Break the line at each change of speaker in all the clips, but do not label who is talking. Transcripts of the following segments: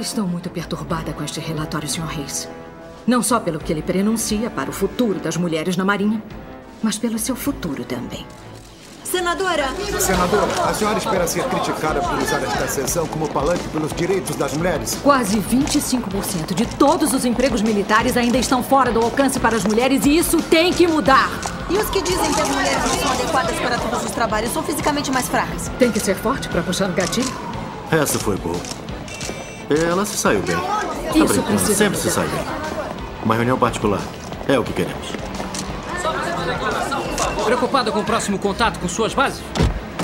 Estou muito perturbada com este relatório, Sr. Reis. Não só pelo que ele prenuncia para o futuro das mulheres na Marinha, mas pelo seu futuro também.
Senadora!
Senadora, a senhora espera ser criticada por usar esta sessão como palanque pelos direitos das mulheres?
Quase 25% de todos os empregos militares ainda estão fora do alcance para as mulheres e isso tem que mudar.
E os que dizem que as mulheres não são adequadas para todos os trabalhos são fisicamente mais fracas?
Tem que ser forte para puxar o gatilho?
Essa foi boa. Ela se saiu bem. Tá
Isso
brincando,
precisa
sempre se sai bem. Uma reunião particular. É o que queremos.
Preocupado com o próximo contato com suas bases?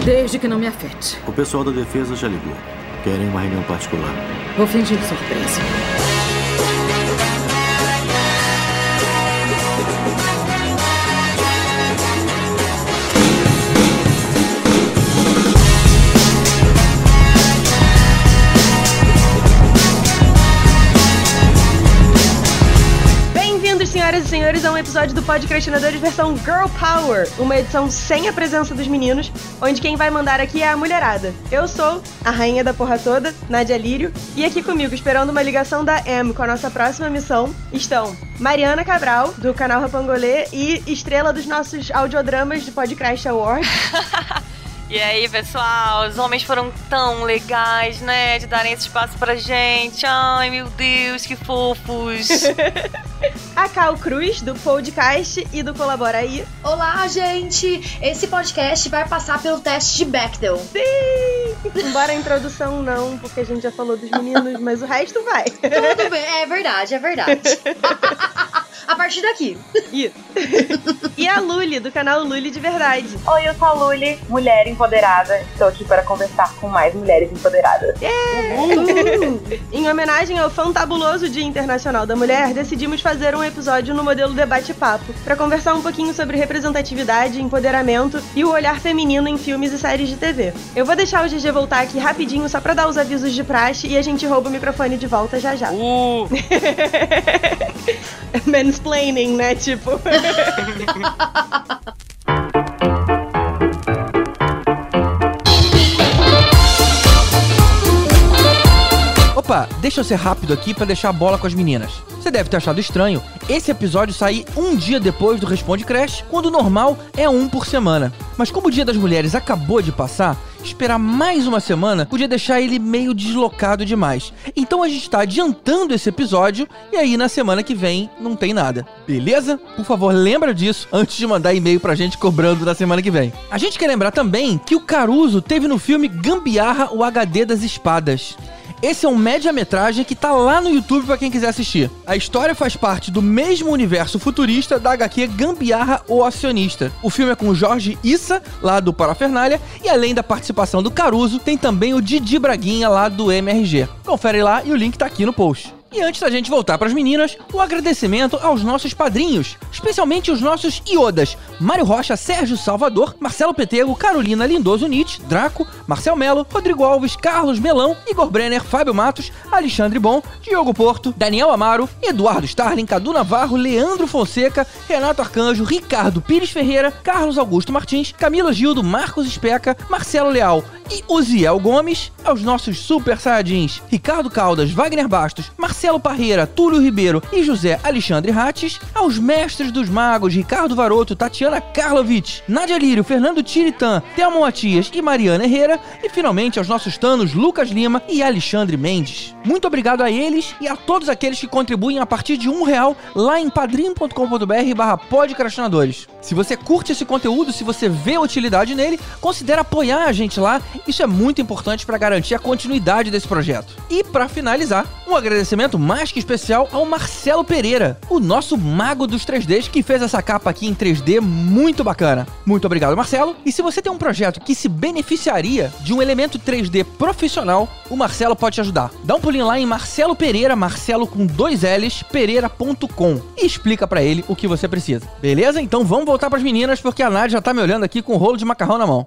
Desde que não me afete.
O pessoal da defesa já ligou. Querem uma reunião particular.
Vou fingir surpresa.
Senhoras e senhores, a um episódio do Podcrastinadores versão Girl Power, uma edição sem a presença dos meninos, onde quem vai mandar aqui é a mulherada. Eu sou a rainha da porra toda, Nadia Lírio, e aqui comigo, esperando uma ligação da M com a nossa próxima missão, estão Mariana Cabral, do canal Rapangolê, e estrela dos nossos audiodramas do Podcrash Award.
E aí, pessoal, os homens foram tão legais, né? De darem esse espaço pra gente. Ai, meu Deus, que fofos.
a Cal Cruz, do Podcast e do Colabora aí.
Olá, gente! Esse podcast vai passar pelo teste de Bechdel.
Sim! Embora a introdução não, porque a gente já falou dos meninos, mas o resto vai.
Tudo bem, é verdade, é verdade. a partir daqui.
Isso. e a Luli, do canal Luli de Verdade.
Oi, eu sou a Luli, mulher empoderada. Estou aqui para conversar com mais mulheres empoderadas.
Uhul. em homenagem ao fantabuloso Dia Internacional da Mulher, decidimos fazer um episódio no modelo debate-papo, para conversar um pouquinho sobre representatividade, empoderamento e o olhar feminino em filmes e séries de TV. Eu vou deixar o GG voltar aqui rapidinho só pra dar os avisos de praxe e a gente rouba o microfone de volta já já.
Uh,
Mansplaining, né? Tipo.
Opa, deixa eu ser rápido aqui pra deixar a bola com as meninas. Você deve ter achado estranho esse episódio sair um dia depois do Responde Crash, quando o normal é um por semana. Mas como o Dia das Mulheres acabou de passar, esperar mais uma semana podia deixar ele meio deslocado demais. Então a gente tá adiantando esse episódio e aí na semana que vem não tem nada. Beleza? Por favor, lembra disso antes de mandar e-mail pra gente cobrando na semana que vem. A gente quer lembrar também que o Caruso teve no filme Gambiarra o HD das Espadas. Esse é um média-metragem que tá lá no YouTube pra quem quiser assistir. A história faz parte do mesmo universo futurista da HQ Gambiarra o Acionista. O filme é com Jorge Issa, lá do Parafernália, e além da participação do Caruso, tem também o Didi Braguinha, lá do MRG. Confere lá e o link tá aqui no post. E antes da gente voltar para as meninas, o agradecimento aos nossos padrinhos, especialmente os nossos iodas: Mário Rocha, Sérgio Salvador, Marcelo Petego, Carolina Lindoso Nietzsche, Draco, Marcel Melo, Rodrigo Alves, Carlos Melão, Igor Brenner, Fábio Matos, Alexandre Bom, Diogo Porto, Daniel Amaro, Eduardo Starling, Cadu Navarro, Leandro Fonseca, Renato Arcanjo, Ricardo Pires Ferreira, Carlos Augusto Martins, Camila Gildo, Marcos Especa, Marcelo Leal e Uziel Gomes, aos nossos super saiyajins Ricardo Caldas, Wagner Bastos, Marcelo Parreira, Túlio Ribeiro e José Alexandre Rates, aos mestres dos magos Ricardo Varoto, Tatiana Karlovic, Nadia Lírio, Fernando Tiritan, Thelma Matias e Mariana Herrera, e finalmente aos nossos tanos Lucas Lima e Alexandre Mendes. Muito obrigado a eles e a todos aqueles que contribuem a partir de um real lá em padrim.com.br barra podcrastinadores. Se você curte esse conteúdo, se você vê utilidade nele, considere apoiar a gente lá. Isso é muito importante para garantir a continuidade desse projeto. E para finalizar, um agradecimento mais que especial ao Marcelo Pereira, o nosso mago dos 3Ds que fez essa capa aqui em 3D muito bacana. Muito obrigado, Marcelo. E se você tem um projeto que se beneficiaria de um elemento 3D profissional, o Marcelo pode te ajudar. Dá um pulinho lá em Marcelo Pereira, Marcelo com dois L's, pereira.com e explica para ele o que você precisa. Beleza? Então vamos voltar para as meninas porque a Nádia já tá me olhando aqui com um rolo de macarrão na mão.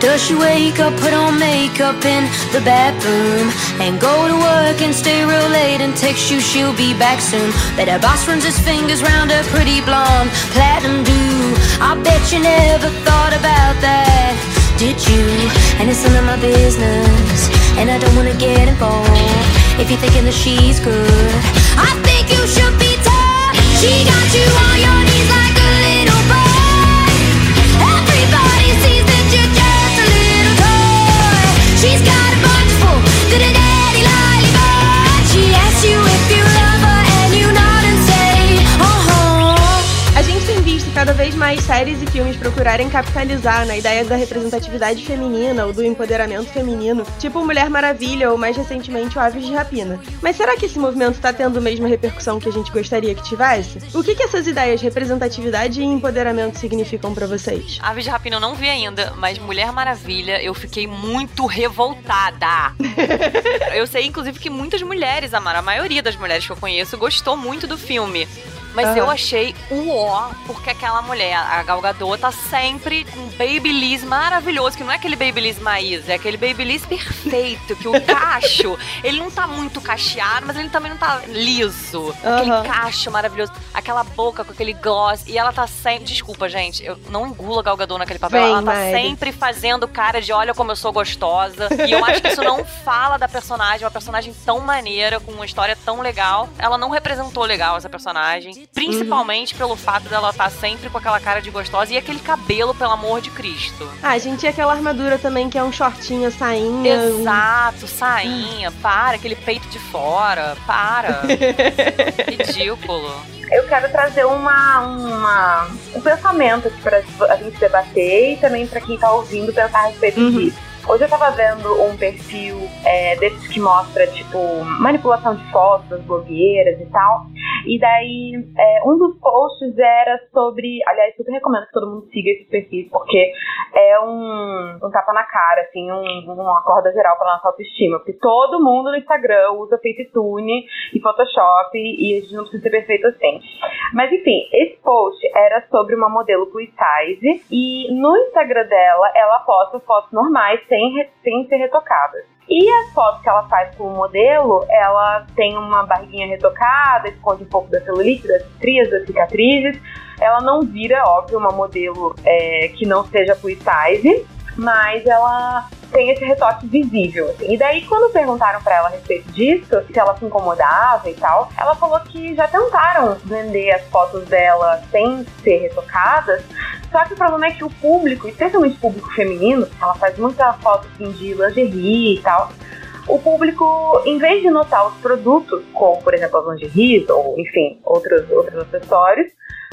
Does she wake up, put on makeup in the bathroom And go to work and stay real late and text you she'll be back soon Bet her boss runs his fingers round her pretty blonde platinum do I bet you never thought about that, did you? And it's none of my business, and I don't wanna get involved. If you're thinking that she's good, I think you should be tough. She got you on your knees like a
cada vez mais séries e filmes procurarem capitalizar na ideia da representatividade feminina ou do empoderamento feminino, tipo Mulher Maravilha ou mais recentemente o Aves de Rapina. Mas será que esse movimento tá tendo a mesma repercussão que a gente gostaria que tivesse? O que, que essas ideias de representatividade e empoderamento significam pra vocês?
Aves de Rapina eu não vi ainda, mas Mulher Maravilha eu fiquei muito revoltada. eu sei, inclusive, que muitas mulheres, amaram, a maioria das mulheres que eu conheço, gostou muito do filme. Mas
Aham.
eu achei o ó, porque aquela mulher, a Gal Gadot, tá sempre com um babyliss maravilhoso, que não é aquele babyliss Maísa, é aquele babyliss perfeito, que o cacho, ele não tá muito cacheado, mas ele também não tá liso. Aquele
Aham.
cacho maravilhoso, aquela boca com aquele gloss, e ela tá sempre, desculpa, gente, eu não engulo a Gal Gadot naquele papel,
Vem,
ela tá
Maíra.
sempre fazendo cara de olha como eu sou gostosa, e eu acho que isso não fala da personagem, uma personagem tão maneira, com uma história tão legal, ela não representou legal essa personagem, principalmente pelo fato dela estar sempre com aquela cara de gostosa e aquele cabelo, pelo amor de Cristo.
Ah, gente, e aquela armadura também que é um shortinho, sainha.
Exato, sainha, para, aquele peito de fora, para. Ridículo.
Eu quero trazer uma, uma, um pensamento aqui pra a gente debater e também pra quem tá ouvindo pensar a respeito disso. Hoje eu tava vendo um perfil é, desses que mostra, tipo, manipulação de fotos das blogueiras e tal. E daí, é, um dos posts era sobre. Aliás, super recomendo que todo mundo siga esse perfil, porque é um, um tapa na cara, assim, um, uma corda geral pra nossa autoestima. Porque todo mundo no Instagram usa FaceTune e Photoshop e a gente não precisa ser perfeito assim. Mas enfim, esse post era sobre uma modelo plus size e no Instagram dela ela posta fotos normais re- sem ser retocadas. E as fotos que ela faz com o modelo, ela tem uma barriguinha retocada, esconde um pouco da celulite, das estrias, das cicatrizes. Ela não vira, óbvio, uma modelo é, que não seja plus size, mas ela tem esse retoque visível. assim. E daí, quando perguntaram pra ela a respeito disso, se ela se incomodava e tal, ela falou que já tentaram vender as fotos dela sem ser retocadas, só que o problema é que o público, especialmente o público feminino, ela faz muita foto assim, de lingerie e tal, o público, em vez de notar os produtos, como por exemplo as lingeries ou enfim, outros, outros acessórios,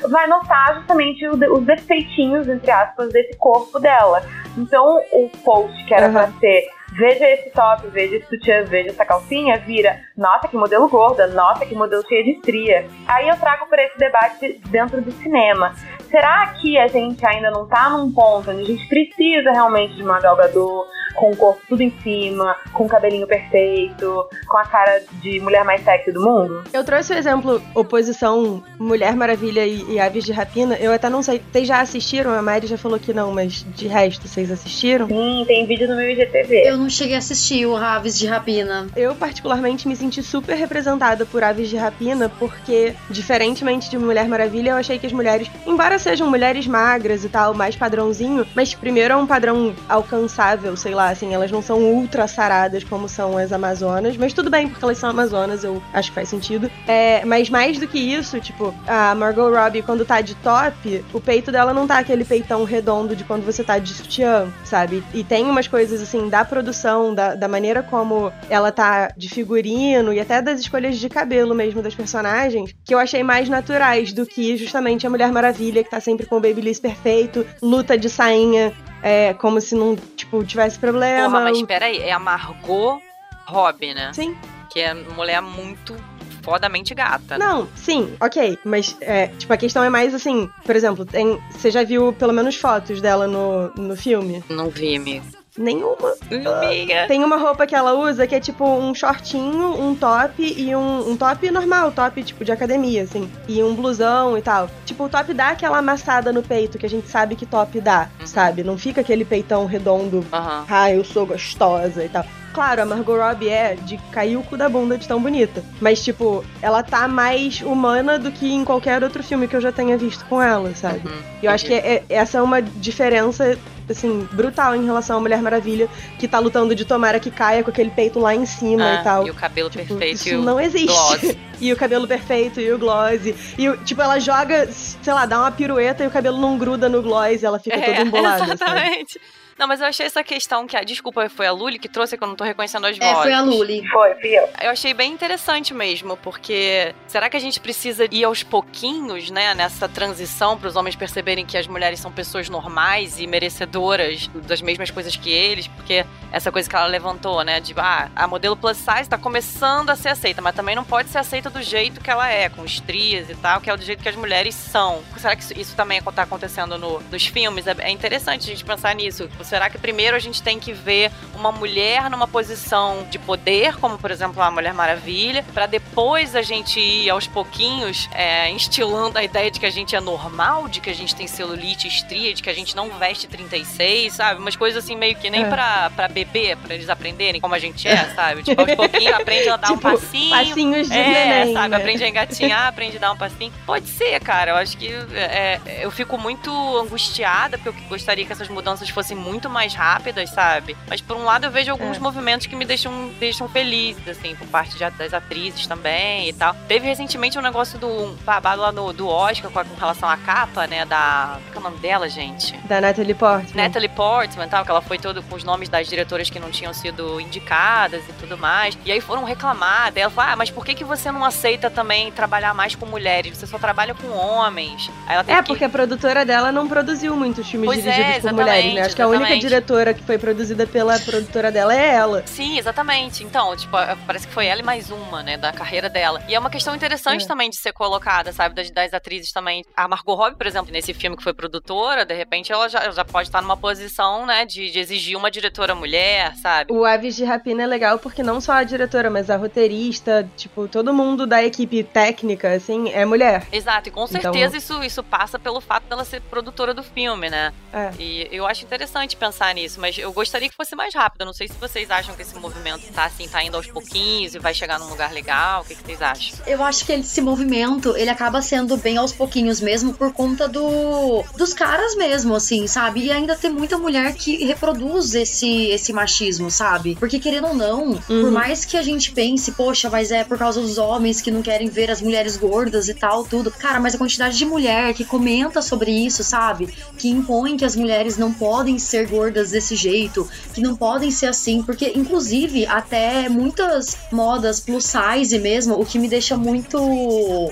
vai notar justamente os defeitinhos, entre aspas, desse corpo dela. Então o post que era pra ser veja esse top, veja esse sutiã, veja essa calcinha, vira nossa que modelo gorda, nossa que modelo cheia de estria. Aí eu trago para esse debate dentro do cinema. Será que a gente ainda não tá num ponto onde a gente precisa realmente de uma Gal Gadot com o corpo tudo em cima, com o cabelinho perfeito, com a cara de mulher mais sexy do mundo?
Eu trouxe o exemplo oposição Mulher Maravilha e, e Aves de Rapina. Eu até não sei. Vocês já assistiram? A Mari já falou que não, mas de resto, vocês assistiram?
Sim, tem vídeo no meu IGTV.
Eu não cheguei a assistir o Aves de Rapina.
Eu, particularmente, me senti super representada por Aves de Rapina, porque, diferentemente de Mulher Maravilha, eu achei que as mulheres, embora sejam mulheres magras e tal, mais padrãozinho, mas primeiro é um padrão alcançável, sei lá, assim, elas não são ultra saradas como são as Amazonas, mas tudo bem, porque elas são Amazonas, eu acho que faz sentido. É, mas mais do que isso, tipo, a Margot Robbie, quando tá de top, o peito dela não tá aquele peitão redondo de quando você tá de sutiã, sabe? E tem umas coisas, assim, da produção, da, da maneira como ela tá de figurino e até das escolhas de cabelo mesmo das personagens, que eu achei mais naturais do que justamente a Mulher Maravilha, que tá sempre com o babyliss perfeito, luta de sainha, é, como se não, tipo, tivesse problema.
Porra, mas peraí, é a Margot Robbie, né?
Sim.
Que é mulher muito fodamente gata. né?
Não, sim, ok. Mas, é, tipo, a questão é mais assim, por exemplo, tem, você já viu pelo menos fotos dela no, no filme?
Não vi, amigo.
Nenhuma.
Amiga.
Tem uma roupa que ela usa que é tipo um shortinho, um top e um, um top normal, top tipo de academia, assim. E um blusão e tal. Tipo, o top dá aquela amassada no peito que a gente sabe que top dá, sabe? Não fica aquele peitão redondo,
Aham.
ah, eu sou gostosa e tal. Claro, a Margot Robbie é de cair o cu da bunda de tão bonita. Mas, tipo, ela tá mais humana do que em qualquer outro filme que eu já tenha visto com ela, sabe? E eu acho que é- é- essa é uma diferença, assim, brutal em relação à Mulher Maravilha, que tá lutando de tomara que caia com aquele peito lá em cima
Ah,
e tal.
E o cabelo perfeito
Tipo, Isso
e o
não existe.
gloss.
e o cabelo perfeito e o gloss. E, tipo, ela joga, sei lá, dá uma pirueta e o cabelo não gruda no gloss e ela fica toda embolada. sabe?
Não, mas eu achei essa questão que a. Desculpa, foi a Luli que trouxe, que eu não tô reconhecendo as
É,
vozes.
foi a Luli.
Foi, fui eu.
Eu achei bem interessante mesmo, porque será que a gente precisa ir aos pouquinhos, né, nessa transição para os homens perceberem que as mulheres são pessoas normais e merecedoras das mesmas coisas que eles? Porque essa coisa que ela levantou, né, de ah, a modelo plus size tá começando a ser aceita, mas também não pode ser aceita do jeito que ela é, com estrias e tal, que é do jeito que as mulheres são. Será que isso, isso também tá acontecendo no- nos filmes? É, é interessante a gente pensar nisso. Será que primeiro a gente tem que ver uma mulher numa posição de poder, como por exemplo a Mulher Maravilha, pra depois a gente ir aos pouquinhos é, instilando a ideia de que a gente é normal, de que a gente tem celulite, estria, de que a gente não veste 36, sabe? Umas coisas assim meio que nem
É.
pra, pra bebê, pra eles aprenderem como a gente é, sabe? Tipo, aos pouquinhos aprende a dar um
Tipo,
passinho.
passinhos de
é,
neném,
sabe?
né?
Aprende a engatinhar, aprende a dar um passinho. Pode ser, cara. Eu acho que é, eu fico muito angustiada, porque eu gostaria que essas mudanças fossem muito mais rápidas, sabe? Mas por um lado eu vejo alguns
É.
movimentos que me deixam, deixam felizes, assim, por parte de- das atrizes também e tal. Teve recentemente um negócio do um babado lá no, do Oscar com, com relação à capa, né? Da. Qual é o nome dela, gente?
Da Natalie Portman.
Natalie Portman, tal, que ela foi todo com os nomes das diretoras que não tinham sido indicadas e tudo mais. E aí foram reclamar dela, falou, ah, mas por que, que você não aceita também trabalhar mais com mulheres? Você só trabalha com homens. Aí ela teve
É,
que-
porque a produtora dela não produziu muitos filmes
Pois é,
dirigidos por
exatamente,
mulheres, né? Acho que a única
exatamente.
diretora que foi produzida pela produtora dela é ela.
Sim, exatamente. Então, tipo, parece que foi ela e mais uma, né, da carreira dela. E é uma questão interessante
É.
também de ser colocada, sabe, das, das atrizes também. A Margot Robbie, por exemplo, nesse filme que foi produtora, de repente ela já, já pode estar numa posição, né, de, de exigir uma diretora mulher, sabe?
O Aves de Rapina é legal porque não só a diretora, mas a roteirista, tipo, todo mundo da equipe técnica, assim, é mulher.
Exato, e com
Então-
certeza isso, isso passa pelo fato dela ser produtora do filme, né?
É.
E eu acho interessante pensar nisso, mas eu gostaria que fosse mais rápido. Eu não sei se vocês acham que esse movimento tá assim, tá indo aos pouquinhos e vai chegar num lugar legal. O que, que vocês acham?
Eu acho que esse movimento, ele acaba sendo bem aos pouquinhos mesmo por conta do dos caras mesmo, assim, sabe? E ainda tem muita mulher que reproduz esse esse machismo, sabe? Porque querendo ou não, por
Uhum.
mais que a gente pense, poxa, mas é por causa dos homens que não querem ver as mulheres gordas e tal, tudo. Cara, mas a quantidade de mulher que comenta sobre isso, sabe? Que impõe que as mulheres não podem ser gordas desse jeito, que não podem ser assim, porque inclusive até muitas modas plus size mesmo, o que me deixa muito.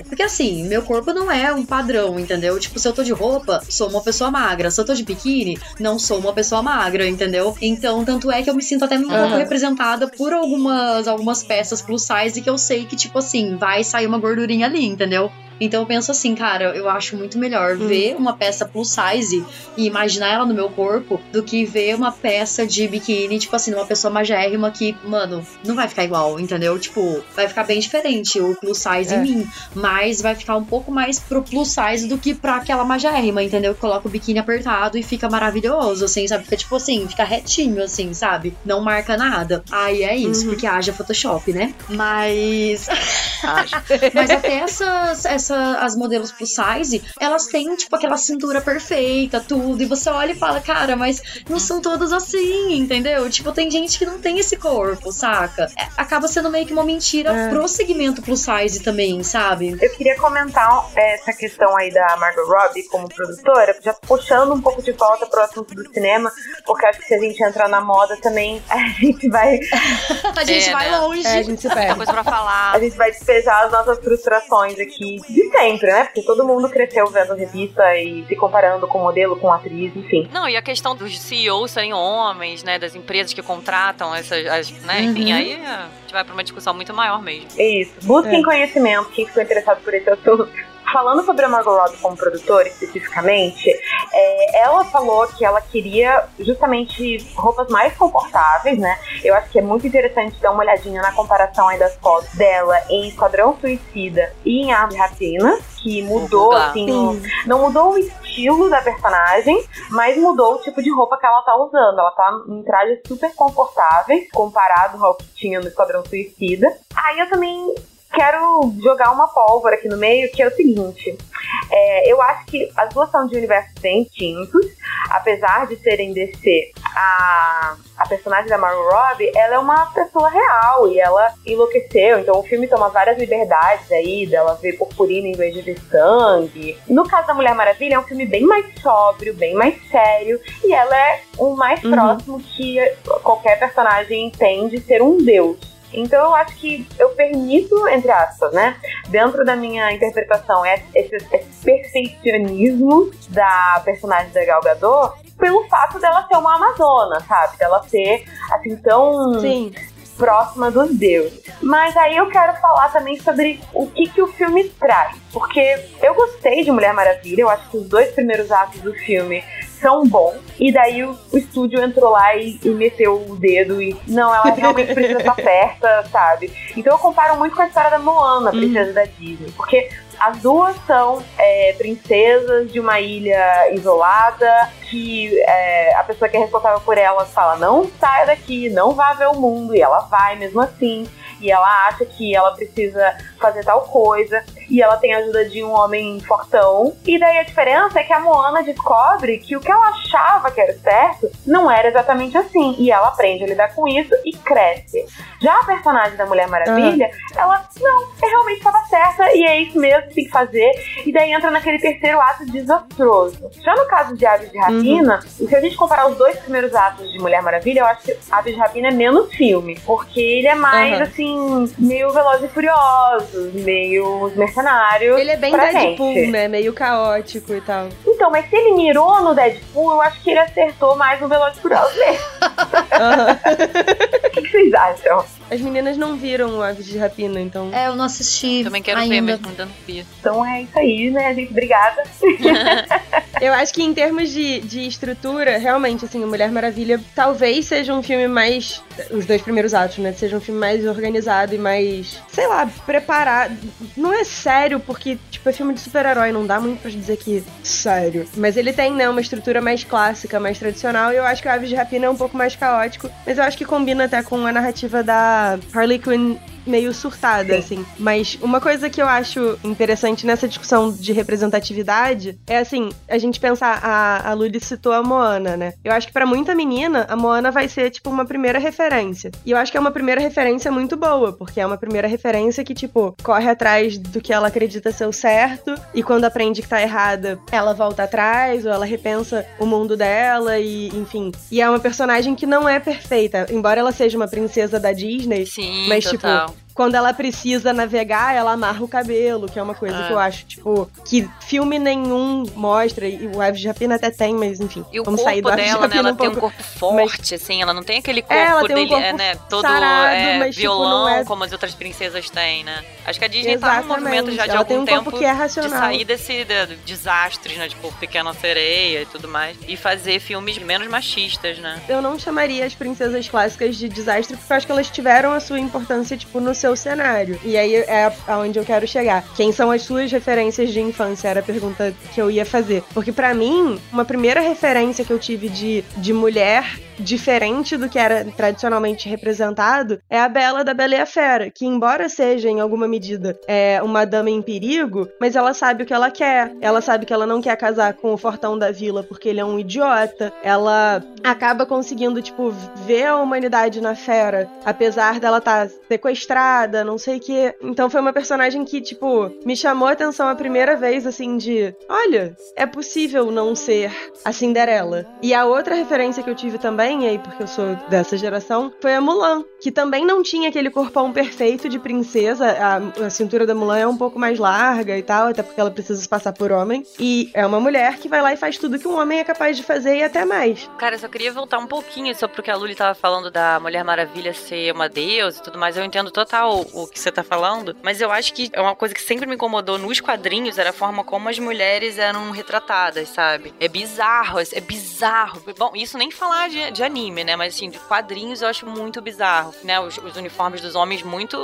Porque assim, meu corpo não é um padrão, entendeu? Tipo, se eu tô de roupa, sou uma pessoa magra. Se eu tô de biquíni, não sou uma pessoa magra, entendeu? Então, tanto é que eu me sinto até um pouco representada por algumas, algumas peças plus size que eu sei que, tipo assim, vai sair uma gordurinha ali, entendeu? Então eu penso assim, cara, eu acho muito melhor
Hum.
ver uma peça plus size e imaginar ela no meu corpo do que ver uma peça de biquíni, tipo assim, uma pessoa magérrima que, mano, não vai ficar igual, entendeu? Tipo, vai ficar bem diferente o plus size
É.
em mim, mas vai ficar um pouco mais pro plus size do que pra aquela magérrima, entendeu? Que coloca o biquíni apertado e fica maravilhoso, assim, sabe? Fica tipo assim, fica retinho, assim, sabe? Não marca nada. Aí é isso,
Uhum.
porque haja Photoshop, né? Mas.
Acho.
Mas até essas, essa, as modelos plus size, elas têm, tipo, aquela cintura perfeita, tudo. E você olha e fala, cara, mas não são todas assim, entendeu? Tipo, tem gente que não tem esse corpo, saca? É, acaba sendo meio que uma mentira
É.
pro segmento plus size também, sabe?
Eu queria comentar é, essa questão aí da Margot Robbie como produtora, já puxando um pouco de volta pro assunto do cinema, porque acho que se a gente entrar na moda também, a gente vai,
A gente
É,
vai
né?
longe.
É, a gente se
Muita
perde.
coisa pra falar.
a gente vai despejar as nossas frustrações aqui de sempre, né? Porque todo mundo cresceu vendo revista e se comparando com modelo, com atriz, enfim.
Não, e a questão dos CEOs serem homens, né? Das empresas que contratam essas. As, né, Enfim,
Uhum.
aí é, a gente vai pra uma discussão muito maior mesmo.
É isso. Busquem
É.
conhecimento, quem ficou interessado por esse assunto. Falando sobre a Margot Robbie como produtora especificamente, é, ela falou que ela queria justamente roupas mais confortáveis, né? Eu acho que é muito interessante dar uma olhadinha na comparação aí das fotos dela em Esquadrão Suicida e em Ave Rapina, que mudou, assim, no, não mudou o estilo da personagem, mas mudou o tipo de roupa que ela tá usando. Ela tá em trajes super confortáveis, comparado ao que tinha no Esquadrão Suicida. Aí eu também quero jogar uma pólvora aqui no meio, que é o seguinte. É, eu acho que as duas são de universos bem distintos, apesar de serem DC. A, a personagem da Margot Robbie, ela é uma pessoa real e ela enlouqueceu. Então o filme toma várias liberdades aí, dela ver purpurina em vez de ver sangue. No caso da Mulher Maravilha, é um filme bem mais sóbrio, bem mais sério. E ela é o mais
Uhum.
próximo que qualquer personagem tem de ser um deus. Então eu acho que eu permito, entre aspas, né? Dentro da minha interpretação, esse, esse, esse perfeccionismo da personagem da Gal Gadot pelo fato dela ser uma amazona, sabe? Dela ser, assim, tão
Sim.
próxima dos deuses. Mas aí eu quero falar também sobre o que, que o filme traz. Porque eu gostei de Mulher Maravilha, eu acho que os dois primeiros atos do filme são bons. E daí o, o estúdio entrou lá e, e meteu o dedo e. Não, ela realmente precisa estar perto, sabe? Então eu comparo muito com a história da Moana, a princesa da Disney. Porque as duas são é, princesas de uma ilha isolada, que é, a pessoa que é responsável por elas fala: não saia daqui, não vá ver o mundo, e ela vai mesmo assim. E ela acha que ela precisa fazer tal coisa. E ela tem a ajuda de um homem fortão. E daí a diferença é que a Moana descobre que o que ela achava que era certo não era exatamente assim. E ela aprende a lidar com isso e cresce. Já a personagem da Mulher Maravilha, ela, não, é realmente estava certa e é isso mesmo que tem que fazer. E daí entra naquele terceiro ato desastroso. Já no caso de Aves de Rapina, e se a gente comparar os dois primeiros atos de Mulher Maravilha, eu acho que Aves de Rapina é menos filme. Porque ele é mais,
Aham.
assim, meio Velozes e Furiosos, meio Os
Ele é bem Deadpool,
gente.
né? Meio caótico e tal.
Então, mas se ele mirou no Deadpool, eu acho que ele acertou mais no Velozes e Furiosos mesmo. O que vocês acham?
As meninas não viram o Aves de Rapina, então.
É, eu não assisti.
Também quero ver,
ainda.
mas ainda não vi.
Então é isso aí, né, gente? Obrigada.
Eu acho que em termos de, de estrutura, realmente, assim, o Mulher Maravilha talvez seja um filme mais. Os dois primeiros atos, né? Seja um filme mais organizado e mais. Sei lá, preparado. Não é sério, porque, tipo, é filme de super-herói, não dá muito pra dizer que sério. Mas ele tem, né, uma estrutura mais clássica, mais tradicional, e eu acho que o Aves de Rapina é um pouco mais caótico. Mas eu acho que combina até com a narrativa da Harley Quinn meio surtada, assim. Mas uma coisa que eu acho interessante nessa discussão de representatividade é assim, a gente pensar, a, a Luli citou a Moana, né? Eu acho que pra muita menina, a Moana vai ser, tipo, uma primeira referência. E eu acho que é uma primeira referência muito boa, porque é uma primeira referência que, tipo, corre atrás do que ela acredita ser o certo, e quando aprende que tá errada, ela volta atrás, ou ela repensa o mundo dela, e enfim. E é uma personagem que não é perfeita, embora ela seja uma princesa da Disney,
Sim,
mas,
total.
tipo, quando ela precisa navegar, ela amarra o cabelo, que é uma coisa
É.
que eu acho, tipo, que filme nenhum mostra, e o Aves de Rapina até tem, mas enfim.
E o
vamos sair do
corpo
Aves de
dela, né? Ela
um
tem um
pouco.
corpo forte, assim. Ela não tem aquele corpo
É, ela tem um
dele,
corpo
né? Todo
sarado,
é,
mas, tipo,
violão,
não é-
como as outras princesas têm, né? Acho que a Disney tá num
Exatamente.
movimento já de
Ela tem
algum
um corpo
tempo
que é
de
racional.
sair desse de, desastres, né? Tipo, Pequena Sereia e tudo mais. E fazer filmes menos machistas, né?
Eu não chamaria as princesas clássicas de desastre, porque eu acho que elas tiveram a sua importância, tipo, no seu cenário. E aí é aonde eu quero chegar. Quem são as suas referências de infância? Era a pergunta que eu ia fazer. Porque pra mim, uma primeira referência que eu tive de, de mulher diferente do que era tradicionalmente representado é a Bela da Bela e a Fera, que embora seja em alguma medida é, uma dama em perigo, mas ela sabe o que ela quer. Ela sabe que ela não quer casar com o fortão da vila porque ele é um idiota. Ela acaba conseguindo tipo ver a humanidade na Fera, apesar dela estar sequestrada, não sei o que. Então foi uma personagem que tipo me chamou a atenção a primeira vez assim de, olha, é possível não ser a Cinderela. E a outra referência que eu tive também porque eu sou dessa geração, foi a Mulan, que também não tinha aquele corpão perfeito de princesa. A, a cintura da Mulan é um pouco mais larga e tal, até porque ela precisa se passar por homem. E é uma mulher que vai lá e faz tudo que um homem é capaz de fazer e até mais.
Cara, eu só queria voltar um pouquinho sobre o que a Luli tava falando da Mulher Maravilha ser uma deusa e tudo mais. Eu entendo total o, o que você tá falando, mas eu acho que é uma coisa que sempre me incomodou nos quadrinhos era a forma como as mulheres eram retratadas, sabe? É bizarro, é bizarro. Bom, isso nem falar de, de anime, né? Mas assim, de quadrinhos eu acho muito bizarro, né? Os, os uniformes dos homens muito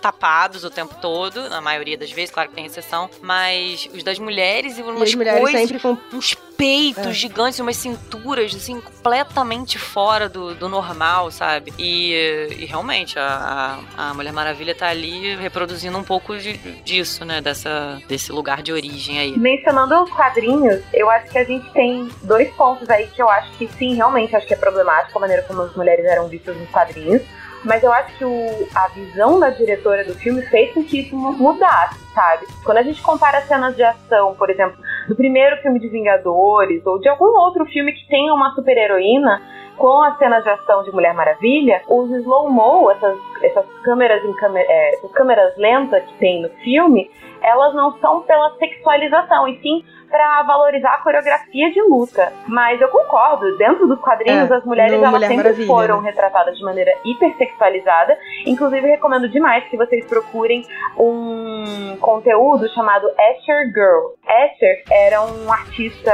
tapados o tempo todo, na maioria das vezes, claro que tem exceção, mas os das mulheres e umas
as mulheres
coisas,
sempre com-
uns peitos
É.
gigantes, umas cinturas, assim, completamente fora do, do normal, sabe? E, e realmente, a, a, a Mulher Maravilha tá ali reproduzindo um pouco de- disso, né? Dessa, desse lugar de origem aí.
Mencionando os quadrinhos, eu acho que a gente tem dois pontos aí que eu acho que sim, realmente acho que é problemático a maneira como as mulheres eram vistas nos quadrinhos. Mas eu acho que o- a visão da diretora do filme fez com que isso mu- mudasse, sabe? Quando a gente compara cenas de ação, por exemplo, do primeiro filme de Vingadores, ou de algum outro filme que tenha uma super-heroína, com as cenas de ação de Mulher Maravilha, os slow-mo, essas, essas câmeras em é, essas câmeras lentas que tem no filme, elas não são pela sexualização, e sim pra valorizar a coreografia de luta. Mas eu concordo, dentro dos quadrinhos,
É,
as mulheres elas
Mulher
sempre
Maravilha,
foram
né?
retratadas de maneira hipersexualizada. Inclusive, recomendo demais que vocês procurem um conteúdo chamado Asher Girl. Asher era um artista,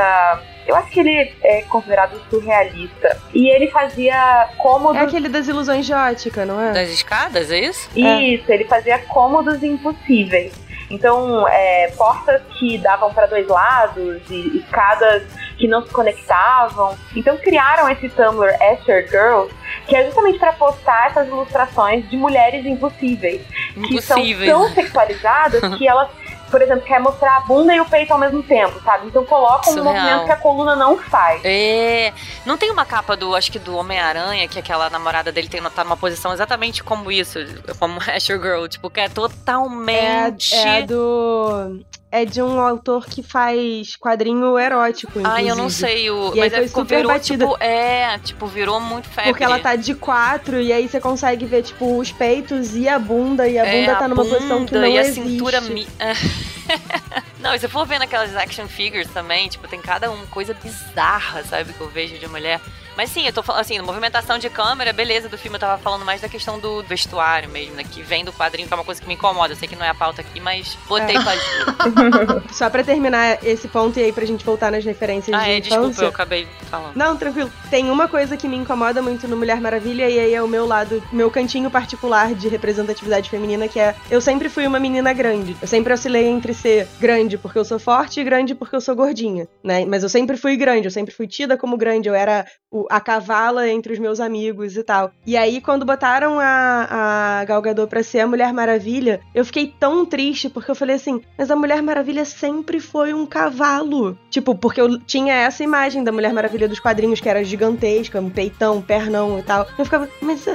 eu acho que ele é considerado surrealista. E ele fazia cômodos
É aquele das ilusões de ótica, não é?
Das escadas, é isso?
isso, ele fazia cômodos impossíveis. Então, é, portas que davam para dois lados e escadas que não se conectavam. Então, criaram esse Tumblr Asher Girls, que é justamente para postar essas ilustrações de mulheres impossíveis, que são
Impossíveis.
tão sexualizadas que elas, por exemplo, quer mostrar a bunda e o peito ao mesmo tempo, sabe? Então, colocam um
Surreal.
movimento que a coluna não faz.
É. Não tem uma capa do, acho que do Homem-Aranha, que aquela namorada dele tem, tá numa posição exatamente como isso, como Asher Girl, tipo, que é
É,
totalmente.
é do. É de um autor que faz quadrinho erótico, inclusive.
Ai, eu não sei o.
E aí
mas
foi
é, ficou-
super
virou,
batida.
tipo, é, tipo, virou muito febre.
Porque ela tá de quatro e aí você consegue ver, tipo, os peitos e a bunda, e a
É,
bunda tá numa posição que
bunda
não
e a
existe.
cintura. Mi... não, e se for ver naquelas action figures também, tipo, tem cada um coisa bizarra, sabe, que eu vejo de mulher. Mas sim, eu tô falando assim, movimentação de câmera, beleza, do filme eu tava falando mais da questão do vestuário mesmo, né? Que vem do quadrinho, que é uma coisa que me incomoda. Eu sei que não é a pauta aqui, mas botei
É.
pra
Só pra terminar esse ponto e aí pra gente voltar nas referências
Ah,
de
é,
infância.
desculpa, eu acabei falando.
Não, tranquilo. Tem uma coisa que me incomoda muito no Mulher Maravilha, e aí é o meu lado, meu cantinho particular de representatividade feminina, que é eu sempre fui uma menina grande. Eu sempre oscilei entre ser grande porque eu sou forte e grande porque eu sou gordinha, né? Mas eu sempre fui grande, eu sempre fui tida como grande, eu era o- a cavala entre os meus amigos e tal. E aí, quando botaram a, a Gal pra ser a Mulher Maravilha, eu fiquei tão triste, porque eu falei assim, mas a Mulher Maravilha sempre foi um cavalo. Tipo, porque eu tinha essa imagem da Mulher Maravilha dos quadrinhos, que era gigantesca, um peitão, um pernão e tal. Eu ficava, mas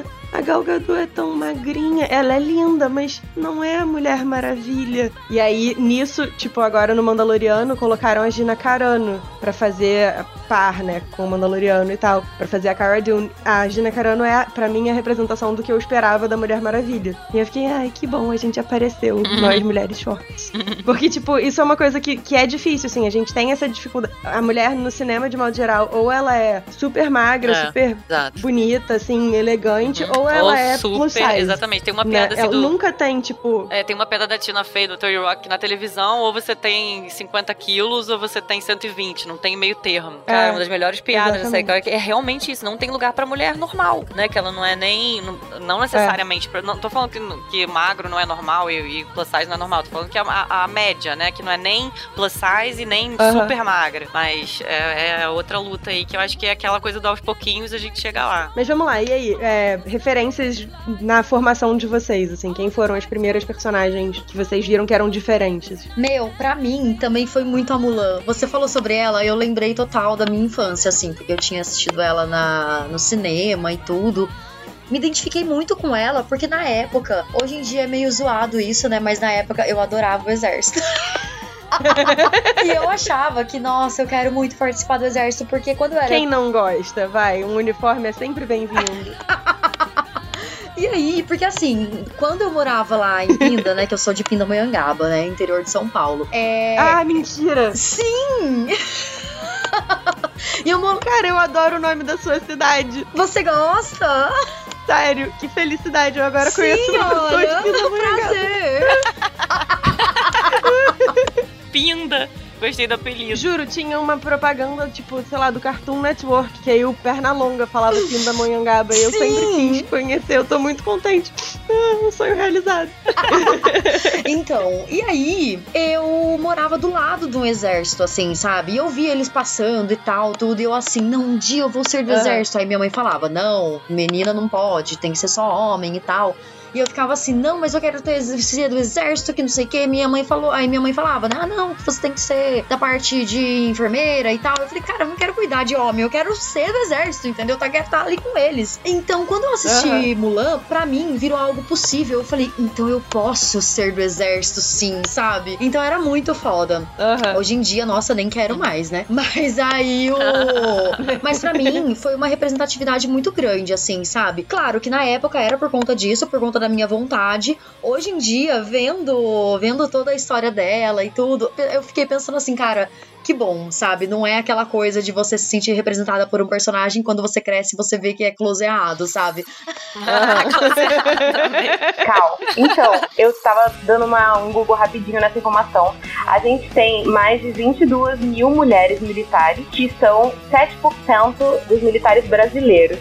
a, Gal Gadot é tão magrinha, ela é linda, mas não é a Mulher Maravilha. E aí, nisso, tipo, agora no Mandaloriano, colocaram a Gina Carano pra fazer par, né, com o Mandaloriano e tal, pra fazer a Cara Dune. A Gina Carano é, pra mim, a representação do que eu esperava da Mulher Maravilha. E eu fiquei, ai, que bom, a gente apareceu, nós mulheres fortes. Porque, tipo, isso é uma coisa que, que é difícil, assim, a gente tem essa dificuldade. A mulher no cinema, de modo geral, ou ela é super magra,
É,
super
exato.
bonita, assim, elegante, ou ela é
super,
plus size.
exatamente. Tem uma
né?
piada assim
Ela
do.
nunca tem, tipo.
É, tem uma piada da Tina Fey do 30 Rock na televisão, ou você tem 50 quilos, ou você tem 120, não tem meio termo. Cara,
É,
uma das melhores piadas dessa que é realmente isso, não tem lugar pra mulher normal, né? Que ela não é nem, não, não necessariamente, pra- não tô falando que, que magro não é normal e, e plus size não é normal, tô falando que é a, a média, né? Que não é nem plus size e nem super magra, mas é, é outra luta aí, que eu acho que é aquela coisa do aos pouquinhos a gente chega lá.
Mas vamos lá, e aí? É, referências na formação de vocês, assim, quem foram as primeiras personagens que vocês viram que eram diferentes?
Meu, pra mim também foi muito a Mulan. Você falou sobre ela, eu lembrei total da minha infância, assim, porque eu tinha assistido ela na, no cinema e tudo. Me identifiquei muito com ela, porque na época, hoje em dia é meio zoado isso, né? Mas na época eu adorava o exército. e eu achava que, nossa, eu quero muito participar do exército, porque quando eu era.
Quem não gosta? Vai, um uniforme é sempre bem-vindo.
E aí, porque assim, quando eu morava lá em Pinda, né, que eu sou de Pindamonhangaba, né, interior de São Paulo. É...
Ah, mentira!
Sim!
e eu moro... Cara, eu adoro o nome da sua cidade.
Você gosta?
Sério, que felicidade. Eu agora
Sim,
conheço uma pessoa de Pindamonhangaba.
prazer.
Pinda. Gostei do apelido.
Juro, tinha uma propaganda, tipo, sei lá, do Cartoon Network, que aí o Pernalonga falava Pindamonhangaba. E eu
Sim.
sempre quis conhecer, eu tô muito contente. Ah, um sonho realizado.
Então, e aí, eu morava do lado de um exército, assim, sabe? E eu via eles passando e tal, tudo. E eu assim, não, um dia eu vou ser do
Aham.
exército. Aí minha mãe falava, não, menina não pode, tem que ser só homem e tal. E eu ficava assim, não, mas eu quero ter ser do exército, que não sei o que. Minha mãe falou, aí minha mãe falava, ah, não, você tem que ser da parte de enfermeira e tal. Eu falei, cara, eu não quero cuidar de homem, eu quero ser do exército, entendeu? Eu quero estar ali com eles. Então, quando eu assisti Mulan, pra mim virou algo possível. Eu falei, então eu posso ser do exército, sim, sabe? Então era muito foda.
Aham.
Hoje em dia, nossa, nem quero mais, né? Mas aí o. Mas pra mim foi uma representatividade muito grande, assim, sabe? Claro que na época era por conta disso, por conta da minha vontade. Hoje em dia, vendo, vendo toda a história dela e tudo, eu fiquei pensando assim, cara. Que bom, sabe? Não é aquela coisa de você se sentir representada por um personagem quando você cresce e você vê que é closeado, sabe?
Cal. Então, eu tava dando uma, um Google rapidinho nessa informação. A gente tem mais de 22 mil mulheres militares, que são 7% dos militares brasileiros.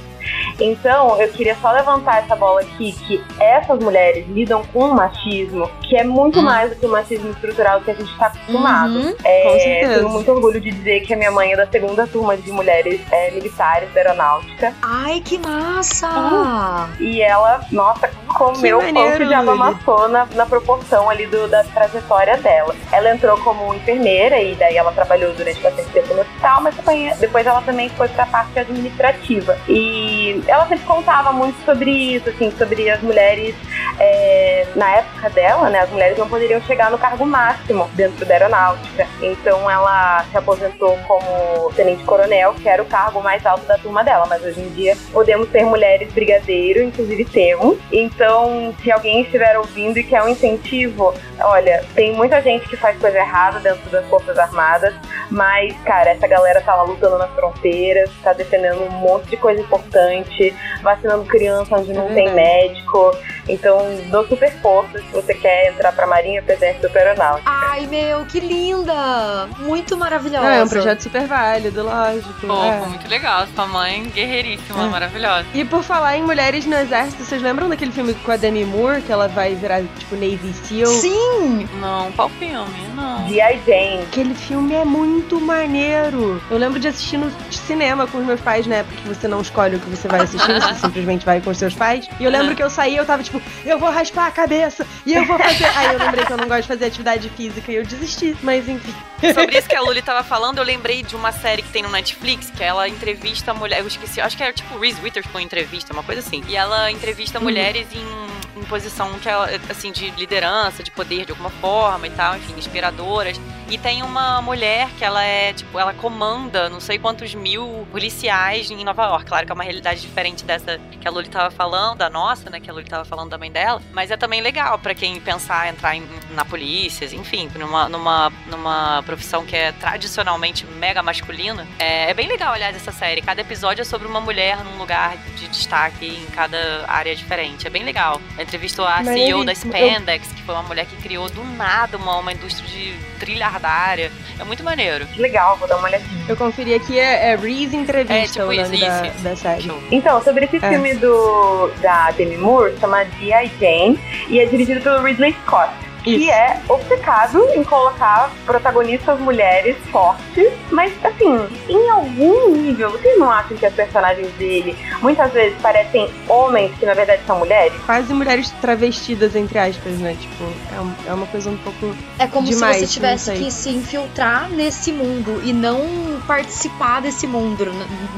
Então, eu queria só levantar essa bola aqui, que essas mulheres lidam com um machismo que é muito mais do que o machismo estrutural que a gente está acostumado.
Uhum,
É. Tenho muito orgulho de dizer que a minha mãe é da segunda turma de mulheres é, militares da aeronáutica.
Ai, que massa!
E ela, nossa, comeu o diabo
Lili.
amassou na, na proporção ali do, da trajetória dela. Ela entrou como enfermeira e daí ela trabalhou durante bastante tempo no hospital, mas depois, ela também foi pra parte administrativa. E ela sempre contava muito sobre isso, assim, sobre as mulheres, é, na época dela, né, as mulheres não poderiam chegar no cargo máximo dentro da aeronáutica. Então ela se aposentou como tenente-coronel, que era o cargo mais alto da turma dela, mas hoje em dia podemos ter mulheres brigadeiro, inclusive temos. Então, se alguém estiver ouvindo e quer um incentivo, olha, tem muita gente que faz coisa errada dentro das Forças Armadas, mas, cara, essa galera tá lá lutando nas fronteiras, tá defendendo um monte de coisa importante, vacinando criança onde não tem médico. Então, dou super força se você quer entrar pra Marinha, pro Exército ou pra Aeronáutica.
Ai, meu, que linda! Muito maravilhosa.
É, é um projeto super válido, lógico.
Pô,
é.
muito legal. Sua mãe, guerreiríssima,
É.
maravilhosa.
E por falar em mulheres no exército, vocês lembram daquele filme com a Demi Moore, que ela vai virar, tipo, Navy SEAL?
Sim!
Não, qual filme? Não.
G.I. Jane.
Aquele filme é muito maneiro. Eu lembro de assistir no cinema com os meus pais, né? Porque você não escolhe o que você vai assistir, você simplesmente vai com os seus pais. E eu lembro que eu saí, eu tava tipo, eu vou raspar a cabeça e eu vou fazer. Aí eu lembrei que eu não gosto de fazer atividade física e eu desisti, mas enfim.
Sobre isso que a Luli tava falando, eu lembrei de uma série que tem no Netflix, que ela entrevista mulher. Eu esqueci, acho que era tipo Reese Witherspoon entrevista, uma coisa assim. E ela entrevista mulheres em, em posição que ela, assim, de liderança, de poder de alguma forma e tal, enfim, inspiradoras. E tem uma mulher que ela é, tipo, ela comanda não sei quantos mil policiais em Nova York. Claro que é uma realidade diferente dessa que a Luli tava falando, da nossa, né? Que a Luli tava falando da mãe dela. Mas é também legal pra quem pensar em entrar em- na polícia, enfim, numa, numa, numa profissão que é tradicionalmente mega masculina. É, é bem legal, aliás, essa série. Cada episódio é sobre uma mulher num lugar de destaque em cada área diferente. É bem legal. Eu entrevistou a
Mas
CEO
ele-
da Spandex, que foi uma mulher que criou do nada uma, uma indústria de trilhardária. É muito maneiro.
Que legal, vou dar uma olhadinha.
Eu conferi aqui, é, é Reese Entrevista
É, tipo
o nome
isso,
da,
isso,
da série.
Então, sobre esse
É.
filme do, da Demi Moore, chama G.I. Jane, e é dirigido pelo Ridley Scott. Que
Isso.
é obcecado em colocar protagonistas mulheres fortes, mas assim, em algum nível, vocês não acham que as personagens dele muitas vezes parecem homens que na verdade são mulheres?
Quase mulheres travestidas, entre aspas, né? Tipo, é, um- é uma coisa um pouco.
É como
Demais,
se você tivesse que se infiltrar nesse mundo e não participar desse mundo,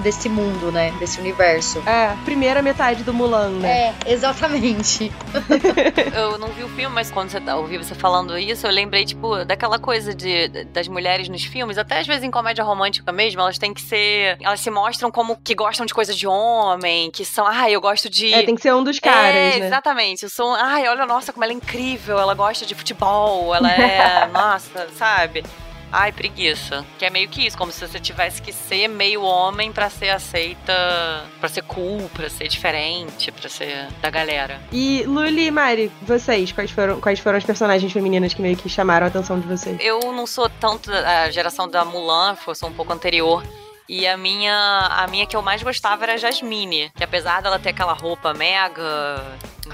desse mundo, né? Desse universo.
É, primeira metade do Mulan, né?
É, exatamente.
Eu não vi o filme, mas quando você tá ouvindo ouvi você falando isso, eu lembrei, tipo, daquela coisa de, das mulheres nos filmes, até às vezes em comédia romântica mesmo, elas têm que ser. Elas se mostram como que gostam de coisas de homem, que são, ah, eu gosto de.
É, tem que ser um dos caras,
é,
né?
Exatamente. Eu sou, ai, olha, nossa, como ela é incrível, ela gosta de futebol, ela é. nossa, sabe? Ai, preguiça. Que é meio que isso, como se você tivesse que ser meio homem pra ser aceita, pra ser cool, pra ser diferente, pra ser da galera.
E Luli e Mari, vocês, quais foram, quais foram as personagens femininas que meio que chamaram a atenção de vocês?
Eu não sou tanto da geração da Mulan, eu sou um pouco anterior. E a minha, a minha que eu mais gostava era a Jasmine, que apesar dela ter aquela roupa mega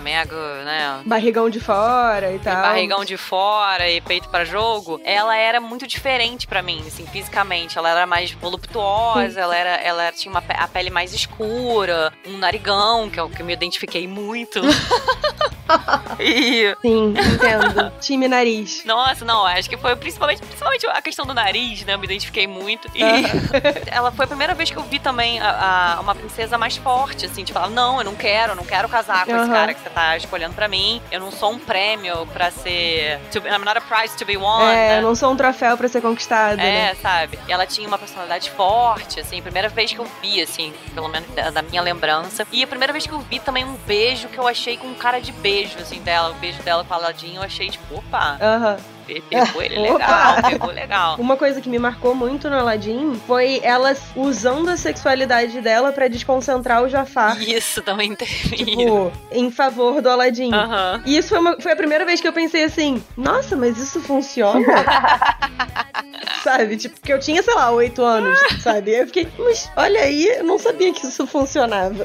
mega, né?
Barrigão de fora e tal.
barrigão de fora e peito para jogo, ela era muito diferente para mim, assim, fisicamente. Ela era mais voluptuosa, ela era, ela tinha uma, a pele mais escura, um narigão, que é o que eu me identifiquei muito. e...
Sim, entendo. Time nariz.
Nossa, não, acho que foi principalmente, principalmente a questão do nariz, né? Eu me identifiquei muito. E ela foi a primeira vez que eu vi também a, a, uma princesa mais forte, assim, de falar, não, eu não quero, eu não quero casar com uhum. esse cara que você tá escolhendo pra mim. Eu não sou um prêmio pra ser. To, I'm not a prize to be won.
É,
né?
eu não sou um troféu pra ser conquistado.
É,
né?
sabe? E ela tinha uma personalidade forte, assim, primeira vez que eu vi, assim, pelo menos da, da minha lembrança. E a primeira vez que eu vi também um beijo que eu achei com cara de beijo, assim, dela. O beijo dela com a Ladinho, eu achei, tipo, opa.
Aham. Uhum
pegou ele legal, pegou legal.
Uma coisa que me marcou muito no Aladdin foi ela usando a sexualidade dela para desconcentrar o Jafar.
Isso também teve.
Tipo, em favor do Aladdin.
Uhum.
E isso foi, uma, foi a primeira vez que eu pensei assim, nossa, mas isso funciona? sabe? Tipo, porque eu tinha, sei lá, oito anos, sabe? Eu fiquei, mas olha aí, eu não sabia que isso funcionava.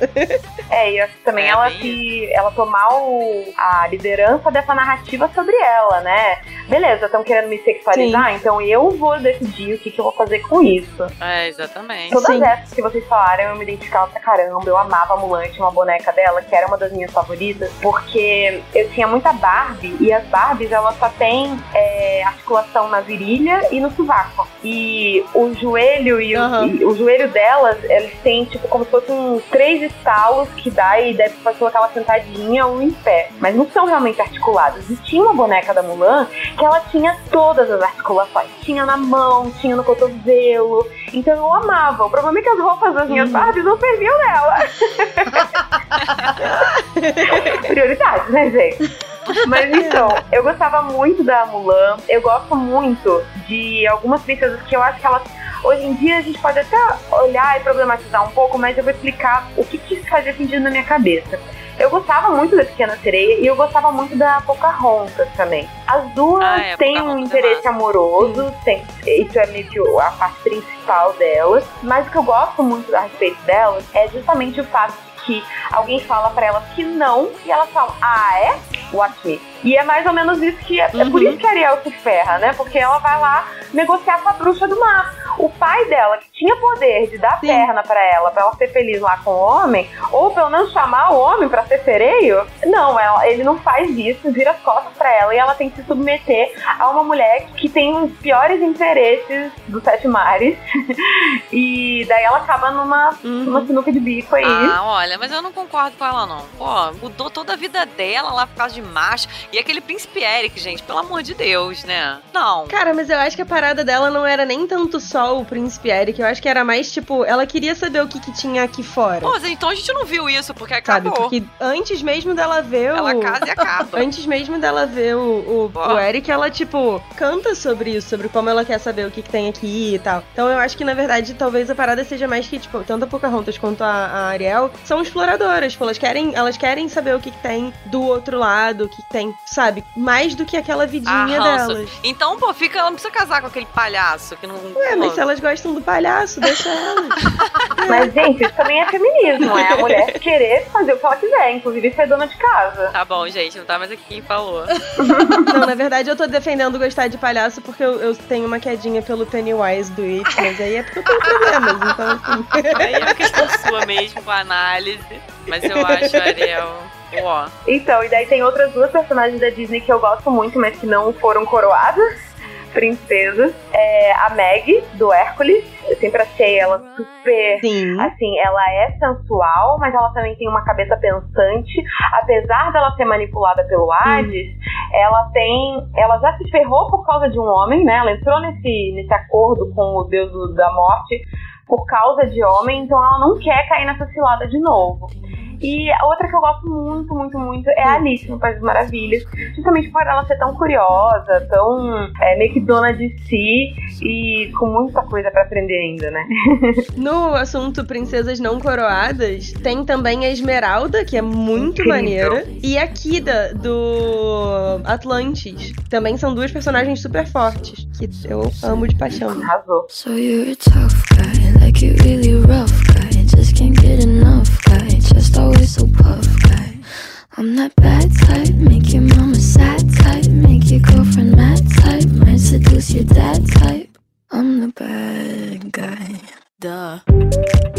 é, e acho que também é, ela se. Ela tomar o, a liderança dessa narrativa sobre ela, né? Beleza, estão querendo me sexualizar, Sim. então eu vou decidir o que, que, eu vou fazer com isso.
É, exatamente.
Todas
Sim.
essas que vocês falaram, eu me identificava pra caramba. Eu amava a Mulan, tinha uma boneca dela, que era uma das minhas favoritas, porque eu tinha muita Barbie, e as Barbies, elas só têm é, articulação na virilha e no sovaco. E o joelho e, uhum. o, e o, joelho delas, eles têm tipo como se fossem três estalos que dá e deve fazer aquela sentadinha ou em pé. Mas não são realmente articulados. E tinha uma boneca da Mulan que ela tinha todas as articulações. Tinha na mão, tinha no cotovelo. Então eu amava. O problema é que as roupas das minhas uhum. Barbies não serviam nela. Prioridade, né, gente? Mas então, eu gostava muito da Mulan. Eu gosto muito de algumas princesas que eu acho que elas. Hoje em dia a gente pode até olhar e problematizar um pouco, mas eu vou explicar o que, que isso fazia sentido na minha cabeça. Eu gostava muito da Pequena Sereia e eu gostava muito da Pocahontas também. As duas ah, é, têm um é interesse é amoroso, tem, isso é meio que a parte principal delas, mas o que eu gosto muito a respeito delas é justamente o fato de que alguém fala para elas que não e elas falam, ah, é? O aqui. E é mais ou menos isso que. É, uhum. é por isso que a Ariel se ferra, né? Porque ela vai lá negociar com a bruxa do mar. O pai dela, que tinha poder de dar Sim. perna para ela, para ela ser feliz lá com o homem, ou pelo menos chamar o homem para ser sereio, não, ela, ele não faz isso, vira as costas para ela e ela tem que se submeter a uma mulher que tem os piores interesses dos sete mares. e daí ela acaba numa, uhum. numa sinuca de bico aí.
Ah, olha, mas eu não concordo com ela, não. Pô, mudou toda a vida dela lá por causa de macho. E aquele príncipe Eric, gente, pelo amor de Deus, né? Não.
Cara, mas eu acho que a parada dela não era nem tanto só o príncipe Eric, eu acho que era mais, tipo, ela queria saber o que, que tinha aqui fora.
Pô, então a gente não viu isso, porque acabou.
Sabe, porque antes mesmo dela ver o...
Ela casa e acaba.
antes mesmo dela ver o, o, o, Eric, ela, tipo, canta sobre isso, sobre como ela quer saber o que, que tem aqui e tal. Então eu acho que, na verdade, talvez a parada seja mais que, tipo, tanto a Pocahontas quanto a, a Ariel são exploradoras, tipo, elas querem, elas querem saber o que, que tem do outro lado, o que, que tem sabe? Mais do que aquela vidinha ah, delas.
Então, pô, fica, ela não precisa casar com aquele palhaço que não.
Ué, mas se elas gostam do palhaço, deixa elas.
mas, gente, isso também é feminismo. É a mulher querer fazer o que ela quiser, inclusive ser dona de casa.
Tá bom, gente, não tá mais aqui, falou.
não, na verdade, eu tô defendendo gostar de palhaço porque eu, eu tenho uma quedinha pelo Pennywise do It, mas aí é porque eu tenho problemas, então assim.
Aí é uma questão sua mesmo, com a análise. Mas eu acho, Ariel.
Então, e daí tem outras duas personagens da Disney que eu gosto muito, mas que não foram coroadas. princesas. É a Meg, do Hércules. Eu sempre achei ela super.
Sim.
Assim, ela é sensual, mas ela também tem uma cabeça pensante. Apesar dela ser manipulada pelo Hades, ela tem. Ela já se ferrou por causa de um homem, né? Ela entrou nesse, nesse acordo com o deus da morte por causa de homem, então ela não quer cair nessa cilada de novo. E a outra que eu gosto muito, muito, muito é a Alice no País das Maravilhas. Justamente por ela ser tão curiosa, tão é, meio que dona de si e com muita coisa pra aprender ainda, né?
No assunto princesas não coroadas, tem também a Esmeralda, que é muito
Incrível.
maneira, e a Kida, do Atlantis. Também são duas personagens super fortes, que eu amo de paixão.
Arrasou.
So you're a tough guy, like you really rough guy. Just can't get enough guy, just always so puff guy. I'm that bad type, make your mama sad type, make your girlfriend mad type, might seduce your dad type. I'm the bad guy. Duh.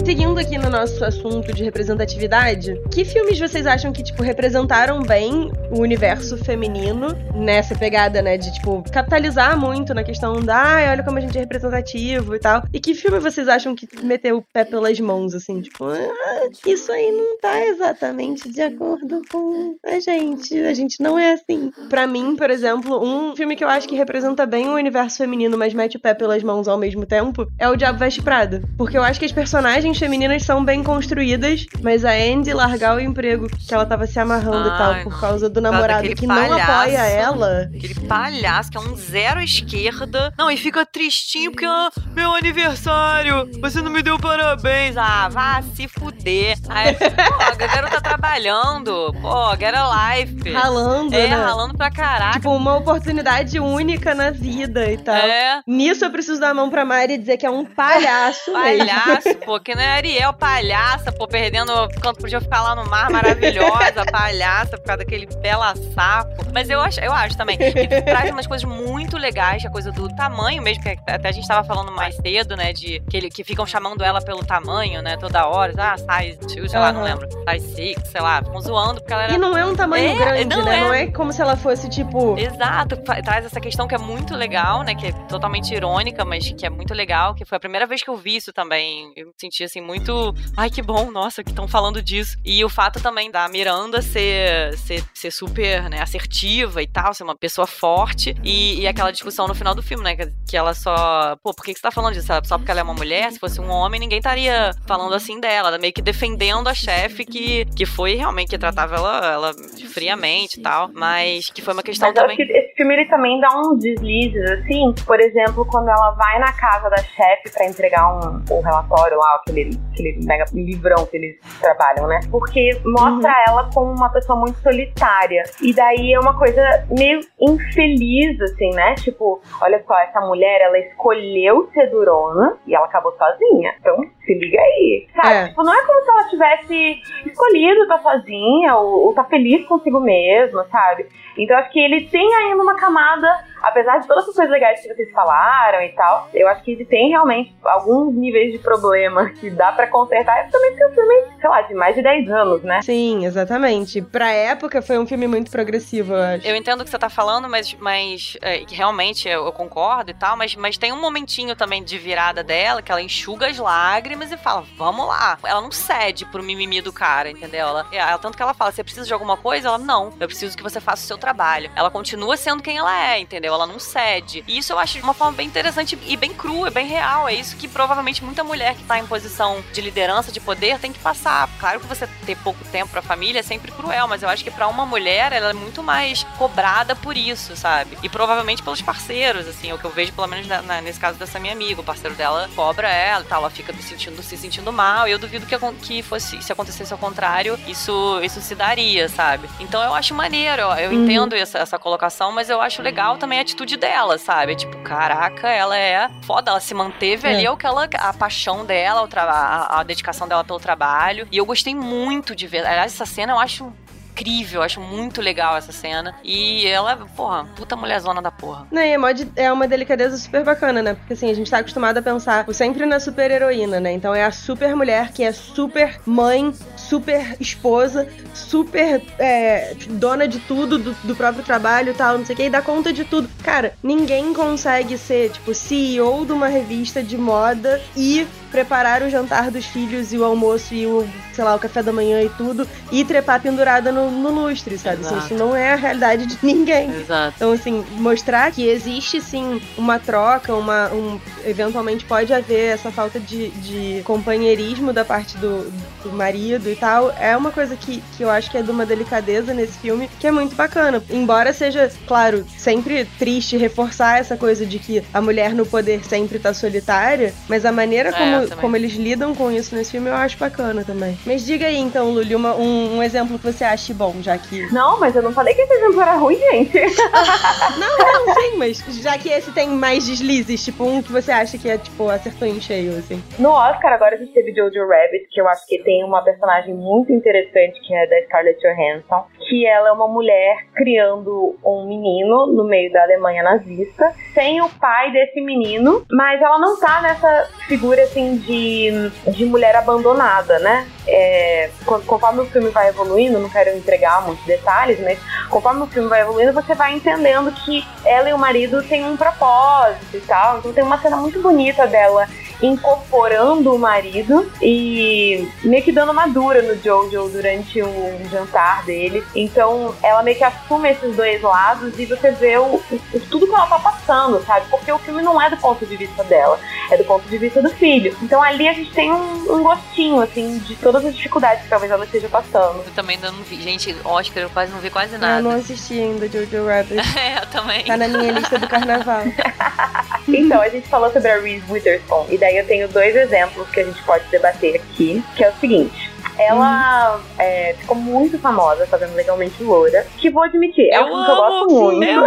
Seguindo aqui no nosso assunto de representatividade, que filmes vocês acham que, tipo, representaram bem o universo feminino nessa pegada, né? De, tipo, capitalizar muito na questão da, ai, olha como a gente é representativo e tal. E que filme vocês acham que meteu o pé pelas mãos, assim? Tipo, ah, isso aí não tá exatamente de acordo com a gente. A gente não é assim. Pra mim, por exemplo, um filme que eu acho que representa bem o universo feminino, mas mete o pé pelas mãos ao mesmo tempo, é o Diabo Veste Prada. Porque eu acho que as personagens femininas são bem construídas, mas a Andy largar o emprego que ela tava se amarrando e
Ai,
tal,
não.
por causa do namorado que não
palhaço.
apoia ela.
Aquele palhaço que é um zero à esquerda. Não, e fica tristinho porque, ah, meu aniversário, você não me deu parabéns. Ah, vá se fuder. Aí, pô, a galera tá trabalhando. Pô, get a life.
Ralando,
É,
né?
ralando pra caraca.
Tipo, uma oportunidade única na vida e tal.
É.
Nisso eu preciso dar a mão pra Mari e dizer que é um palhaço.
Palhaço, pô, que não é Ariel, palhaça, pô, perdendo quando podia ficar lá no mar, maravilhosa, palhaça, por causa daquele bela sapo. Mas eu acho, eu acho também que traz umas coisas muito legais, a coisa do tamanho mesmo, que até a gente tava falando mais cedo, né, de que, ele, que ficam chamando ela pelo tamanho, né, toda hora, ah, size 2, sei lá, não lembro, size 6, sei lá, ficam zoando porque ela era...
E não é um tamanho
É,
grande,
não
né?
é.
Não é como se ela fosse, tipo.
Exato, traz essa questão que é muito legal, né? Que é totalmente irônica, mas que é muito legal. Que foi a primeira vez que eu vi isso também. Eu senti assim muito. Ai, que bom, nossa, que estão falando disso. E o fato também da Miranda ser, ser, ser super né, assertiva e tal, ser uma pessoa forte. E, e aquela discussão no final do filme, né? Que, que ela só. Pô, por que, que você tá falando disso? Só porque ela é uma mulher? Se fosse um homem, ninguém estaria falando assim dela. Ela meio que defendendo a chefe que, que foi realmente que tratava ela, ela friamente e tal. Mas que foi uma questão
Mas eu
também.
acho que esse filme ele também dá uns deslizes, assim. Por exemplo, quando ela vai na casa da chefe pra entregar um, um relatório lá, aquele, aquele mega livrão que eles trabalham, né? Porque mostra ela como uma pessoa muito solitária. E daí é uma coisa meio infeliz, assim, né? Tipo, olha só, essa mulher, ela escolheu ser durona e ela acabou sozinha. Então, se liga aí. Sabe?
É.
Tipo, não é como se ela tivesse escolhido estar sozinha ou, ou tá feliz consigo mesma, sabe? Então acho que ele tem ainda uma camada, apesar de todas essas coisas legais que vocês falaram e tal, eu acho que ele tem realmente alguns níveis de problema que dá pra consertar. Também porque é um filme, sei lá, de mais de 10 anos, né?
Sim, exatamente. Pra época foi um filme muito progressivo, eu acho.
Eu entendo o que você tá falando, mas, mas é, realmente eu, eu concordo e tal, mas, mas tem um momentinho também de virada dela que ela enxuga as lágrimas e fala, vamos lá. Ela não cede pro mimimi do cara, entendeu? Ela, ela- tanto que ela fala, você precisa de alguma coisa? Ela, não, eu preciso que você faça o seu trabalho. Ela continua sendo quem ela é, entendeu? Ela não cede. E isso eu acho de uma forma bem interessante e bem crua, bem real. É isso que provavelmente muita mulher que tá em posição de liderança, de poder, tem que passar. Claro que você ter pouco tempo pra família é sempre cruel, mas eu acho que pra uma mulher ela é muito mais cobrada por isso, sabe? E provavelmente pelos parceiros, assim, é o que eu vejo pelo menos na- na- nesse caso dessa minha amiga. O parceiro dela cobra ela e tal, ela fica se sentindo, se sentindo mal. E eu duvido que, que fosse, se acontecesse ao contrário, isso, isso se daria, sabe? Então eu acho maneiro, eu, eu
Uhum.
entendo essa, essa colocação, mas eu acho legal também a atitude dela, sabe? Tipo, caraca, ela é foda, ela se manteve
É.
ali, é o que ela, a paixão dela, a, a dedicação dela pelo trabalho. E eu gostei muito de ver. Aliás, essa cena eu acho incrível, acho muito legal essa cena. E ela, porra, puta mulherzona da porra.
Não, e é, mó de- é uma delicadeza super bacana, né? Porque assim, a gente tá acostumado a pensar sempre na super heroína, né? Então é a super mulher que é super mãe, super esposa, super é, dona de tudo, do, do próprio trabalho e tal, não sei o que, e dá conta de tudo. Cara, ninguém consegue ser, tipo, CEO de uma revista de moda e preparar o jantar dos filhos e o almoço e o, sei lá, o café da manhã e tudo, e trepar pendurada no, no lustre, sabe? Assim, isso não é a realidade de ninguém.
Exato.
Então, assim, mostrar que existe sim uma troca, uma. Um, eventualmente pode haver essa falta de, de companheirismo da parte do, do marido e tal, é uma coisa que, que eu acho que é de uma delicadeza nesse filme que é muito bacana. Embora seja, claro, sempre triste reforçar essa coisa de que a mulher no poder sempre tá solitária, mas a maneira
É,
como,
também.
como eles lidam com isso nesse filme eu acho bacana também. Mas diga aí então, Luli, uma- um, um exemplo que você ache bom, já que.
Não, mas eu não falei que esse exemplo era ruim, gente.
Não, não, sim, mas já que esse tem mais deslizes, tipo um que você acha que é, tipo, acertou em cheio, assim.
No Oscar, agora a gente teve Jojo Rabbit, que eu acho que tem uma personagem muito interessante, que é da Scarlett Johansson, que ela é uma mulher criando um menino no meio da Alemanha nazista, sem o pai desse menino, mas ela não tá nessa figura, assim, de, de mulher abandonada, né? É, con- conforme o filme vai evoluindo, não quero entregar muitos detalhes, mas conforme o filme vai evoluindo, você vai entendendo que ela e o marido têm um propósito e tal. Então tem uma cena muito bonita dela incorporando o marido e meio que dando uma dura no Jojo durante um jantar dele. Então ela meio que assume esses dois lados e você vê o, o- tudo que ela tá passando, sabe? Porque o filme não é do ponto de vista dela, é do ponto de vista do filho. Então ali a gente tem um, um gostinho, assim, de todas as dificuldades que talvez ela esteja passando.
Eu também ainda não vi. Gente, Oscar, eu quase não vi quase
Eu
nada.
não assisti ainda Jojo Rabbit.
É, eu também.
Tá na minha lista do carnaval.
Então, a gente falou sobre a Reese Witherspoon, e daí eu tenho dois exemplos que a gente pode debater aqui, que é o seguinte. Ela é, ficou muito famosa fazendo Legalmente Loura, que vou admitir, é um
Eu
filme que eu gosto muito.
eu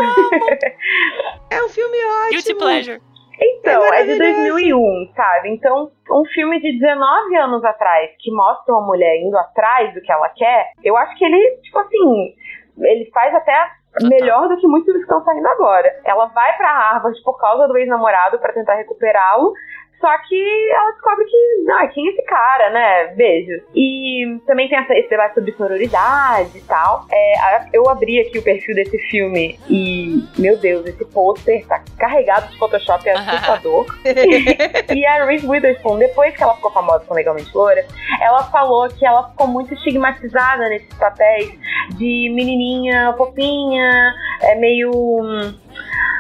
É um filme ótimo.
Guilty Pleasure.
Então,
É
é, de
maravilhoso.
2001, sabe? Então, um filme de 19 anos atrás que mostra uma mulher indo atrás do que ela quer, eu acho que ele, tipo assim, ele faz até melhor do que muitos que estão saindo agora. Ela vai pra Harvard por causa do ex-namorado pra tentar recuperá-lo. Só que ela descobre que, ah, quem é esse cara, né? Beijo. E também tem essa- esse debate sobre sororidade e tal. É, a- eu abri aqui o perfil desse filme e, meu Deus, esse pôster tá carregado de Photoshop, é assustador. e a Reese Witherspoon, depois que ela ficou famosa com Legalmente Loura, ela falou que ela ficou muito estigmatizada nesses papéis de menininha fofinha, é meio.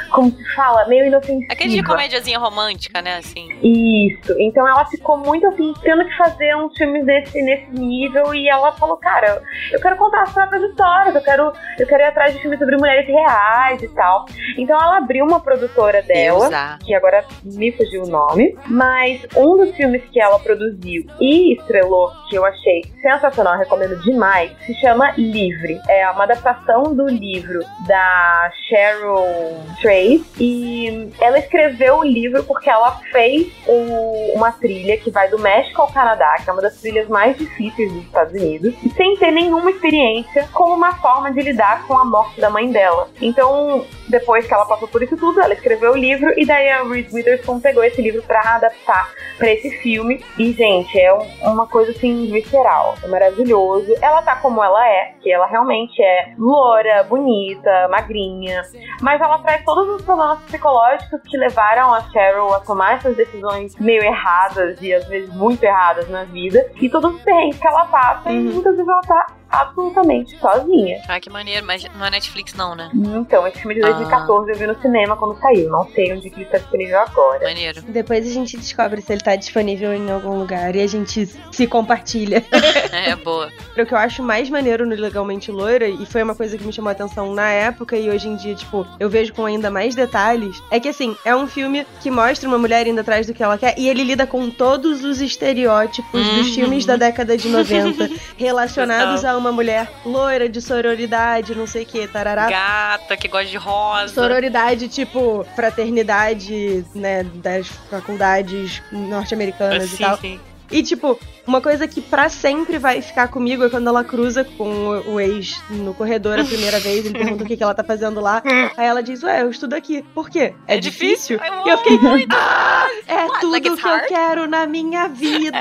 Como se fala? Meio inofensiva.
Aquele de comédiazinha romântica, né? Assim.
Isso. Então ela ficou muito assim, tendo que fazer uns filmes desse, nesse nível. E ela falou, cara, eu quero contar as próprias histórias, eu quero, eu quero ir atrás de filmes sobre mulheres reais e tal. Então ela abriu uma produtora dela, que agora me fugiu o nome. Mas um dos filmes que ela produziu e estrelou, que eu achei sensacional, recomendo demais, se chama Livre. É uma adaptação do livro da Cheryl Trace. E ela escreveu o livro porque ela fez o- uma trilha que vai do México ao Canadá, que é uma das trilhas mais difíceis dos Estados Unidos, sem ter nenhuma experiência como uma forma de lidar com a morte da mãe dela. Então, depois que ela passou por isso tudo, ela escreveu o livro e daí a Reese Witherspoon pegou esse livro pra adaptar pra esse filme. E, gente, é um- uma coisa assim visceral, é maravilhoso. Ela tá como ela é, que ela realmente é loura, bonita, magrinha, mas ela traz todos os problemas psicológicos que levaram a Cheryl a tomar essas decisões meio erradas e às vezes muito erradas na vida, e todos os perrengues que ela passa, e muitas vezes ela tá absolutamente sozinha.
Ai, que maneiro, mas não é Netflix, não, né?
Então, esse filme de 2014 eu vi no cinema quando saiu. Não sei onde que ele está disponível agora.
Maneiro.
Depois a gente descobre se ele tá disponível em algum lugar e a gente se compartilha.
É, boa.
O que eu acho mais maneiro no Legalmente Loira, e foi uma coisa que me chamou a atenção na época e hoje em dia, tipo, eu vejo com ainda mais detalhes, é que assim, é um filme que mostra uma mulher indo atrás do que ela quer e ele lida com todos os estereótipos dos
Uhum.
filmes da década de 90 relacionados
Total.
Uma mulher loira de sororidade, não sei o que, tarará.
Gata que gosta de rosa.
Sororidade, tipo, fraternidade, né, das faculdades norte-americanas e
Sim,
tal.
sim.
E, tipo, uma coisa que pra sempre vai ficar comigo é quando ela cruza com o, o ex no corredor a primeira vez, ele pergunta o que, que ela tá fazendo lá. Aí ela diz, ué, eu estudo aqui. Por quê? É,
É difícil?
difícil?
Eu
E eu fiquei,
muito.
ah, é
What,
tudo
like
que eu
hard?
quero na minha vida.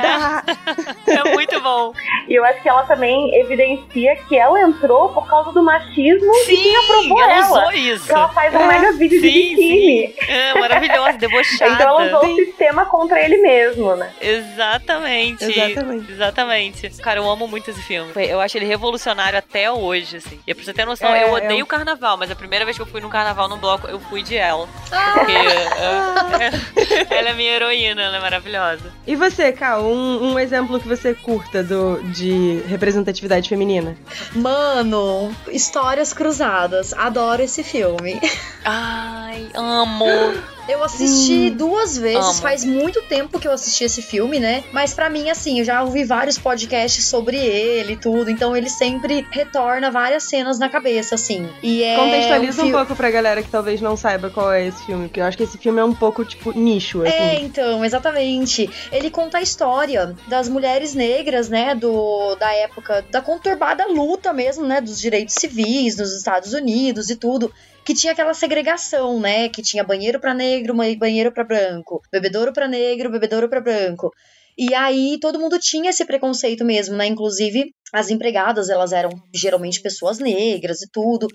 É muito bom.
E eu acho que ela também evidencia que ela entrou por causa do machismo de
Sim,
quem aprovou
ela
ela.
usou isso.
Que ela faz um
É,
mega vídeo de
sim,
biquíni.
É, maravilhosa, debochada.
Então ela usou o sistema contra ele mesmo, né?
Exatamente.
Exatamente.
Exatamente. Cara, eu amo muito esse filme. Eu acho ele revolucionário até hoje, assim. E pra você ter noção,
É,
eu
é
odeio o carnaval, mas a primeira vez que eu fui num carnaval num bloco, eu fui de ela. Porque é, ela é minha heroína, ela é maravilhosa.
E você, Cal, um, um exemplo que você curta do, de representatividade feminina?
Mano, histórias cruzadas. Adoro esse filme.
Ai, amo.
Eu assisti duas vezes,
Amo.
faz muito tempo que eu assisti esse filme, né? Mas pra mim, assim, eu já ouvi vários podcasts sobre ele e tudo, então ele sempre retorna várias cenas na cabeça, assim. E é.
Contextualiza um,
fi-
pouco pra galera que talvez não saiba qual é esse filme, porque eu acho que esse filme é um pouco, tipo, nicho, assim.
É, então, exatamente. Ele conta a história das mulheres negras, né, do, da época da conturbada luta mesmo, né, dos direitos civis nos Estados Unidos e tudo. Que tinha aquela segregação, né? Que tinha banheiro pra negro, banheiro pra branco, bebedouro pra negro, bebedouro pra branco. E aí todo mundo tinha esse preconceito mesmo, né? Inclusive as empregadas, elas eram geralmente pessoas negras e tudo.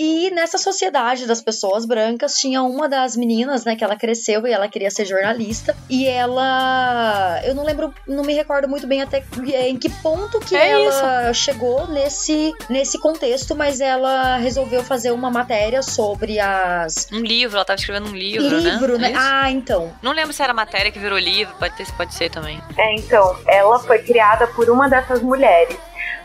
E nessa sociedade das pessoas brancas, tinha uma das meninas, né, que ela cresceu e ela queria ser jornalista. E ela. Eu não lembro, não me recordo muito bem até em que ponto que
É
ela chegou nesse, nesse contexto, mas ela resolveu fazer uma matéria sobre as.
Um livro, ela tava escrevendo um livro,
Livro,
né?
né?
É isso?
Ah, então.
Não lembro se era matéria que virou livro, pode, ter, pode ser também.
É, então, ela foi criada por uma dessas mulheres.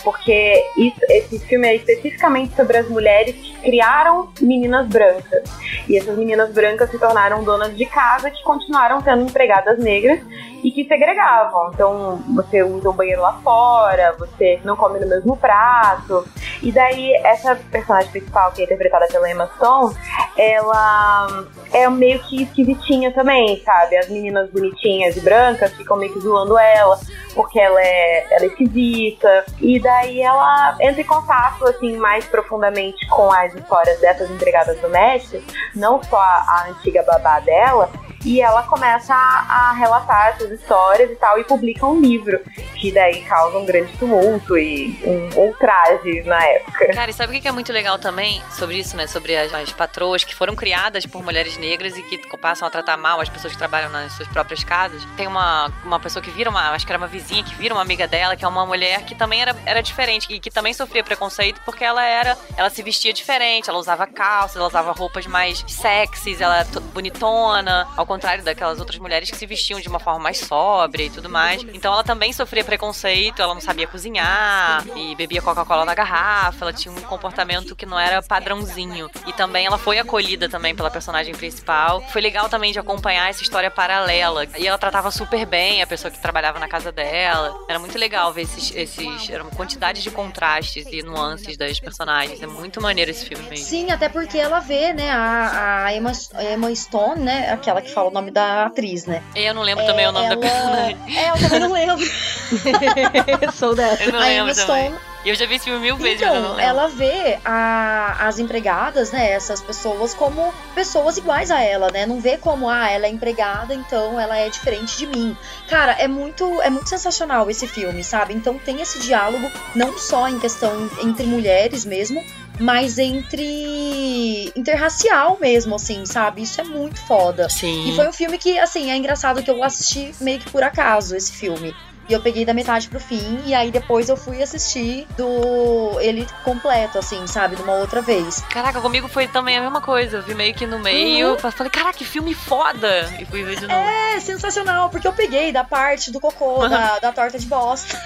Porque isso- esse filme é especificamente sobre as mulheres que criaram meninas brancas. E essas meninas brancas se tornaram donas de casa que continuaram sendo empregadas negras e que segregavam. Então, você usa o banheiro lá fora, você não come no mesmo prato. E daí, essa personagem principal, que é interpretada pela Emma Stone, ela é meio que esquisitinha também, sabe? As meninas bonitinhas e brancas ficam meio que zoando ela, porque ela é, ela é esquisita. E daí ela entra em contato, assim, mais profundamente com as histórias dessas empregadas domésticas, não só a, a antiga babá dela, e ela começa a, a relatar essas histórias e tal, e publica um livro, que daí causa um grande tumulto e um ultraje na época.
Cara, e sabe o que é muito legal também sobre isso, né? Sobre as, as patroas que foram criadas por mulheres negras e que passam a tratar mal as pessoas que trabalham nas suas próprias casas. Tem uma, uma pessoa que vira uma, acho que era uma vizinha que vira uma amiga dela, que é uma mulher que também era, era diferente e que também sofria preconceito porque ela era, ela se vestia diferente, ela usava calças, ela usava roupas mais sexys, ela é to- bonitona, ao contrário daquelas outras mulheres que se vestiam de uma forma mais sóbria e tudo mais. Então ela também sofria preconceito, ela não sabia cozinhar e bebia Coca-Cola na garrafa, ela tinha um comportamento que não era padrãozinho. E também ela foi acolhida também pela personagem principal. Foi legal também de acompanhar essa história paralela. E ela tratava super bem a pessoa que trabalhava na casa dela. Era muito legal ver esses, esses era uma quantidade de contrastes e nuances das personagens. É muito maneiro esse filme mesmo.
Sim, até porque ela vê, né, a, a Emma, a Emma Stone, né, aquela que fala o nome da atriz, né?
Eu não lembro também o nome da
ela-
personagem.
É, eu também não lembro.
Sou dessa.
Eu não
a
lembro
Emma
também.
Stone
E eu já vi esse filme mil vezes,
Então, ela vê a- as empregadas, né, essas pessoas, como pessoas iguais a ela, né? Não vê como, ah, ela é empregada, então ela é diferente de mim. Cara, é muito, é muito sensacional esse filme, sabe? Então tem esse diálogo, não só em questão entre mulheres mesmo, mas entre interracial mesmo, assim, sabe? Isso é muito foda.
Sim.
E foi um filme que, assim, é engraçado que eu assisti meio que por acaso esse filme. E eu peguei da metade pro fim, e aí depois eu fui assistir do ele completo, assim, sabe? De uma outra vez.
Caraca, comigo foi também a mesma coisa. Eu vi meio que no meio,
Uhum.
falei, caraca, que filme foda! E fui ver de novo.
É sensacional, porque eu peguei da parte do cocô, da, da torta de bosta.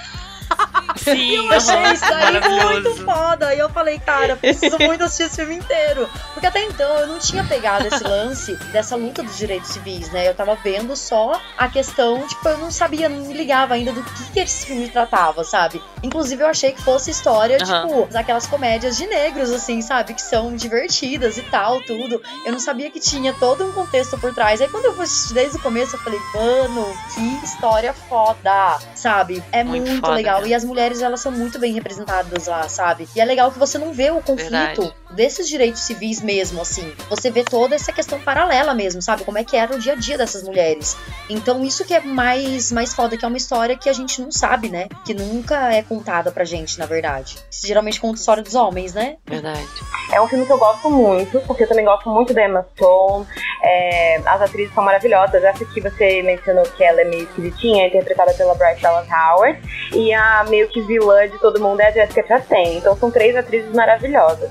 Sim,
eu achei
aham,
isso aí muito foda. E eu falei, cara, preciso muito assistir esse filme inteiro. Porque até então eu não tinha pegado esse lance dessa luta dos direitos civis, né? Eu tava vendo só a questão, tipo, eu não sabia, não me ligava ainda do que, que esse filme tratava, sabe? Inclusive eu achei que fosse história,
Aham.
tipo, daquelas comédias de negros, assim, sabe? Que são divertidas e tal, tudo. Eu não sabia que tinha todo um contexto por trás. Aí quando eu fui assistir desde o começo, eu falei, mano, que história foda, sabe? É
Muito
muito,
foda,
legal. E as mulheres, elas são muito bem representadas lá, sabe? E é legal que você não vê o conflito
Verdade.
Desses direitos civis mesmo, assim. Você vê toda essa questão paralela mesmo, sabe? Como é que era o dia a dia dessas mulheres. Então, isso que é mais, mais foda, que é uma história que a gente não sabe, né? Que nunca é contada pra gente, na verdade. Geralmente conta a história dos homens, né?
Verdade.
É um filme que eu gosto muito, porque eu também gosto muito da Emma Stone. É, as atrizes são maravilhosas. Essa que você mencionou que ela é meio esquisitinha, é interpretada pela Bryce Dallas Howard. E a meio que vilã de todo mundo é a Jessica Chastain. Então são três atrizes maravilhosas.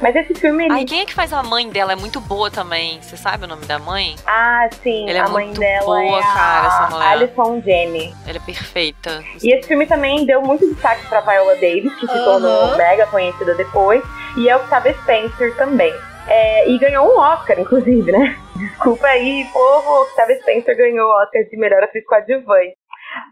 Mas esse filme, ele...
Ai, quem é que faz a mãe dela? É muito boa também. Você sabe o nome da mãe?
Ah, sim,
Ela é
a mãe
muito
dela
boa,
é a
cara, essa mulher.
Alison Jenny.
Ela é perfeita.
E esse filme também deu muito destaque pra Viola Davis, que se tornou mega conhecida depois, e é Octavia Spencer também. É, e ganhou um Oscar, inclusive, né? Desculpa aí, povo, Octavia Spencer ganhou o Oscar de melhor atriz coadjuvante.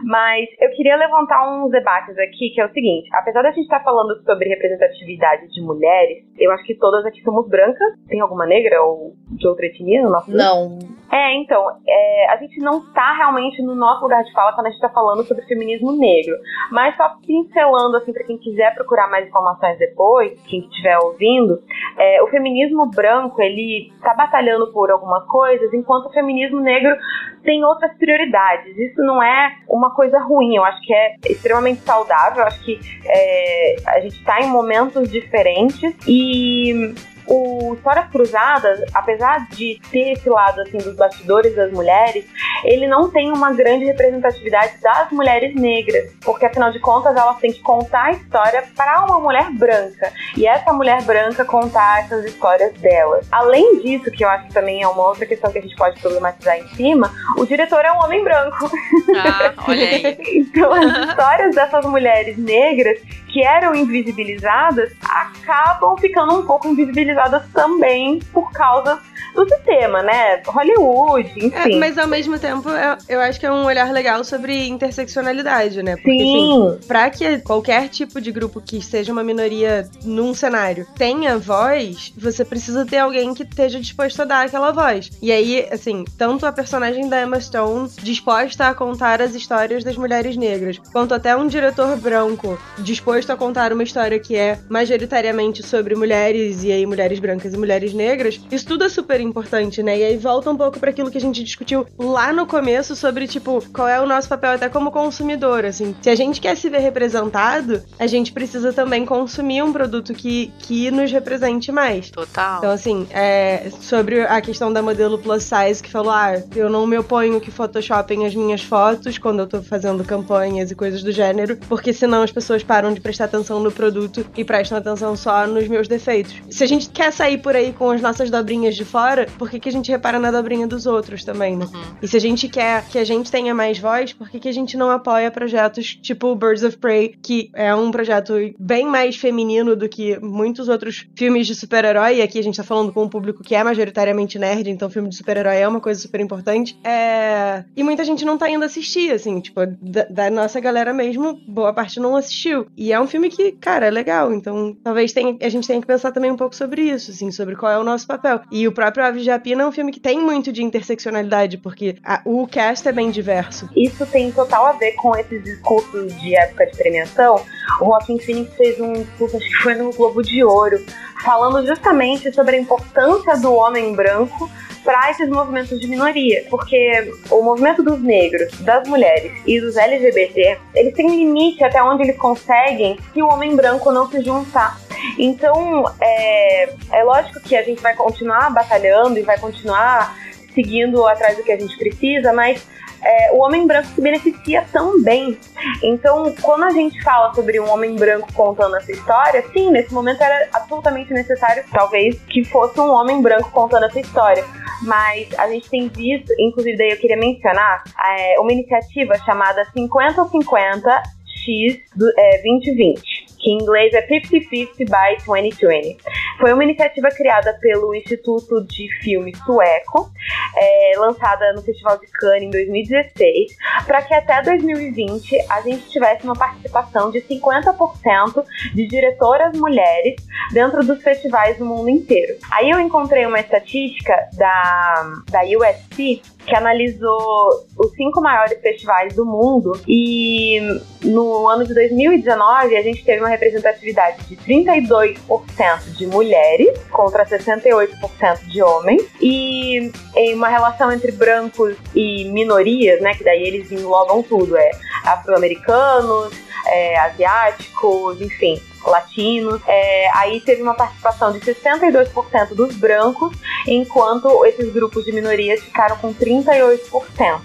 Mas eu queria levantar uns debates aqui, que é o seguinte: apesar da gente estar falando sobre representatividade de mulheres, eu acho que todas aqui somos brancas. Tem alguma negra ou de outra etnia no nosso grupo?
Não.
É, então, é, a gente não tá realmente no nosso lugar de fala quando a gente tá falando sobre feminismo negro. Mas só pincelando, assim, pra quem quiser procurar mais informações depois, quem estiver ouvindo, é, o feminismo branco, ele tá batalhando por algumas coisas, enquanto o feminismo negro tem outras prioridades. Isso não é uma coisa ruim, eu acho que é extremamente saudável, eu acho que é, a gente tá em momentos diferentes e o Histórias Cruzadas, apesar de ter esse lado assim dos bastidores das mulheres, ele não tem uma grande representatividade das mulheres negras, porque afinal de contas elas têm que contar a história para uma mulher branca e essa mulher branca contar essas histórias delas. Além disso, que eu acho que também é uma outra questão que a gente pode problematizar em cima, o diretor é um homem branco.
Ah, olha aí.
Então, as histórias dessas mulheres negras que eram invisibilizadas acabam ficando um pouco invisibilizadas também por causa do sistema, né? Hollywood,
É,
enfim.
mas ao mesmo tempo, eu, eu acho que é um olhar legal sobre interseccionalidade, né? Porque,
Sim.
assim, pra que qualquer tipo de grupo que seja uma minoria num cenário tenha voz, você precisa ter alguém que esteja disposto a dar aquela voz. E aí, assim, tanto a personagem da Emma Stone disposta a contar as histórias das mulheres negras, quanto até um diretor branco disposto a contar uma história que é majoritariamente sobre mulheres, e aí mulheres brancas e mulheres negras, isso tudo é super importante, né? E aí volta um pouco para aquilo que a gente discutiu lá no começo sobre, tipo, qual é o nosso papel até como consumidor, assim. Se a gente quer se ver representado, a gente precisa também consumir um produto que, que nos represente mais.
Total.
Então, assim, é, sobre a questão da modelo plus size que falou: ah, eu não me oponho que photoshopem as minhas fotos quando eu tô fazendo campanhas e coisas do gênero, porque senão as pessoas param de prestar atenção no produto e prestam atenção só nos meus defeitos. Se a gente quer sair por aí com as nossas dobrinhas de fora, por que, que a gente repara na dobrinha dos outros também, né? E se a gente quer que a gente tenha mais voz, por que, que a gente não apoia projetos tipo Birds of Prey, que é um projeto bem mais feminino do que muitos outros filmes de super-herói? E aqui a gente tá falando com um público que é majoritariamente nerd, então filme de super-herói é uma coisa super importante. É... E muita gente não tá indo assistir, assim, tipo, da, da nossa galera mesmo, boa parte não assistiu. E é um filme que, cara, é legal. Então, talvez tenha, a gente tenha que pensar também um pouco sobre isso, assim, sobre qual é o nosso papel. E o próprio Aves de Rapina é um filme que tem muito de interseccionalidade, porque a- o cast é bem diverso.
Isso tem total a ver com esses discursos de época de premiação. O Joaquin Phoenix fez um discurso, acho que foi no Globo de Ouro, falando justamente sobre a importância do homem branco para esses movimentos de minoria, porque o movimento dos negros, das mulheres e dos LGBT, eles têm um limite até onde eles conseguem que o homem branco não se juntar. Então, é, é lógico que a gente vai continuar batalhando e vai continuar seguindo atrás do que a gente precisa, mas é, o homem branco se beneficia também. Então, quando a gente fala sobre um homem branco contando essa história, sim, nesse momento era absolutamente necessário, talvez, que fosse um homem branco contando essa história. Mas a gente tem visto, inclusive daí eu queria mencionar, é, uma iniciativa chamada 50 ou 50 do, é, 2020 que em inglês é 50-50 by 2020. Foi uma iniciativa criada pelo Instituto de Filme Sueco, é, lançada no Festival de Cannes em 2016, para que até 2020 a gente tivesse uma participação de 50% de diretoras mulheres dentro dos festivais do mundo inteiro. Aí eu encontrei uma estatística da, da USC que analisou os cinco maiores festivais do mundo. E no ano de 2019 a gente teve uma representatividade de 32% de mulheres contra 68% de homens. E em uma relação entre brancos e minorias, né, que daí eles englobam tudo, é afro-americanos, é, asiáticos, enfim, latinos. É, aí teve uma participação de 62% dos brancos, enquanto esses grupos de minorias ficaram com 38%.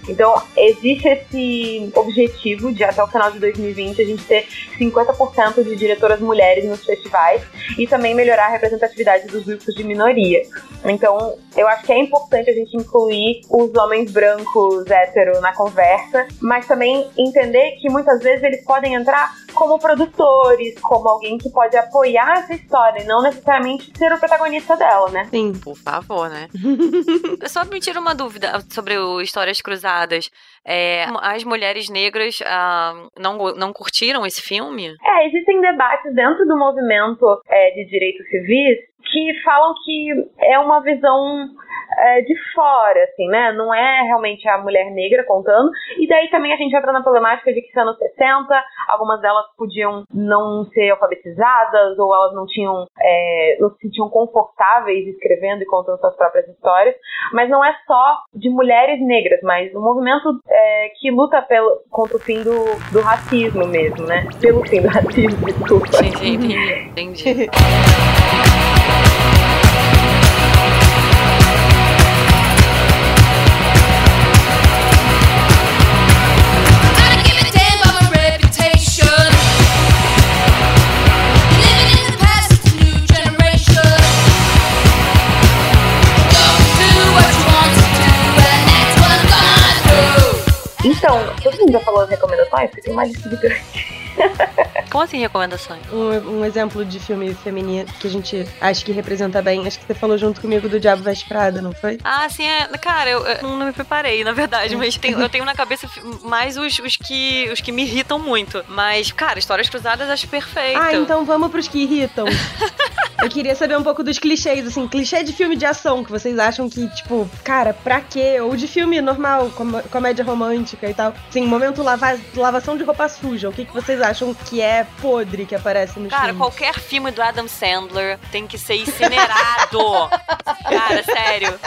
Então, existe esse objetivo de até o final de 2020 a gente ter 50% de diretoras mulheres nos festivais e também melhorar a representatividade dos grupos de minoria. Então, eu acho que é importante a gente incluir os homens brancos hétero na conversa, mas também entender que muitas vezes eles podem entrar como produtores, como alguém que pode apoiar essa história e não necessariamente ser o protagonista dela, né?
Sim.
Por favor, né? Só me tira uma dúvida sobre o Histórias Cruzadas. É, as mulheres negras ah, não, não curtiram esse filme?
É, existem debates dentro do movimento é, de direitos civis que falam que é uma visão é, de fora, assim, né? Não é realmente a mulher negra contando. E daí também a gente entra na problemática de que nos anos 60, algumas delas podiam não ser alfabetizadas ou elas não tinham, é, não se sentiam confortáveis escrevendo e contando suas próprias histórias. Mas não é só de mulheres negras, mas um movimento é, que luta pelo, contra o fim do, do racismo mesmo, né? Pelo fim do racismo, desculpa.
Entendi, entendi.
Então, todo mundo já falou as recomendações? Porque tem uma lista grande.
Como assim recomendações?
Um, um, exemplo de filme feminino que a gente acha que representa bem. Acho que você falou junto comigo do Diabo Veste Prada, não foi?
Ah, sim, é. Cara, eu, eu não me preparei, na verdade, mas tem, eu tenho na cabeça mais os, os, que, os que me irritam muito. Mas, cara, Histórias Cruzadas acho perfeito.
Ah, então vamos pros que irritam. eu queria saber um pouco dos clichês, assim, clichê de filme de ação que vocês acham que, tipo, cara, pra quê? Ou de filme normal, com, comédia romântica e tal. Sim, momento lava, lavação de roupa suja. O que, que vocês acham que é podre que aparece no
Cara,
filme?
qualquer filme do Adam Sandler tem que ser incinerado. Cara, sério.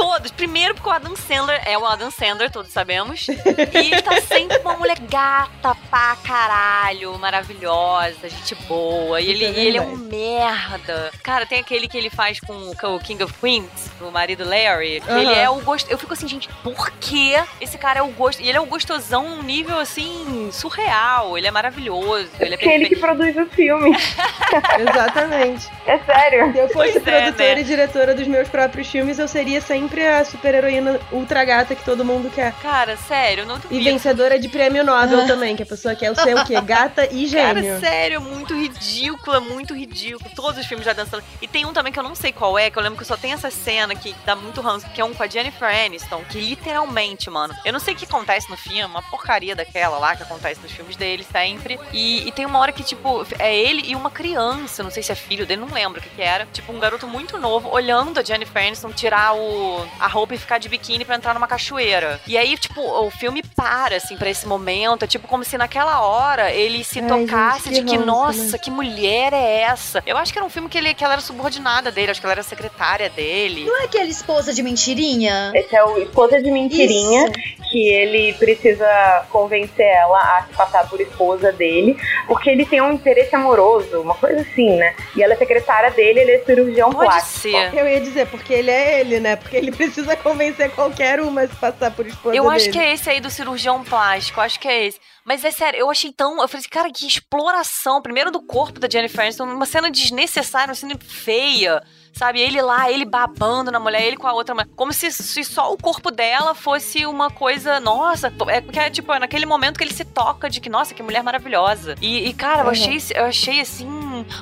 Todos. Primeiro porque o Adam Sandler é o Adam Sandler, todos sabemos. E ele tá sempre com uma mulher gata pra caralho, maravilhosa, gente boa. E ele,
é
ele é um merda. Cara, tem aquele que ele faz com o King of Queens, o marido Larry.
Uhum.
Ele é o gosto. Eu fico assim, gente, por que esse cara é o gosto? E ele é o gostosão num nível assim, surreal. Ele é maravilhoso. Ele é
Que ele que produz o filme.
Exatamente.
É sério.
Se eu fosse
Pois é,
produtora
né?
e diretora dos meus próprios filmes, eu seria sempre a super-heroína ultra gata que todo mundo quer.
Cara, sério, não
E
duvido.
vencedora de prêmio Nobel também, que a pessoa quer ser o quê? Gata e gênio.
Cara, sério, muito ridículo, é muito ridículo. Todos os filmes já dançando. E tem um também que eu não sei qual é, que eu lembro que só tem essa cena que dá muito ranço, que é um com a Jennifer Aniston, que literalmente, mano, eu não sei o que acontece no filme, uma porcaria daquela lá que acontece nos filmes dele sempre. E, e tem uma hora que, tipo, é ele e uma criança, não sei se é filho dele, não lembro o que que era. Tipo, um garoto muito novo, olhando a Jennifer Aniston tirar o, a roupa e ficar de biquíni pra entrar numa cachoeira. E aí, tipo, o filme para, assim, pra esse momento. É tipo como se naquela hora ele se
Ai,
tocasse
gente, que
de que, nossa,
né?
que mulher é essa? Eu acho que era um filme que, ele, que ela era subordinada dele, acho que ela era secretária dele.
Não é aquele esposa de mentirinha?
Esse é o Esposa de Mentirinha,
Isso.
que ele precisa convencer ela a se passar por esposa dele, porque ele tem um interesse amoroso, uma coisa assim, né? E ela é secretária dele, ele é cirurgião
Pode
plástico.
ser.
Eu ia dizer, porque ele é ele, né? Porque ele precisa convencer qualquer uma a se passar por esposa
Eu acho
dele.
que é esse aí do cirurgião plástico, acho que é esse. Mas é sério, eu achei tão. Eu falei assim, cara, que exploração. Primeiro do corpo da Jennifer Aniston, uma cena desnecessária, uma cena feia. Sabe? Ele lá, ele babando na mulher, ele com a outra mulher. Como se, se só o corpo dela fosse uma coisa, nossa, é porque é tipo, é naquele momento que ele se toca de que, nossa, que mulher maravilhosa. E, e, cara, eu
Uhum.
achei, eu achei assim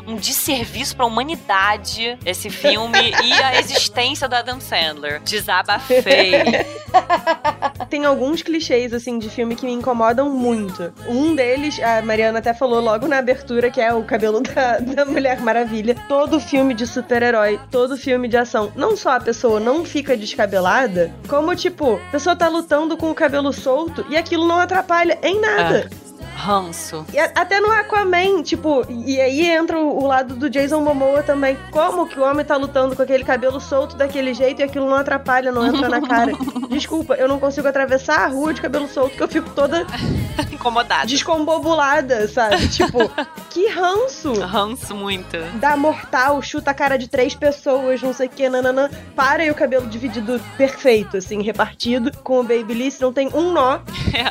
um desserviço pra humanidade esse filme e a existência do Adam Sandler. Desabafei.
Tem alguns clichês, assim, de filme que me incomodam muito. Um deles, a Mariana até falou logo na abertura, que é o cabelo da, da Mulher Maravilha. Todo filme de super-herói, todo filme de ação, não só a pessoa não fica descabelada, como, tipo, a pessoa tá lutando com o cabelo solto e aquilo não atrapalha em nada.
Ranço.
E a- até no Aquaman, tipo, e aí entra o, o lado do Jason Momoa também. Como que o homem tá lutando com aquele cabelo solto daquele jeito e aquilo não atrapalha, não entra na cara? Desculpa, eu não consigo atravessar a rua de cabelo solto que eu fico toda
Incomodada.
descombobulada, sabe? Tipo, que ranço!
Ranço muito.
Dá mortal, chuta a cara de três pessoas, não sei o que, nananã. Para e o cabelo dividido perfeito, assim, repartido. Com o Babyliss não tem um nó.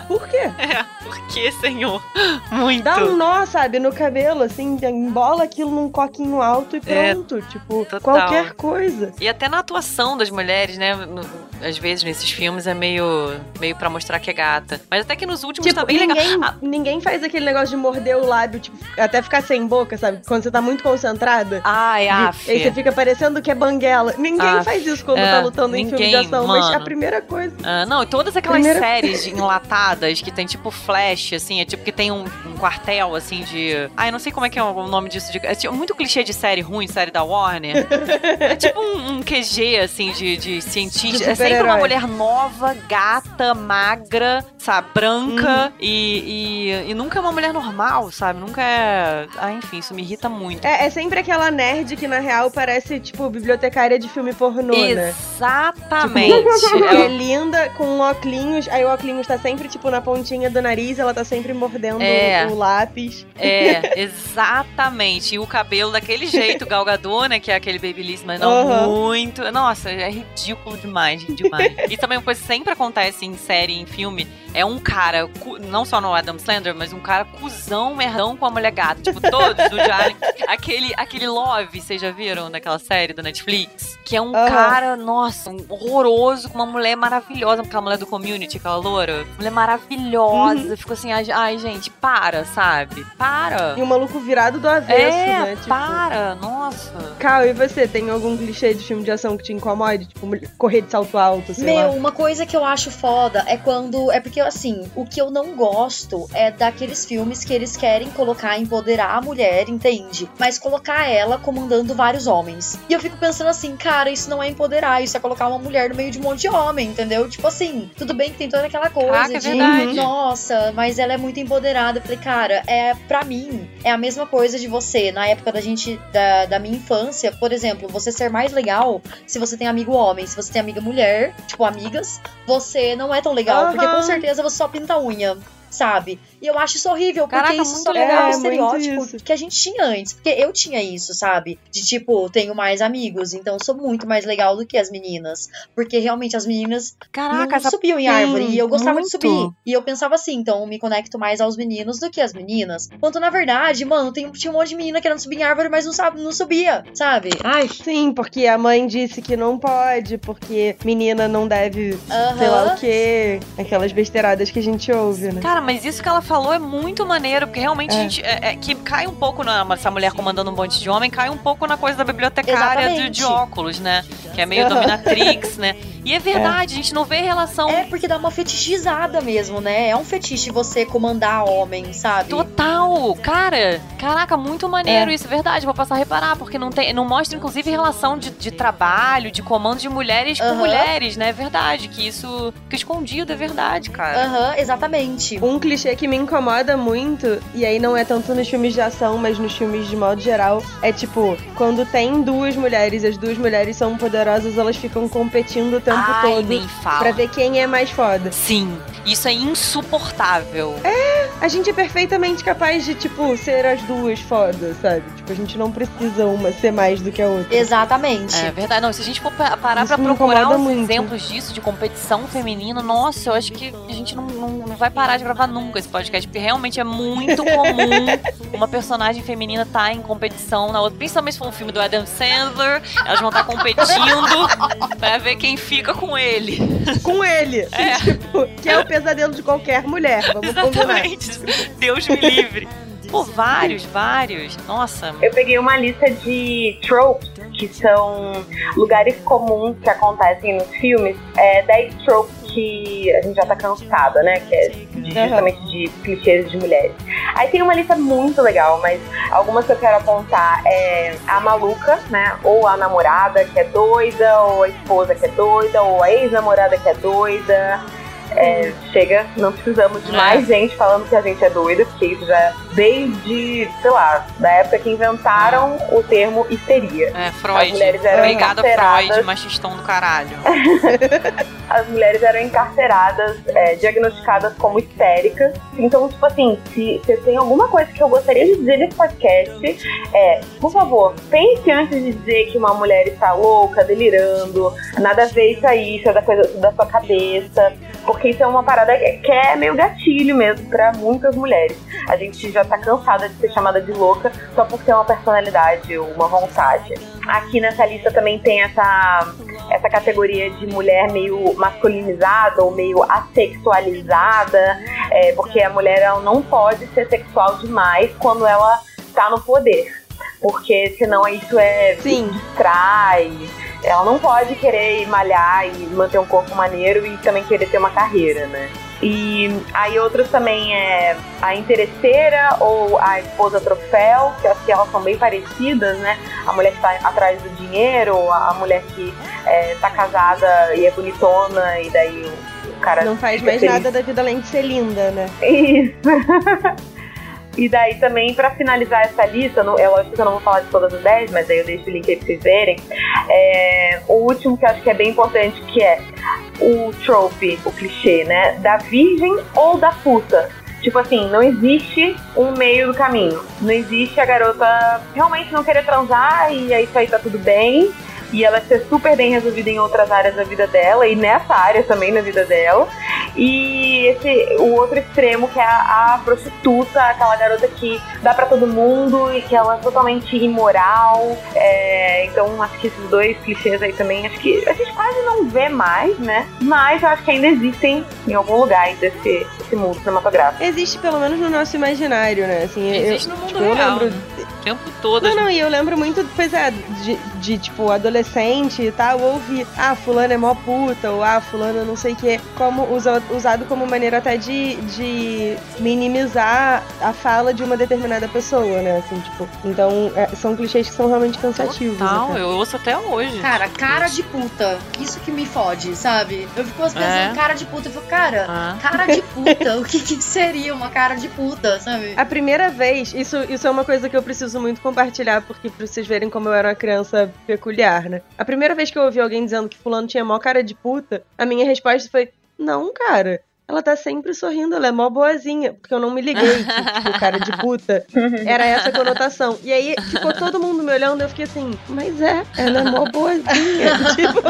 Por quê?
É, por que, senhor? Muito.
Dá um nó, sabe, no cabelo, assim, embola aquilo num coquinho alto e
É,
pronto. tipo,
total.
qualquer coisa.
E até na atuação das mulheres, né? no- às vezes nesses filmes é meio, meio pra mostrar que é gata. Mas até que nos últimos
Tipo,
tá bem
ninguém,
legal. Ah,
ninguém faz aquele negócio de morder o lábio, tipo, até ficar sem boca, sabe? Quando você tá muito concentrada.
Ai,
E-
af.
Aí você fica parecendo que é banguela. Ninguém
Aff,
faz isso quando
é,
tá lutando em filme de
ninguém,
ação, mas é a
mano.
primeira coisa.
Ah, não, e todas aquelas
Primeira-
séries enlatadas que tem tipo flash, assim, é tipo que tem um, um quartel, assim, de. Ai, não sei como é que é o nome disso. De... É tipo, muito clichê de série ruim, série da Warner. é tipo um, um QG, assim, de, de cientista.
De
é sempre uma mulher nova, gata, magra, sabe, branca
Uhum.
e, e, e nunca é uma mulher normal, sabe? Nunca é. Ah, enfim, isso me irrita muito.
É, é sempre aquela nerd que, na real, parece, tipo, bibliotecária de filme pornô, né?
Exatamente.
Tipo,
É
é linda, com óculos, aí o óculos tá sempre, tipo, na pontinha do nariz, ela tá sempre mordendo
É.
o lápis.
É, exatamente. E o cabelo daquele jeito, galgador, né? Que é aquele babyliss, mas não
Aham.
muito. Nossa, é ridículo demais, demais. e também uma coisa que sempre acontece em série, em filme, é um cara, não só no Adam Sandler, mas um cara cuzão, merdão com a mulher gata. Tipo, todos do Jalen. Aquele, aquele Love, vocês já viram naquela série da Netflix? Que é um
Aham.
cara, nossa, um horroroso, com uma mulher maravilhosa, aquela mulher do community, aquela loura. Mulher maravilhosa.
Uhum.
Ficou assim, ai, ai, gente, para, sabe? Para.
E o maluco virado do avesso,
É,
né? Tipo,
para, nossa.
Cal, e você? Tem algum clichê de filme de ação que te incomode? Tipo, correr de salto alto, sei
Meu,
lá.
uma coisa que eu acho foda é quando. É porque, assim, o que eu não gosto é daqueles filmes que eles querem colocar, empoderar a mulher, entende? Mas colocar ela comandando vários homens. E eu fico pensando assim, cara, isso não é empoderar, isso é colocar uma mulher no meio de um monte de homem, entendeu? Tipo assim, tudo bem que tem toda aquela coisa
Caraca, é
de.
verdade.
Nossa, mas ela é muito empoderada. Eu falei, cara, é para mim, é a mesma coisa de você, na época da gente, da, da minha infância, por exemplo, você ser mais legal se você tem amigo homem, se você tem amiga mulher, tipo amigas, você não é tão legal, porque
Aham.
com certeza você só pinta unha. Sabe? E eu acho isso horrível, porque
Caraca,
isso
muito
só
legal. É, muito
estereótipo
isso.
que a gente tinha antes. Porque eu tinha isso, sabe? De tipo, tenho mais amigos, então eu sou muito mais legal do que as meninas. Porque realmente as meninas
Caraca,
não
essa...
subiam em
Sim,
árvore. E eu gostava
muito.
de subir. E eu pensava assim, então eu me conecto mais aos meninos do que às meninas. Quanto na verdade, mano, tem, tinha um monte de menina querendo subir em árvore, mas não, sabe, não subia, sabe? Ai.
Sim, porque a mãe disse que não pode, porque menina não deve,
Aham.
sei lá o quê. Aquelas besteiradas que a gente ouve, né?
Cara, mas isso que ela falou é muito maneiro, porque realmente
É.
a gente. É, é que cai um pouco na. Essa mulher comandando um monte de homem, cai um pouco na coisa da bibliotecária de, de óculos, né? Que é meio
Aham.
dominatrix, né? E é verdade, a gente não vê relação.
É porque dá uma fetichizada mesmo, né? É um fetiche você comandar homem, sabe?
Total! Cara, caraca, muito maneiro
É.
isso, é verdade. Vou passar a reparar, porque não tem, não mostra, inclusive, relação de, de trabalho, de comando de mulheres com
Aham.
mulheres, né? É verdade, que isso fica escondido, é verdade, cara.
Aham, exatamente.
Um clichê que me incomoda muito, e aí não é tanto nos filmes de ação, mas nos filmes de modo geral, é tipo, quando tem duas mulheres e as duas mulheres são poderosas, elas ficam competindo o tempo
Ai,
todo
nem fala.
pra ver quem é mais foda.
Sim, isso é insuportável.
a gente é perfeitamente capaz de, tipo, ser as duas fodas, sabe? Tipo, a gente não precisa uma ser mais do que a outra.
Exatamente.
É verdade. Não, se a gente for pa- parar
Isso
pra procurar uns
muito.
exemplos disso, de competição feminina, nossa, eu acho que a gente não, não, não vai parar de gravar nunca esse podcast, porque realmente é muito comum uma personagem feminina estar em competição na outra. Principalmente se for um filme do Adam Sandler, elas vão estar competindo pra ver quem fica com ele.
Com ele.
É.
Tipo, que é o pesadelo de qualquer mulher, vamos combinar.
Exatamente. Deus me livre. Pô, vários, vários. Nossa.
Eu peguei uma lista de tropes, que são lugares comuns que acontecem nos filmes. É 10 tropes que a gente já tá cansada, né? Que é justamente de clichês de mulheres. Aí tem uma lista muito legal, mas algumas que eu quero apontar é a maluca, né? Ou a namorada que é doida, ou a esposa que é doida, ou a ex-namorada que é doida. É, chega, não precisamos de mais gente falando que a gente é doida, porque isso já é desde, sei lá, da época que inventaram o termo histeria.
É, Freud.
As mulheres eram
Obrigada,
encarceradas.
Freud, machistão do caralho.
As mulheres eram encarceradas, é, diagnosticadas como histéricas. Então, tipo assim, se você tem alguma coisa que eu gostaria de dizer nesse podcast, é, por favor, pense antes de dizer que uma mulher está louca, delirando, nada a ver isso aí, isso é da coisa da sua cabeça. Porque isso é uma parada que é meio gatilho mesmo pra muitas mulheres. A gente já tá cansada de ser chamada de louca só por ter uma personalidade, uma vontade. Aqui nessa lista também tem essa, essa categoria de mulher meio masculinizada ou meio assexualizada, é, porque a mulher ela não pode ser sexual demais quando ela tá no poder. Porque senão isso é distrai. Ela não pode querer malhar e manter um corpo maneiro e também querer ter uma carreira, né? E aí outros também é a interesseira ou a esposa troféu, que acho que elas são bem parecidas, né? A mulher que tá atrás do dinheiro, a mulher que é, tá casada e é bonitona, e daí o, cara.
Não faz mais
feliz.
nada da vida além de ser linda, né?
Isso. E daí também, pra finalizar essa lista, não- é lógico que eu não vou falar de todas as 10, mas aí eu deixo o link aí pra vocês verem. É, o último que eu acho que é bem importante, que é o trope, o clichê, né? Da virgem ou da puta. Tipo assim, não existe um meio do caminho. Não existe a garota realmente não querer transar e aí isso aí tá tudo bem. E ela ser super bem resolvida em outras áreas da vida dela e nessa área também na vida dela. E esse, o outro extremo que é a, a prostituta, aquela garota que dá pra todo mundo e que ela é totalmente imoral. É, então acho que esses dois clichês aí também, acho que a gente quase não vê mais, né? Mas eu acho que ainda existem em algum lugar desse, desse mundo cinematográfico.
Existe pelo menos no nosso imaginário, né? Assim, eu-
Existe no mundo
tipo, eu
real,
lembro
né? O tempo todo.
Não,
as-
não, e eu lembro muito, pois é, de, de, tipo, adolescente e tal, ouvir, ah, fulano é mó puta, ou ah, fulano não sei o que, como usa- usado como maneira até de, de minimizar a fala de uma determinada pessoa, né? Assim, tipo, então é, são clichês que são realmente cansativos.
Não,
até.
eu ouço até hoje.
Cara, cara de puta. Isso que me fode, sabe? Eu fico pensando,
É?
cara de puta. Eu fico, cara,
Ah.
cara de puta. o que, que seria uma cara de puta, sabe?
A primeira vez, isso, isso é uma coisa que eu preciso muito compartilhar, porque pra vocês verem como eu era uma criança peculiar, né? A primeira vez que eu ouvi alguém dizendo que fulano tinha mó cara de puta, a minha resposta foi, não, cara. Ela tá sempre sorrindo, ela é mó boazinha. Porque eu não me liguei que, tipo, cara de puta era essa conotação. E aí ficou todo mundo me olhando, eu fiquei assim, mas é, ela é mó boazinha. tipo,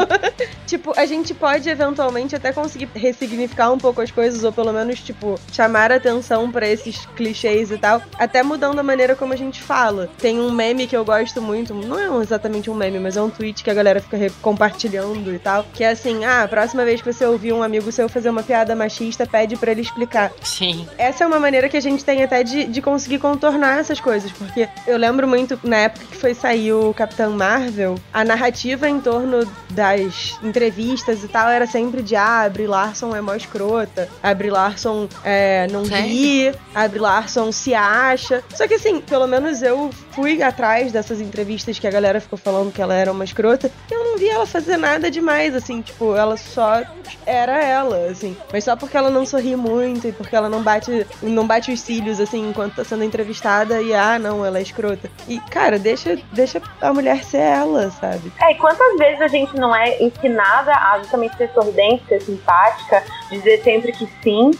tipo, a gente pode eventualmente até conseguir ressignificar um pouco as coisas, ou pelo menos, tipo, chamar atenção pra esses clichês e tal, até mudando a maneira como a gente fala. Tem um meme que eu gosto muito, não é exatamente um meme, mas é um tweet que a galera fica compartilhando e tal, que é assim, ah, a próxima vez que você ouvir um amigo seu fazer uma piada machista, pede pra ele explicar.
Sim.
Essa é uma maneira que a gente tem até de, de conseguir contornar essas coisas, porque eu lembro muito, na época que foi sair o Capitão Marvel, a narrativa em torno das entrevistas e tal era sempre de ah, a Brie Larson é mó escrota, a Brie Larson é, não ri, a Brie Larson se acha. Só que assim, pelo menos eu fui atrás dessas entrevistas que a galera ficou falando que ela era uma escrota, e eu não vi ela fazer nada demais, assim, tipo, ela só era ela, assim. Mas só porque ela não sorri muito e porque ela não bate, não bate os cílios, assim, enquanto tá sendo entrevistada e, ah, não, ela é escrota. E, cara, deixa, deixa a mulher ser ela, sabe?
É, e quantas vezes a gente não é ensinada a justamente ser sorridente, ser simpática, dizer sempre que sim.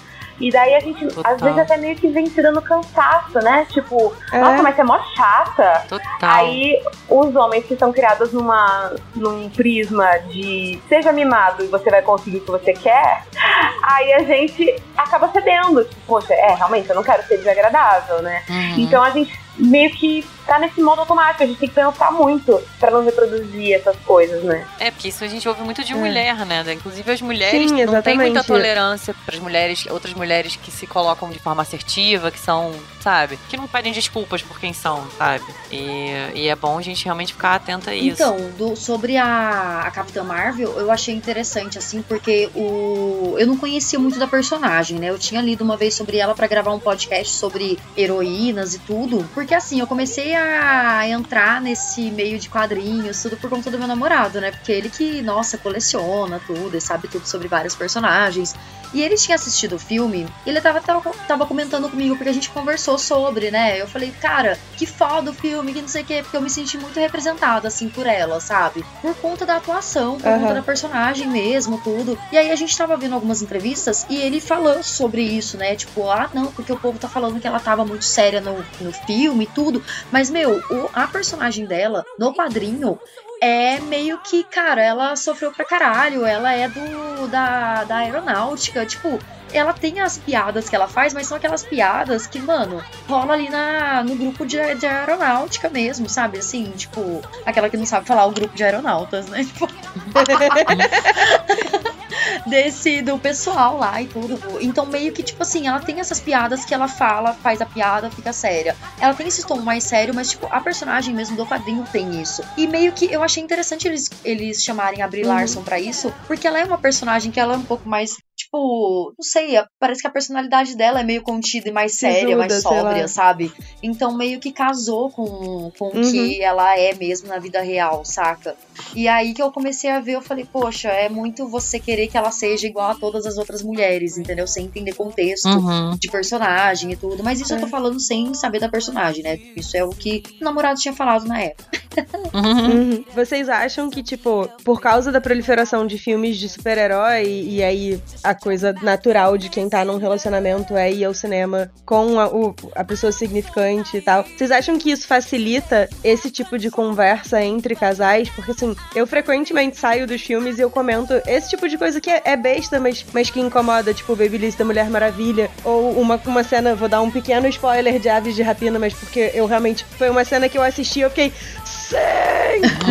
E daí a gente,
Total.
às vezes, até meio que vem se dando cansaço, né? Tipo,
É.
nossa, mas você é mó chata.
Total.
Aí os homens que são criados numa, num prisma de seja mimado e você vai conseguir o que você quer, aí a gente acaba cedendo. Tipo, poxa, é, realmente, eu não quero ser desagradável, né?
Uhum.
Então a gente meio que tá nesse modo automático, a gente tem que pensar muito pra não reproduzir essas coisas, né?
É, porque isso a gente ouve muito de
É.
mulher, né? Inclusive as mulheres
Sim,
não têm muita tolerância para as mulheres, outras mulheres que se colocam de forma assertiva, que são, sabe? Que não pedem desculpas por quem são, sabe? E, e é bom a gente realmente ficar atenta a isso.
Então, do- sobre a, a Capitã Marvel, eu achei interessante, assim, porque o eu não conhecia muito da personagem, né? Eu tinha lido uma vez sobre ela pra gravar um podcast sobre heroínas e tudo. Porque, assim, eu comecei a entrar nesse meio de quadrinhos, tudo por conta do meu namorado, né? Porque ele que, nossa, coleciona tudo e sabe tudo sobre vários personagens. E ele tinha assistido o filme e ele tava, tava, tava comentando comigo, porque a gente conversou sobre, né? Eu falei, cara, que foda o filme, que não sei o quê, porque eu me senti muito representada, assim, por ela, sabe? Por conta da atuação, por
Aham.
conta da personagem mesmo, tudo. E aí a gente tava vendo algumas entrevistas e ele falou sobre isso, né? Tipo, ah, não, porque o povo tá falando que ela tava muito séria no, no filme e tudo. Mas, meu, o- a personagem dela, no quadrinho, é meio que, cara, ela sofreu pra caralho, ela é do da, da aeronáutica, tipo, ela tem as piadas que ela faz, mas são aquelas piadas que, mano, rola ali na, no grupo de, de aeronáutica mesmo, sabe? Assim, tipo, aquela que não sabe falar o grupo de aeronautas, né? Tipo, desse do pessoal lá e tudo. Então meio que tipo assim, ela tem essas piadas que ela fala, faz a piada, fica séria. Ela tem esse tom mais sério, mas tipo, a personagem mesmo do quadrinho tem isso. E meio que eu achei interessante eles, eles chamarem a Brie
Uhum.
Larson pra isso, porque ela é uma personagem que ela é um pouco mais Tipo, não sei, parece que a personalidade dela é meio contida e mais séria, mais
Sisuda, sei lá.
sóbria, sabe? Então meio que casou com, com o
Uhum.
que ela é mesmo na vida real, saca? E aí que eu comecei a ver, eu falei, poxa, é muito você querer que ela seja igual a todas as outras mulheres, entendeu? Sem entender contexto
Uhum.
de personagem e tudo. Mas isso eu tô
É.
falando sem saber da personagem, né? Isso é o que o namorado tinha falado na época.
Uhum. Vocês acham que, tipo, por causa da proliferação de filmes de super-herói e aí a coisa natural de quem tá num relacionamento é ir ao cinema com a, o- a pessoa significante e tal, vocês acham que isso facilita esse tipo de conversa entre casais? Porque, assim, eu frequentemente saio dos filmes e eu comento esse tipo de coisa que é, é besta, mas, mas que incomoda, tipo, Babyliss da Mulher Maravilha, ou uma, uma cena, vou dar um pequeno spoiler de Aves de Rapina, mas porque eu realmente, foi uma cena que eu assisti e eu fiquei, sim!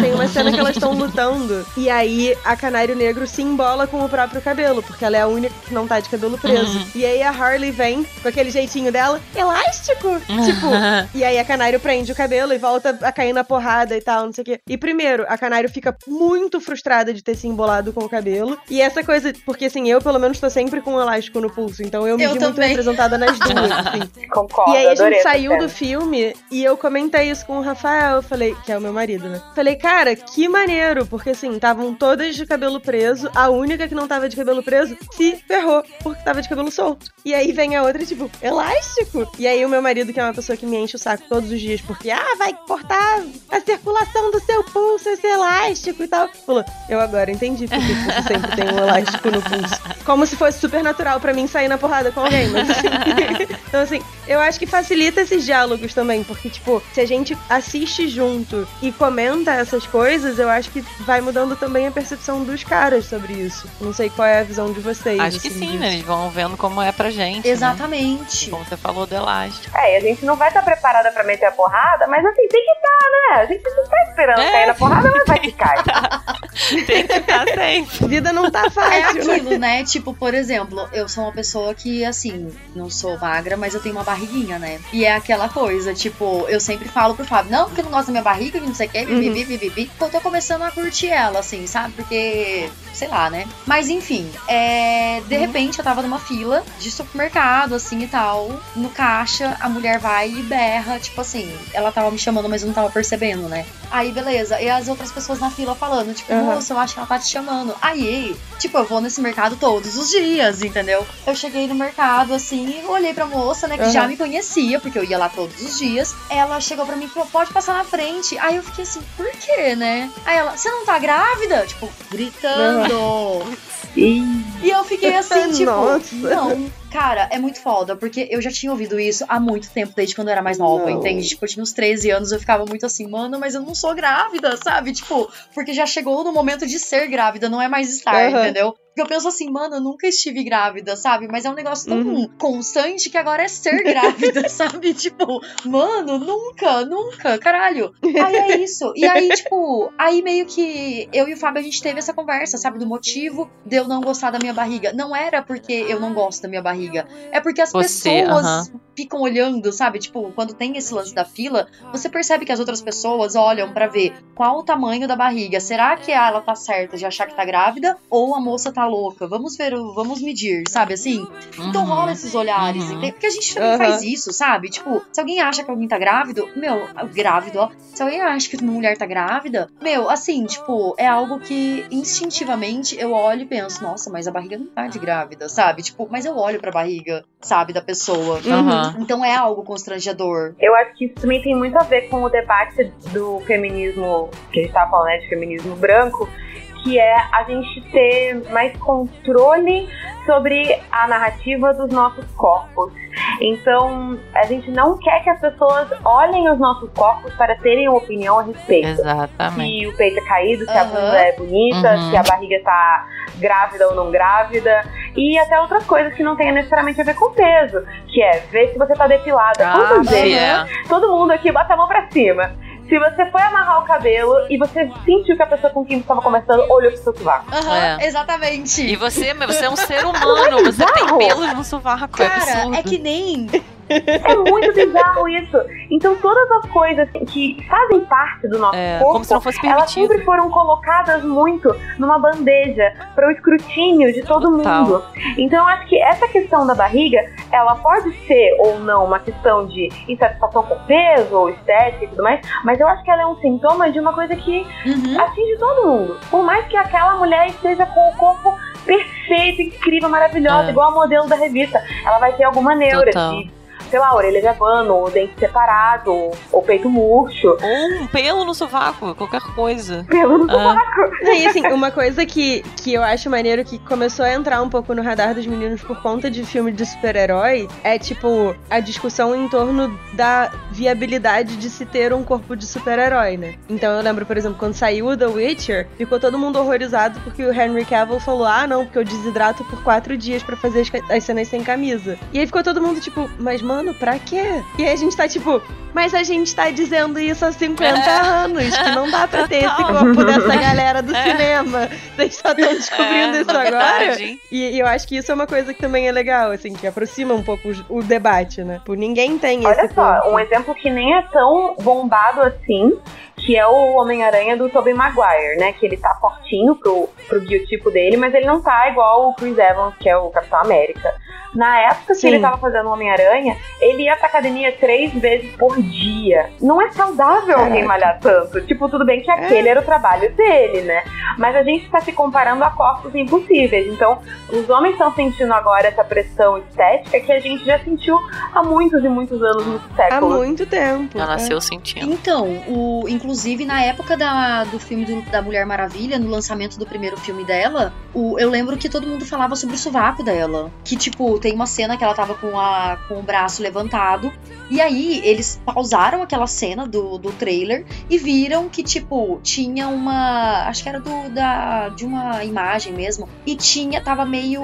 Tem uma cena que elas estão lutando. E aí a Canário Negro se embola com o próprio cabelo, porque ela é a única que não tá de cabelo preso.
Uhum.
E aí a Harley vem com aquele jeitinho dela, elástico! tipo, e aí a Canário prende o cabelo e volta a cair na porrada e tal, não sei o quê. E primeiro, a Canário fica muito frustrada de ter se embolado com o cabelo. E essa coisa, porque assim, eu pelo menos tô sempre com um elástico no pulso, então eu me
Eu
vi muito
também.
representada nas duas, assim.
Concordo,
E aí a gente saiu do filme e eu comentei isso com o Rafael, eu falei, que é o meu marido, né? Falei, cara, que maneiro, porque assim, estavam todas de cabelo preso, a única que não tava de cabelo preso se ferrou, porque tava de cabelo solto. E aí vem a outra, tipo, elástico. E aí o meu marido, que é uma pessoa que me enche o saco todos os dias, porque, ah, vai cortar a circulação do seu pulso, esse elástico e tal. Falou, eu agora entendi porque você sempre tem um elástico no pulso. Como se fosse super natural pra mim sair na porrada com alguém, mas assim. então, assim, eu acho que facilita esses diálogos também, porque, tipo, se a gente assiste junto e comenta essas coisas, eu acho que vai mudando também a percepção dos caras sobre isso. Não sei qual é a visão de vocês.
Acho que sim, né? Eles vão vendo como é pra gente. né?
Exatamente.
Como você falou do elástico.
É, e a gente não vai estar preparada pra meter a porrada, mas assim, tem que estar, né? A gente não tá esperando
É.
cair na porrada, mas vai ficar.
Tem que estar sempre.
Vida não tá
É
fácil, né?
aquilo, né? Tipo, por exemplo, eu sou uma pessoa que, assim, não sou magra, mas eu tenho uma barriguinha, né? E é aquela coisa, tipo, eu sempre falo pro Fábio, não, porque eu não gosto da minha barriga, que não sei o que, bibi, bibi, bibi. Eu tô começando a curtir ela, assim, sabe? Porque, sei lá, né? Mas enfim, é, de repente eu tava numa fila de supermercado, assim e tal. No caixa, a mulher vai e berra, tipo assim, ela tava me chamando, mas eu não tava percebendo, né? Aí, beleza. E as outras pessoas na fila falando, tipo,
Aham.
moça, eu acho que ela tá te chamando. Aí, tipo, eu vou nesse mercado todos os dias, entendeu? Eu cheguei no mercado, assim, olhei pra moça, né, que
Aham.
já me conhecia, porque eu ia lá todos os dias. Ela chegou pra mim e falou, pode passar na frente. Aí eu fiquei assim, por quê, né? Aí ela, você não tá grávida? Tipo, gritando. E eu fiquei assim, tipo,
Nossa.
não, cara, é muito foda, porque eu já tinha ouvido isso há muito tempo, desde quando eu era mais nova,
Não.
entende? Tipo, eu tinha uns 13 anos, eu ficava muito assim, mano, mas eu não sou grávida, sabe? Tipo, porque já chegou no momento de ser grávida, não é mais estar,
Aham.
entendeu? Porque eu penso assim, mano, eu nunca estive grávida, sabe? Mas é um negócio tão
Uhum.
constante que agora é ser grávida, sabe? Tipo, mano, nunca, nunca, caralho. Aí é isso. E aí, tipo, aí meio que eu e o Fábio a gente teve essa conversa, sabe? Do motivo de eu não gostar da minha barriga. Não era porque eu não gosto da minha barriga. É porque as
Você,
pessoas
aham.
ficam olhando, sabe? Tipo, quando tem esse lance da fila, você percebe que as outras pessoas olham pra ver qual o tamanho da barriga. Será que ela tá certa de achar que tá grávida? Ou a moça tá louca? Vamos ver, vamos medir, sabe assim? Então
Uhum.
rola esses olhares,
Uhum.
Porque a gente também
Aham.
faz isso, sabe? Tipo, se alguém acha que alguém tá grávido, meu, grávido, ó. Se alguém acha que uma mulher tá grávida, meu, assim, tipo, é algo que instintivamente eu olho e penso, nossa, mas a barriga não tá de grávida, sabe? Tipo, mas eu olho pra barriga, sabe, da pessoa.
Aham.
Então é algo constrangedor.
Eu acho que isso também tem muito a ver com o debate do feminismo, que a gente tava falando, né, de feminismo branco, que é a gente ter mais controle sobre a narrativa dos nossos corpos. Então, a gente não quer que as pessoas olhem os nossos corpos para terem uma opinião a respeito.
Exatamente.
Se o peito é caído, se a
Aham.
bunda é bonita,
Uhum.
se a barriga tá grávida ou não grávida. E até outras coisas que não tem necessariamente a ver com peso. Que é ver se você tá depilada.
Ah,
Quantas vezes
é.
todo mundo aqui bota a mão pra cima. Se você foi amarrar o cabelo e você sentiu que a pessoa com quem você estava conversando olhou pro seu sovaco.
Aham,
É.
exatamente.
E você, você é um ser humano, você tem pelos no sovaco, é
Cara,
absurdo.
é que nem.
É muito bizarro isso. Então todas as coisas que fazem parte do nosso
É,
corpo,
como se não fosse
elas sempre foram colocadas muito numa bandeja para o escrutínio de todo
Total.
mundo. Então eu acho que essa questão da barriga, ela pode ser ou não uma questão de insatisfação com peso ou estética e tudo mais, mas eu acho que ela é um sintoma de uma coisa que
Uhum.
atinge todo mundo. Por mais que aquela mulher esteja com o corpo perfeito, incrível, maravilhosa,
É.
igual a modelo da revista, ela vai ter alguma neura
Total.
de, sei lá, orelha de abano, ou dente separado, ou peito murcho,
Ou um pelo no sovaco, qualquer coisa.
pelo no
Ah.
sovaco.
E assim, uma coisa que, que eu acho maneiro que começou a entrar um pouco no radar dos meninos por conta de filme de super-herói é tipo a discussão em torno da viabilidade de se ter um corpo de super-herói, né? Então eu lembro, por exemplo, quando saiu o The Witcher, ficou todo mundo horrorizado porque o Henry Cavill falou: ah, não, porque eu desidrato por quatro dias pra fazer as, as cenas sem camisa. E aí ficou todo mundo tipo, mas mano, pra quê? E aí a gente tá tipo, mas a gente tá dizendo isso há 50
É.
anos, que não dá pra ter esse
Total.
corpo dessa galera do
É.
cinema. Vocês só estão descobrindo
É,
isso agora. E, e eu acho que isso é uma coisa que também é legal, assim, que aproxima um pouco o, o debate, né? Por ninguém tem
Olha
esse
só,
corpo.
um exemplo que nem é tão bombado assim, que é o Homem-Aranha do Tobey Maguire, né? Que ele tá fortinho pro, pro biotipo dele, mas ele não tá igual o Chris Evans, que é o Capitão América. Na época que
Sim.
ele tava fazendo o Homem-Aranha, ele ia pra academia três vezes por dia. Não é saudável alguém
Caraca.
malhar tanto. Tipo, tudo bem que aquele era o trabalho dele, né? Mas a gente tá se comparando a corpos impossíveis. Então, os homens estão sentindo agora essa pressão estética que a gente já sentiu há muitos e muitos anos, muitos
Há
séculos.
muito tempo.
Ela
é.
nasceu sentindo.
Então, o, inclusive na época da, do filme do- da Mulher Maravilha, no lançamento do primeiro filme dela, o, eu lembro que todo mundo falava sobre o sovaco dela. Que, tipo, tem uma cena que ela tava com, a, com o braço levantado. E aí, eles pausaram aquela cena do, do trailer e viram que, tipo, tinha uma. Acho que era do, da, de uma imagem mesmo. E tinha, tava meio.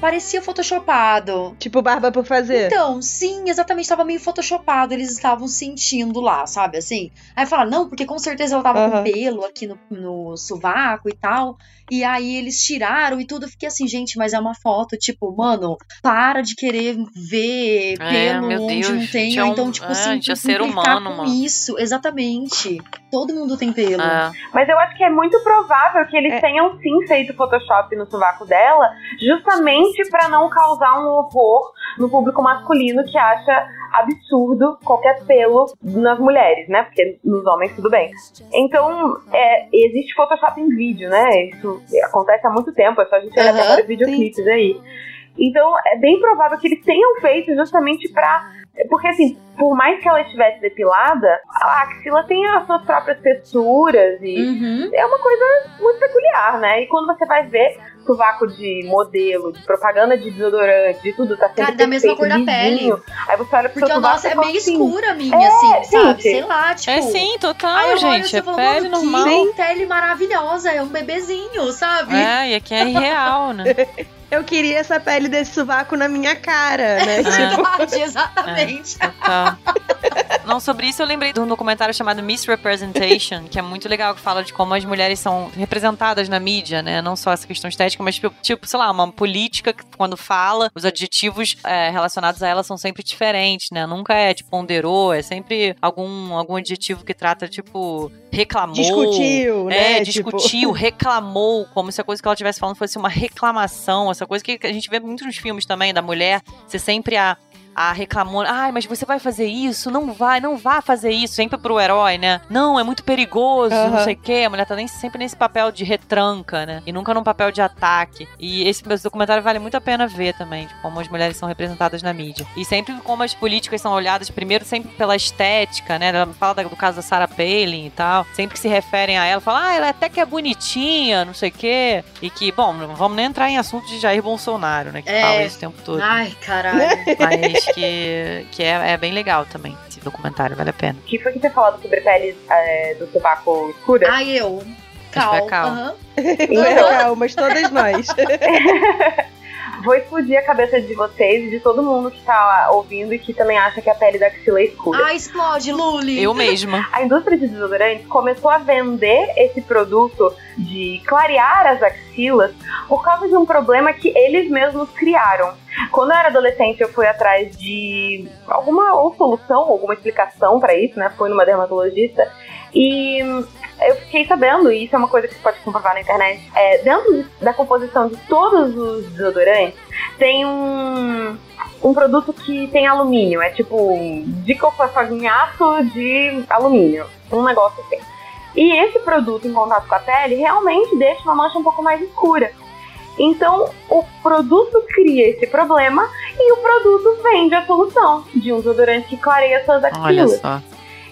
Parecia photoshopado.
Tipo barba por fazer.
Então, sim, exatamente, tava meio photoshopado, eles estavam sentindo lá, sabe, assim. Aí fala, não, porque com certeza ela tava
Aham.
com pelo aqui no, no sovaco e tal. E aí eles tiraram e tudo, eu fiquei assim, gente, mas é uma foto, tipo, mano, para de querer ver
É,
pelo
meu
onde
Deus,
não tem,
é um-
então, tipo
é,
assim,
gente, é ser humano,
com
mano.
isso, exatamente. Todo mundo tem pelo.
É.
Mas eu acho que é muito provável que eles
É.
tenham sim feito Photoshop no sovaco dela, justamente pra não causar um horror no público masculino que acha absurdo qualquer pelo nas mulheres, né? Porque nos homens tudo bem. Então, é, existe Photoshop em vídeo, né? Isso acontece há muito tempo, é só a gente olhar até para videoclipes aí. Então é bem provável que eles tenham feito justamente pra. Porque assim, por mais que ela estivesse depilada, a axila tem as suas próprias texturas e
Uhum.
é uma coisa muito peculiar, né? E quando você vai ver sovaco de modelo, de propaganda de desodorante, de tudo, tá sempre
Cara, da mesma cor da pele.
Aí você olha pro
Porque
seu
o
sovaco
nosso é meio
assim,
escura, a minha,
é,
assim, sabe?
gente.
Sei lá, tipo.
É sim, total,
Aí
gente. É
falo,
pele normal.
que pele maravilhosa, é um bebezinho, sabe?
É, e aqui é irreal, né?
Eu queria essa pele desse sovaco na minha cara, né? Tipo,
Verdade, exatamente.
Tá. Não, sobre isso eu lembrei de um documentário chamado Misrepresentation, que é muito legal, que fala de como as mulheres são representadas na mídia, né? Não só essa questão estética, mas tipo, tipo, sei lá, uma política que quando fala, os adjetivos é, relacionados a ela são sempre diferentes, né? Nunca é tipo ponderou, é sempre algum, algum adjetivo que trata, tipo, reclamou.
Discutiu, né?
É,
Tipo-
discutiu, reclamou, como se a coisa que ela estivesse falando fosse uma reclamação, essa coisa que a gente vê muito nos filmes também, da mulher, ser sempre a, a reclamando, ai, mas você vai fazer isso? Não vai, não vá fazer isso, sempre pro herói, né? Não, é muito perigoso, não
Aham.
sei o quê. A mulher tá nem, sempre nesse papel de retranca, né? E nunca num papel de ataque. E esse, esse documentário vale muito a pena ver também, de como as mulheres são representadas na mídia. E sempre como as políticas são olhadas, primeiro sempre pela estética, né? Ela fala do caso da Sarah Palin e tal. Sempre que se referem a ela, fala, ah, ela até que é bonitinha, não sei o quê. E que, bom, não vamos nem entrar em assunto de Jair Bolsonaro, né? Que
É.
fala isso o tempo todo.
Ai, caralho.
Mas que, que é, é bem legal também, esse documentário, vale a pena.
que foi que você falado sobre pele é, do sovaco escura?
Ai, eu.
Acho que foi
Cal.
a Cal.
aham.
legal, mas todas nós.
Vou explodir a cabeça de vocês e de todo mundo que tá ouvindo e que também acha que a pele da axila é escura.
Ai, explode, Luli.
Eu mesma.
A indústria de desodorantes começou a vender esse produto de clarear as axilas por causa de um problema que eles mesmos criaram. Quando eu era adolescente, eu fui atrás de alguma ou solução, alguma explicação para isso, né? Fui numa dermatologista e eu fiquei sabendo, e isso é uma coisa que você pode comprovar na internet, é, dentro de- da composição de todos os desodorantes, tem um, um produto que tem alumínio, é tipo um diclofosfagnhato de alumínio, um negócio assim. E esse produto em contato com a pele realmente deixa uma mancha um pouco mais escura. Então, o produto cria esse problema e o produto vende a solução de um desodorante que clareia suas
Olha
axilas.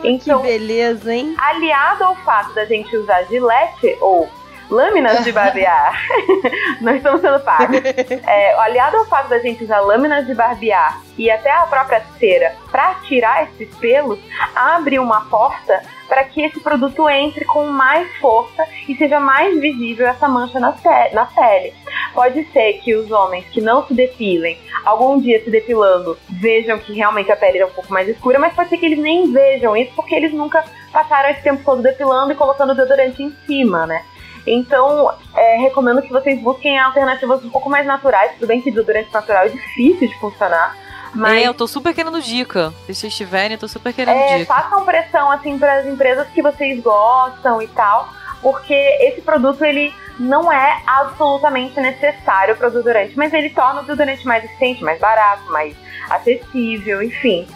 Só.
Que
Então,
beleza, hein?
aliado ao fato da gente usar gilete ou lâminas de barbear, nós estamos sendo pagos. É, aliado ao fato da gente usar lâminas de barbear e até a própria cera para tirar esses pelos, abre uma porta para que esse produto entre com mais força e seja mais visível essa mancha na, na pele. Pode ser que os homens que não se depilem, algum dia se depilando, vejam que realmente a pele é um pouco mais escura, mas pode ser que eles nem vejam isso porque eles nunca passaram esse tempo todo depilando e colocando deodorante em cima, né? Então, é, recomendo que vocês busquem alternativas um pouco mais naturais. Tudo bem que desodorante natural é difícil de funcionar, mas
É, eu tô super querendo dica. Se vocês tiverem, eu tô super querendo
é,
dica.
façam pressão assim para as empresas que vocês gostam e tal, porque esse produto ele não é absolutamente necessário para o desodorante, mas ele torna o desodorante mais eficiente, mais barato, mais acessível, enfim.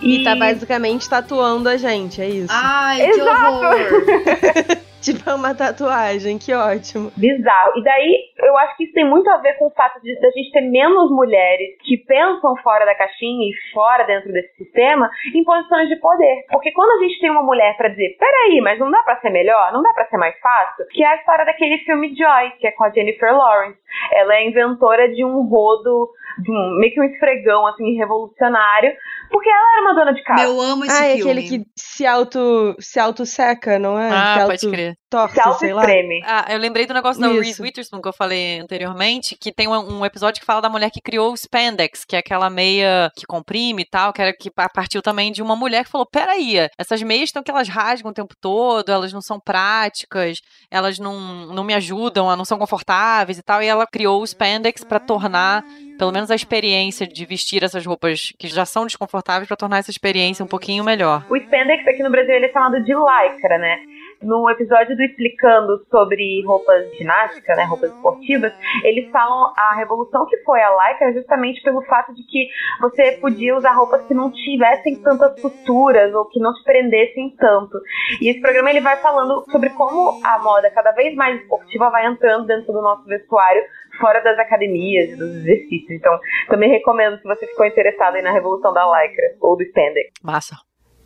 E tá basicamente tatuando a gente, é isso.
Ai, que
Exato.
horror.
Tipo, é uma tatuagem, que ótimo.
Bizarro. E daí, eu acho que isso tem muito a ver com o fato de da gente ter menos mulheres que pensam fora da caixinha e fora dentro desse sistema em posições de poder. Porque quando a gente tem uma mulher pra dizer, peraí, mas não dá pra ser melhor? Não dá pra ser mais fácil? Que é a história daquele filme Joy, que é com a Jennifer Lawrence. Ela é inventora de um rodo, de um, meio que um esfregão, assim, revolucionário, porque ela era uma dona de casa.
Eu amo esse
Ah, é
filme.
aquele que se auto, se auto seca, não é?
Ah,
se
pode crer.
Torce,
Se
sei lá.
Ah, eu lembrei do negócio da
Isso.
Reese Witherspoon que eu falei anteriormente, que tem um, um episódio que fala da mulher que criou o spandex, que é aquela meia que comprime e tal, que era que pa- partiu também de uma mulher que falou: peraí, essas meias estão que elas rasgam o tempo todo, elas não são práticas, elas não, não me ajudam, elas não são confortáveis e tal, e ela criou o spandex pra tornar pelo menos a experiência de vestir essas roupas que já são desconfortáveis pra tornar essa experiência um pouquinho melhor.
O spandex aqui no Brasil ele é chamado de lycra, né? No episódio do Explicando sobre roupas de ginástica, né, roupas esportivas, eles falam a revolução que foi a Lycra justamente pelo fato de que você podia usar roupas que não tivessem tantas costuras ou que não te prendessem tanto. E esse programa ele vai falando sobre como a moda cada vez mais esportiva vai entrando dentro do nosso vestuário fora das academias e dos exercícios. Então, também recomendo se você ficou interessado aí na revolução da lycra ou do spandex.
Massa.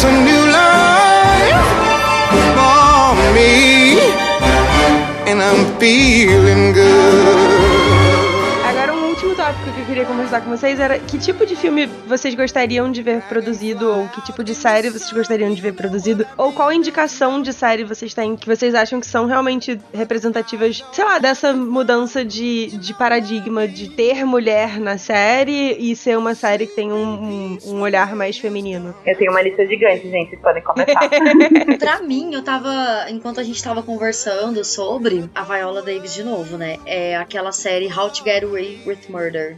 it's a new life for me. And I'm feeling good.
Tópico que eu queria conversar com vocês era que tipo de filme vocês gostariam de ver produzido, ou que tipo de série vocês gostariam de ver produzido, ou qual indicação de série vocês têm que vocês acham que são realmente representativas, sei lá, dessa mudança de, de paradigma de ter mulher na série e ser uma série que tem um, um, um olhar mais feminino.
Eu tenho uma lista gigante, gente, vocês podem começar.
pra mim, eu tava. Enquanto a gente tava conversando sobre a Viola Davis de novo, né? É aquela série How to Get Away with Murder.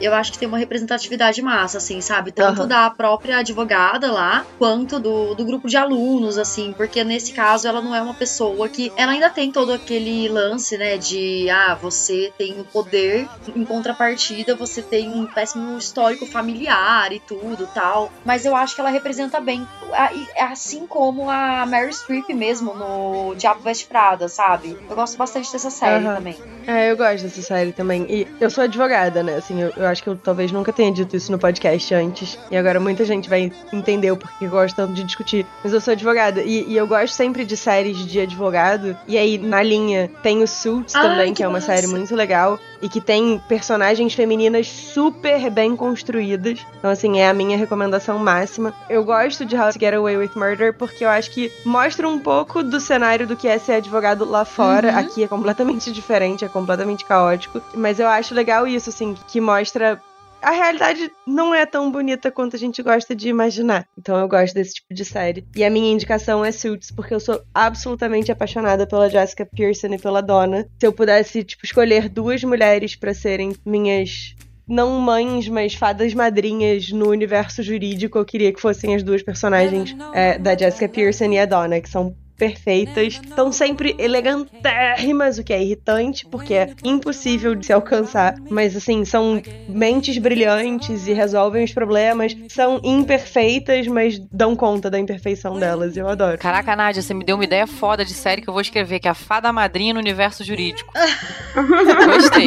Eu acho que tem uma representatividade massa, assim, sabe? Tanto
Aham.
da própria advogada lá, quanto do, do grupo de alunos, assim, porque nesse caso ela não é uma pessoa que. Ela ainda tem todo aquele lance, né? De ah, você tem o poder, em contrapartida, você tem um péssimo histórico familiar e tudo tal. Mas eu acho que ela representa bem. e- Assim como a Mary Streep mesmo no Diabo Veste Prada, sabe? Eu gosto bastante dessa série
Aham.
também.
É, eu gosto dessa série também. E eu sou advogada, né? Assim, eu, eu acho que eu talvez nunca tenha dito isso no podcast antes. E agora muita gente vai entender o porquê eu gosto tanto de discutir. Mas eu sou advogada. E, e eu gosto sempre de séries de advogado. E aí, na linha, tem o Suits
Ai,
também,
que
que é uma
massa.
série muito legal. E que tem personagens femininas super bem construídas. Então, assim, é a minha recomendação máxima. Eu gosto de How to Get Away with Murder porque eu acho que mostra um pouco do cenário do que é ser advogado lá fora.
Uhum.
Aqui é completamente diferente, é completamente caótico. Mas eu acho legal isso, assim, que mostra. A realidade não é tão bonita quanto a gente gosta de imaginar. Então eu gosto desse tipo de série. E a minha indicação é Suits, porque eu sou absolutamente apaixonada pela Jessica Pearson e pela Donna. Se eu pudesse, tipo, escolher duas mulheres pra serem minhas não mães, mas fadas madrinhas no universo jurídico, eu queria que fossem as duas personagens é, da Jessica Pearson e a Donna, que são perfeitas, estão sempre elegantérrimas, o que é irritante, porque é impossível de se alcançar, mas assim, são mentes brilhantes e resolvem os problemas, são imperfeitas, mas dão conta da imperfeição delas, eu adoro.
Caraca, Nádia, você me deu uma ideia foda de série que eu vou escrever, que é a Fada Madrinha no Universo Jurídico. Gostei.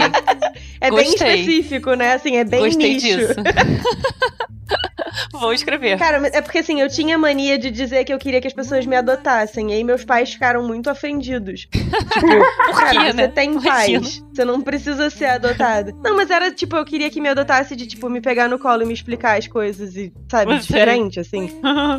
É bem
Gostei.
específico, né? Assim, é bem
Gostei
nicho.
disso. vou escrever.
Cara, mas é porque assim, eu tinha mania de dizer que eu queria que as pessoas me adotassem. E aí meus pais ficaram muito ofendidos. Tipo, cara,
quê,
você
né?
tem
Imagina.
pais. Você não precisa ser adotada. Não, mas era tipo, eu queria que me adotasse de, tipo, me pegar no colo e me explicar as coisas e, sabe, diferente, assim.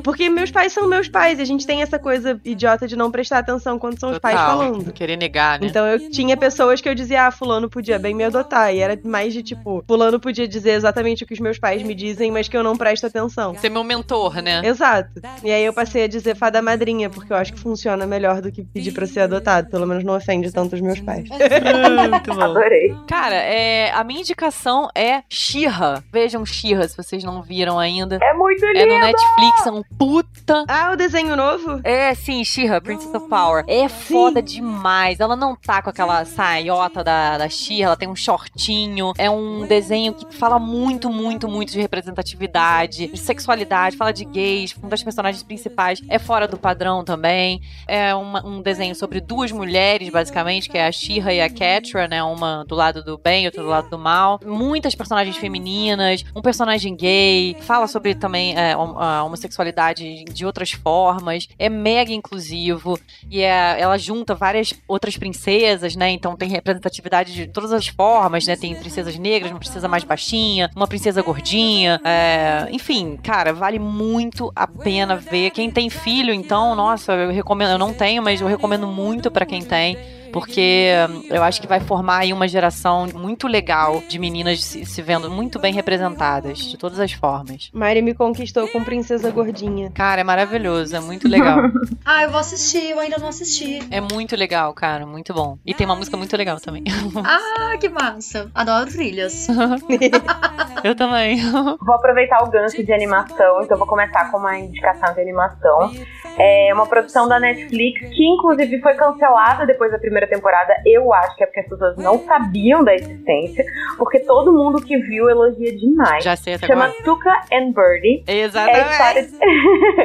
Porque meus pais são meus pais. E a gente tem essa coisa idiota de não prestar atenção quando são os pais
Total.
falando.
Querer negar, né?
Então eu tinha pessoas que eu dizia, ah, fulano podia bem me adotar. E era mais de tipo, fulano podia dizer exatamente o que os meus pais me dizem, mas que eu não presto atenção.
Ser meu mentor, né?
Exato. E aí eu passei a dizer fada madrinha, porque eu acho que funciona melhor do que pedir pra ser adotado. Pelo menos não ofende tanto os meus pais.
Muito bom.
Adorei.
Cara, é, a minha indicação é Xirra. Vejam Xirra, se vocês não viram ainda.
É muito lindo.
É no Netflix, é um puta.
Ah, o desenho novo?
É, sim, Xirra, Princess of Power. É foda demais. Ela não tá com aquela saiota da, da Xirra, ela tem um shortinho. É um desenho que fala muito, muito, muito de representatividade, de sexualidade, fala de gays, um das personagens principais é fora do padrão também. É uma- um desenho sobre duas mulheres, basicamente, que é a Xirra e a Catra, né? Uma do lado do bem, outra do lado do mal. Muitas personagens femininas, um personagem gay, fala sobre também é, a homossexualidade de outras formas, é mega inclusivo e é- ela junta várias outras princesas, né? Então tem representatividade de todas as formas, né? Tem princesas negras, uma princesa mais baixinha, uma princesa gordinha, é, enfim, cara, vale muito a pena ver. Quem tem filho, então, nossa, eu recomendo. Eu não tenho, mas eu recomendo muito pra quem tem porque eu acho que vai formar aí uma geração muito legal de meninas se, se vendo muito bem representadas, de todas as formas.
Mari me conquistou com Princesa Gordinha.
Cara, é maravilhoso, é muito legal.
ah, eu vou assistir, eu ainda não assisti.
É muito legal, cara, muito bom. E tem uma música muito legal também.
ah, que massa. Adoro trilhas.
eu também.
Vou aproveitar o gancho de animação, então vou começar com uma indicação de animação. É uma produção da Netflix que, inclusive, foi cancelada depois da primeira temporada. Eu acho que é porque as pessoas não sabiam da existência, porque todo mundo que viu elogia demais.
Já sei até
Chama
agora.
Tuca and Birdie.
Exatamente.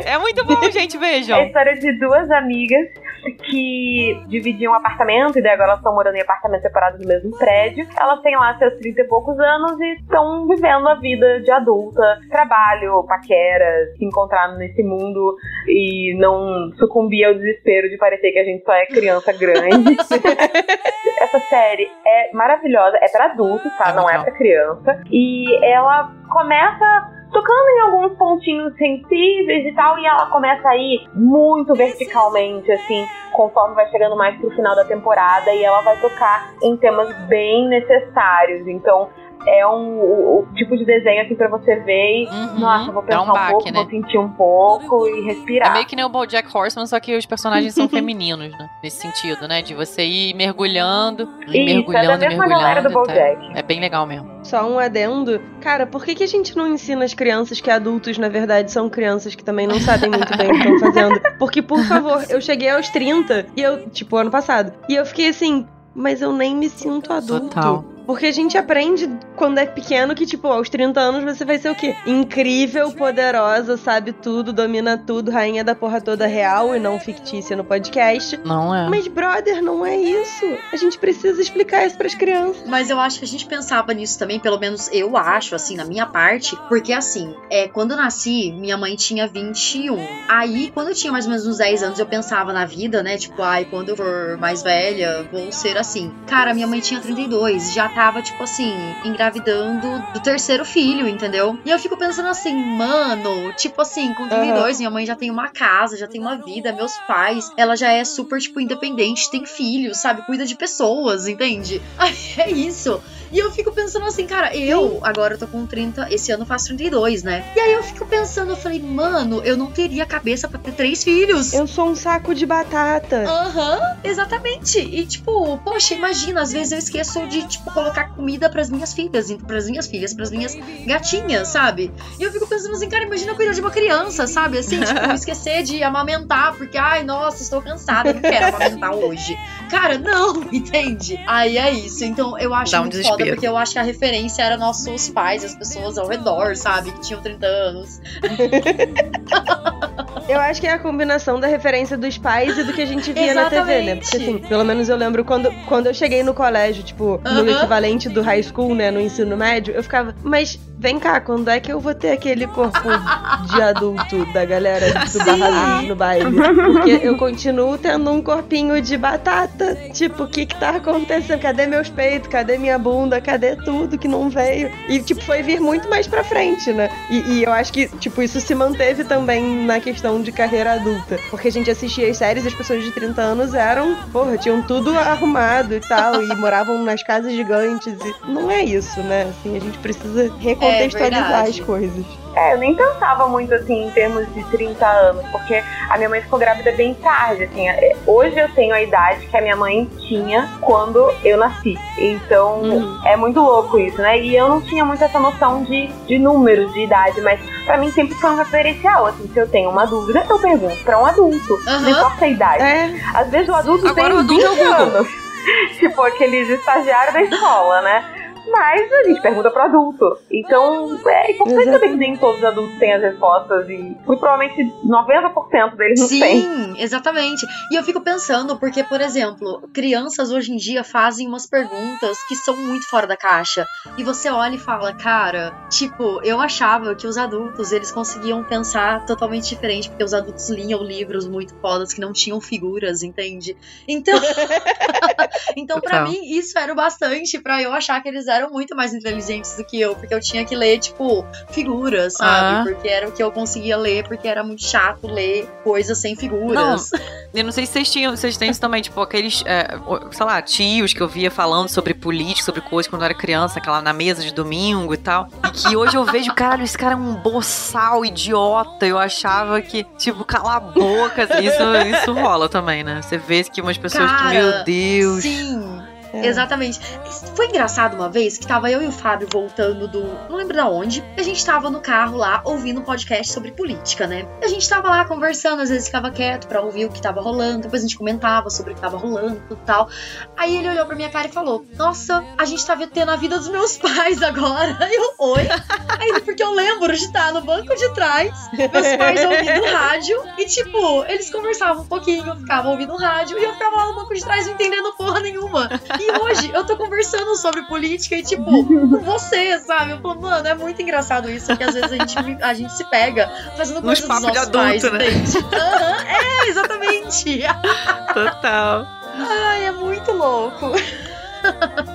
É, é muito bom, gente, vejam.
É a história de duas amigas que dividiam um apartamento e daí agora elas estão morando em apartamentos separados no mesmo prédio. Elas têm lá seus 30 e poucos anos e estão vivendo a vida de adulta, trabalho, paquera, se encontrar nesse mundo e não sucumbir ao desespero de parecer que a gente só é criança grande. Essa série é maravilhosa, é para adultos, tá?
É
não é
legal.
para criança. E ela começa tocando em alguns pontinhos sensíveis e tal, e ela começa a ir muito verticalmente, assim, conforme vai chegando mais pro final da temporada, e ela vai tocar em temas bem necessários. Então, é um o, o tipo de desenho assim pra você ver e,
Uhum.
nossa, vou
É
pensar
um
um,
baque,
pouco,
né?
vou sentir um pouco e
É
respirar.
meio que nem o BoJack Horseman, só que os personagens são femininos, né? Nesse sentido, né? De você ir mergulhando, ir
Isso, é da
mergulhando,
mesma galera do
mergulhando. tal.
BoJack.
É bem legal mesmo.
Só um adendo. Cara, por que, que a gente não ensina as crianças que adultos, na verdade, são crianças que também não sabem muito bem o que estão fazendo? Porque, por favor, eu cheguei aos 30 e eu, tipo, ano passado, e eu fiquei assim, mas eu nem me sinto adulto.
Total.
Porque a gente aprende quando é pequeno que, tipo, aos 30 anos você vai ser o quê? Incrível, poderosa, sabe tudo, domina tudo, rainha da porra toda real e não fictícia no podcast.
Não é.
Mas, brother, não é isso. A gente precisa explicar isso pras crianças.
Mas eu acho que a gente pensava nisso também, pelo menos eu acho, assim, na minha parte, porque assim, é, quando eu nasci, minha mãe tinha 21. Aí, quando eu tinha mais ou menos uns 10 anos, eu pensava na vida, né? Tipo, ai, quando eu for mais velha, vou ser assim. Cara, minha mãe tinha 32, já tava, tipo assim, engravidando do terceiro filho, entendeu? E eu fico pensando assim, mano, tipo assim, com 32, minha mãe já tem uma casa, já tem uma vida, meus pais, ela já é super, tipo, independente, tem filhos, sabe? Cuida de pessoas, entende? Ai, é isso. E eu fico pensando assim, cara, eu agora eu tô com 30, esse ano eu faço 32, né? E aí eu fico pensando, eu falei, mano, eu não teria cabeça pra ter três filhos.
Eu sou um saco de batata.
Aham, exatamente. E tipo, poxa, imagina, às vezes eu esqueço de, tipo, colocar comida pras minhas filhas, pras minhas filhas, pras minhas gatinhas, sabe? E eu fico pensando assim, cara, imagina cuidar de uma criança, sabe? Assim, tipo, esquecer de amamentar, porque, ai, nossa, estou cansada, não quero amamentar hoje. Cara, não, entende? Aí é isso. Então eu acho
Dá um
muito
desespero.
foda, porque eu acho que a referência era nossos pais, as pessoas ao redor, sabe? Que tinham 30 anos.
Eu acho que é a combinação da referência dos pais e do que a gente via na TV, né? Porque assim, pelo menos eu lembro quando, quando eu cheguei no colégio, tipo, no
Aham.
equivalente do high school, né? No ensino médio, eu ficava, mas vem cá, quando é que eu vou ter aquele corpo de adulto da galera do barraco no baile? Porque eu continuo tendo um corpinho de batata. Tipo, o que que tá acontecendo? Cadê meus peitos? Cadê minha bunda? Cadê tudo que não veio? E, tipo, foi vir muito mais pra frente, né? E, e eu acho que, tipo, isso se manteve também na questão de carreira adulta. Porque a gente assistia as séries e as pessoas de 30 anos eram, porra, tinham tudo arrumado e tal, e moravam nas casas gigantes. E não é isso, né? Assim, a gente precisa recontextualizar
verdade.
as coisas.
É, eu nem pensava muito assim em termos de 30 anos, porque a minha mãe ficou grávida bem tarde, assim. é, Hoje eu tenho a idade que a minha mãe tinha quando eu nasci. Então é muito louco isso, né? E eu não tinha muito essa noção de, de números, de idade, mas pra mim sempre foi um referencial, assim, se eu tenho uma dúvida, eu pergunto pra um adulto. Não importa a idade. Às vezes o adulto
Agora
tem
o adulto é o
20
Google.
anos. tipo aqueles estagiários da escola, né? Mas a gente pergunta pro adulto. Então é importante saber que nem todos os adultos têm as respostas e muito provavelmente 90% deles não têm.
Sim, exatamente. E eu fico pensando, porque, por exemplo, crianças hoje em dia fazem umas perguntas que são muito fora da caixa. E você olha e fala, cara, tipo, eu achava que os adultos eles conseguiam pensar totalmente diferente, porque os adultos liam livros muito fodas que não tinham figuras, entende? Então, então para mim, isso era o bastante pra eu achar que eles eram eram muito mais inteligentes do que eu, porque eu tinha que ler, tipo, figuras, sabe?
Ah.
Porque era o que eu conseguia ler, porque era muito chato ler coisas sem figuras.
Eu não sei se vocês tinham, vocês têm isso também, tipo, aqueles, é, sei lá, tios que eu via falando sobre política, sobre coisas quando eu era criança, aquela na mesa de domingo e tal. E que hoje eu vejo, caralho, esse cara é um boçal, idiota. Eu achava que, tipo, cala a boca. Isso, isso rola também, né? Você vê que umas pessoas que,
Cara,
meu Deus.
Sim.
É.
Exatamente. Foi engraçado uma vez que tava eu e o Fábio voltando do. Não lembro da onde. A gente tava no carro lá ouvindo um podcast sobre política, né? A gente tava lá conversando, às vezes ficava quieto pra ouvir o que tava rolando. Depois a gente comentava sobre o que tava rolando e tal. Aí ele olhou pra minha cara e falou: Nossa, a gente tá tendo a vida dos meus pais agora. Eu, oi? Aí porque eu lembro de estar no banco de trás, meus pais ouvindo rádio. E tipo, eles conversavam um pouquinho, eu ficava ouvindo rádio e eu ficava lá no banco de trás não entendendo porra nenhuma. E hoje eu tô conversando sobre política e, tipo, com você, sabe? Eu falo, mano, é muito engraçado isso, porque às vezes a gente, a gente se pega fazendo coisas dos
papos de
nossos
adulto,
pais,
né?
Aham, é, exatamente.
Total.
Ai, é muito louco.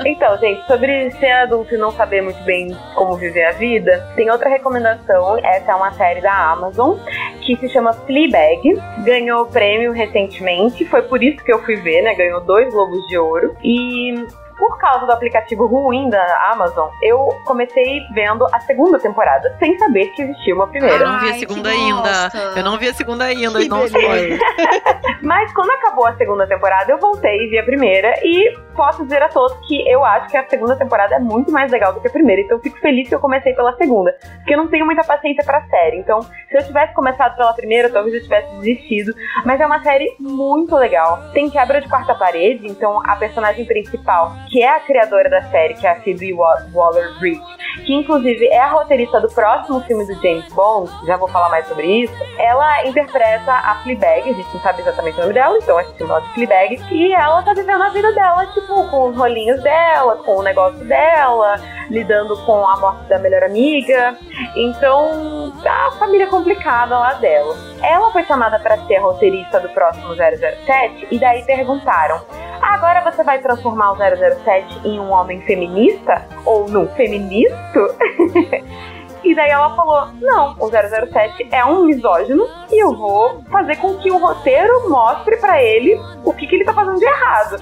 Então, gente, sobre ser adulto e não saber muito bem como viver a vida, tem outra recomendação. Essa é uma série da Amazon que se chama Fleabag. Ganhou prêmio recentemente, foi por isso que eu fui ver, né? Ganhou dois Globos de Ouro. E por causa do aplicativo ruim da Amazon, eu comecei vendo a segunda temporada, sem saber que existia uma primeira.
Eu não vi a segunda ainda. Eu não vi a segunda ainda,
Que
então.
Mas quando acabou a segunda temporada, eu voltei e vi a primeira. E posso dizer a todos que eu acho que a segunda temporada é muito mais legal do que a primeira. Então eu fico feliz que eu comecei pela segunda. Porque eu não tenho muita paciência pra série. Então, se eu tivesse começado pela primeira, talvez eu tivesse desistido. Mas é uma série muito legal. Tem quebra de quarta parede. Então, a personagem principal, que é a criadora da série, que é a Phoebe Wa- Waller-Bridge, que inclusive é a roteirista do próximo filme do James Bond, já vou falar mais sobre isso, ela interpreta a Fleabag, a gente não sabe exatamente o nome dela, então a gente chama ela de Fleabag, e ela tá vivendo a vida dela, tipo, com os rolinhos dela, com o negócio dela, lidando com a morte da melhor amiga, então a família complicada lá dela. Ela foi chamada para ser roteirista do próximo 007, e daí perguntaram, agora você vai transformar o 007 em um homem feminista? Ou num feministo? E daí ela falou: Não, o 007 é um misógino e eu vou fazer com que o roteiro mostre pra ele o que, que ele tá fazendo de errado.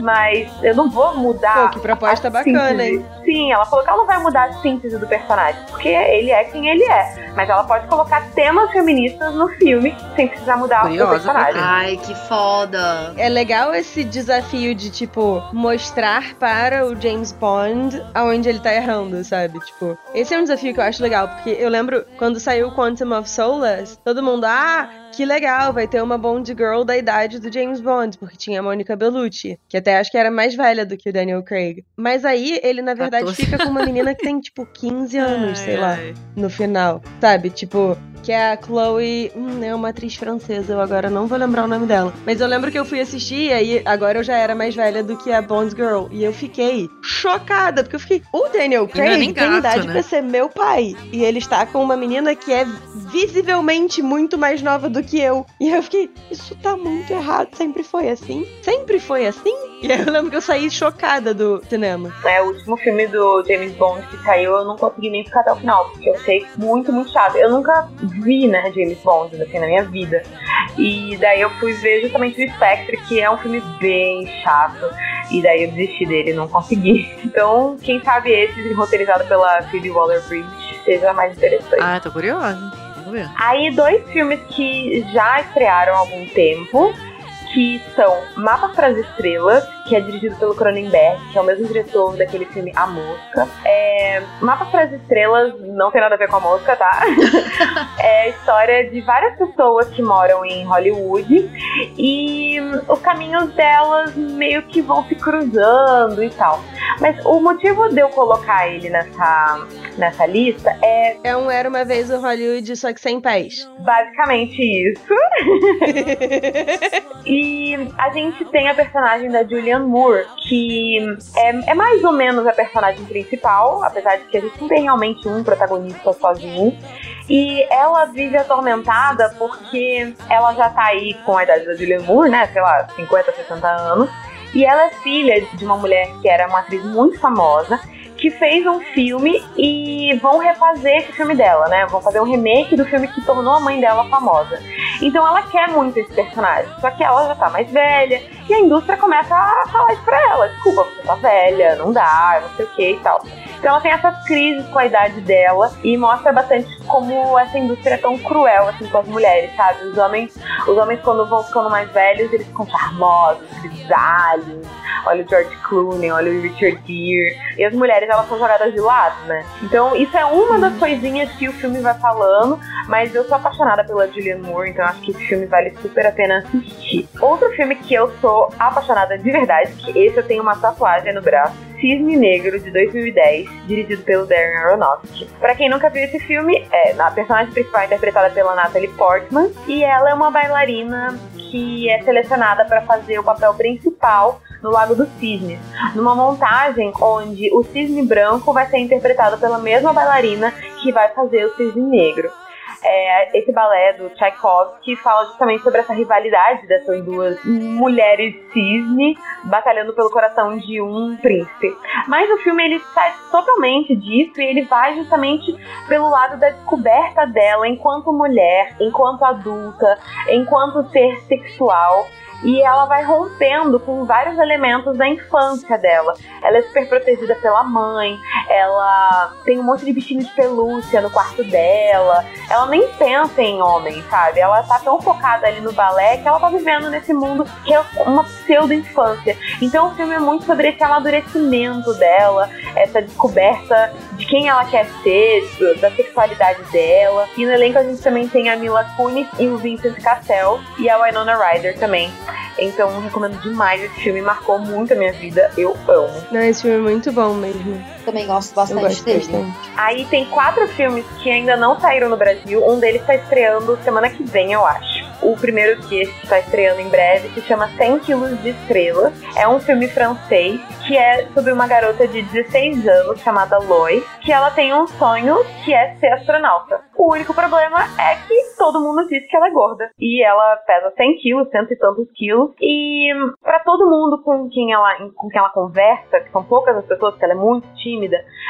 Mas eu não vou mudar.
Pô, que proposta
a
bacana,
síntese.
hein?
Sim, ela falou que ela não vai mudar a síntese do personagem, porque ele é quem ele é. Mas ela pode colocar temas feministas no filme sem precisar mudar o
Curiosa,
personagem.
Ai, que foda.
É legal esse desafio de, tipo, mostrar para o James Bond aonde ele tá errando, sabe? Tipo, esse é um desafio que eu acho legal, porque eu lembro quando saiu Quantum of Solace, todo mundo, ah, que legal, vai ter uma Bond Girl da idade do James Bond, porque tinha a Monica Bellucci, que até acho que era mais velha do que o Daniel Craig. Mas aí ele, na verdade,
14.
fica com uma menina que tem, tipo, 15 anos,
Ai,
sei lá
ai.
no final, sabe? Tipo, que é a Chloe. Hum, é uma atriz francesa, eu agora não vou lembrar o nome dela. Mas eu lembro que eu fui assistir e aí agora eu já era mais velha do que a Bond Girl. E eu fiquei chocada, porque eu fiquei. O Daniel
é
Craig tem
gato,
idade
né?
pra ser meu pai. E ele está com uma menina que é visivelmente muito mais nova do que eu. E eu fiquei, isso tá muito errado. Sempre foi assim? Sempre foi assim? E aí eu lembro que eu saí chocada do cinema.
É, o último filme do James Bond que saiu, eu não consegui nem ficar até o final, porque eu achei muito, muito chato. Eu nunca vi, né, James Bond, assim, na minha vida. E daí eu fui ver justamente o Spectre, que é um filme bem chato. E daí eu desisti dele, não consegui. Então, quem sabe esse, roteirizado pela Phoebe Waller-Bridge, seja mais interessante.
Ah, tô curiosa. Vamos ver.
Aí, dois filmes que já estrearam há algum tempo, que são Mapa para as Estrelas, que é dirigido pelo Cronenberg, que é o mesmo diretor daquele filme A Mosca. É, Mapa para as Estrelas não tem nada a ver com a mosca, tá? é a história de várias pessoas que moram em Hollywood e os caminhos delas meio que vão se cruzando e tal. Mas o motivo de eu colocar ele nessa, nessa lista é
É um Era Uma Vez o Hollywood, só que sem pés.
basicamente isso. e a gente tem a personagem da Julianne Moore, que é, é mais ou menos a personagem principal, apesar de que a gente não tem realmente um protagonista sozinho. E ela vive atormentada porque ela já tá aí com a idade da Julianne Moore, né? Sei lá, 50, 60 anos. E ela é filha de uma mulher que era uma atriz muito famosa, que fez um filme e vão refazer esse filme dela, né? Vão fazer um remake do filme que tornou a mãe dela famosa. Então ela quer muito esse personagem, só que ela já tá mais velha e a indústria começa a falar isso pra ela: desculpa, você tá velha, não dá, não sei o que e tal. Então ela tem essas crises com a idade dela e mostra bastante como essa indústria é tão cruel assim com as mulheres, sabe? Os homens, os homens quando vão ficando mais velhos, eles ficam charmosos, grisalhos. Olha o George Clooney, olha o Richard Gere. E as mulheres, elas são jogadas de lado, né? Então, isso é uma das coisinhas que o filme vai falando, mas eu sou apaixonada pela Julianne Moore, então acho que esse filme vale super a pena assistir. Outro filme que eu sou apaixonada de verdade, que esse eu tenho uma tatuagem no braço, Cisne Negro, de 2010, dirigido pelo Darren Aronofsky. Pra quem nunca viu esse filme, é, a personagem principal é interpretada pela Natalie Portman, e ela é uma bailarina que é selecionada para fazer o papel principal no Lago dos Cisnes, numa montagem onde o cisne branco vai ser interpretado pela mesma bailarina que vai fazer o cisne negro é, esse balé do Tchaikovsky fala justamente sobre essa rivalidade dessas duas mulheres cisne batalhando pelo coração de um príncipe. Mas o filme ele sai totalmente disso e ele vai justamente pelo lado da descoberta dela enquanto mulher, enquanto adulta, enquanto ser sexual e ela vai rompendo com vários elementos da infância dela. Ela é super protegida pela mãe, ela tem um monte de bichinho de pelúcia no quarto dela, ela nem pensa em homem, sabe? Ela tá tão focada ali no balé que ela tá vivendo nesse mundo que é uma pseudo-infância. Então o filme é muito sobre esse amadurecimento dela, essa descoberta de quem ela quer ser, da sexualidade dela. E no elenco a gente também tem a Mila Kunis e o Vincent Cassel e a Winona Ryder também. Então recomendo demais esse filme, marcou muito a minha vida, eu amo.
Não, esse filme é muito bom mesmo.
Também gosto bastante
gosto
dele.
bastante.
Aí tem quatro filmes que ainda não saíram no Brasil, um deles tá estreando semana que vem, eu acho. O primeiro que está estreando em breve se chama 100 quilos de estrelas. É um filme francês que é sobre uma garota de 16 anos chamada Lois, que ela tem um sonho que é ser astronauta. O único problema é que todo mundo diz que ela é gorda. E ela pesa 100 quilos, cento e tantos quilos. E para todo mundo com quem, ela, com quem ela conversa, que são poucas as pessoas, porque ela é muito tímida,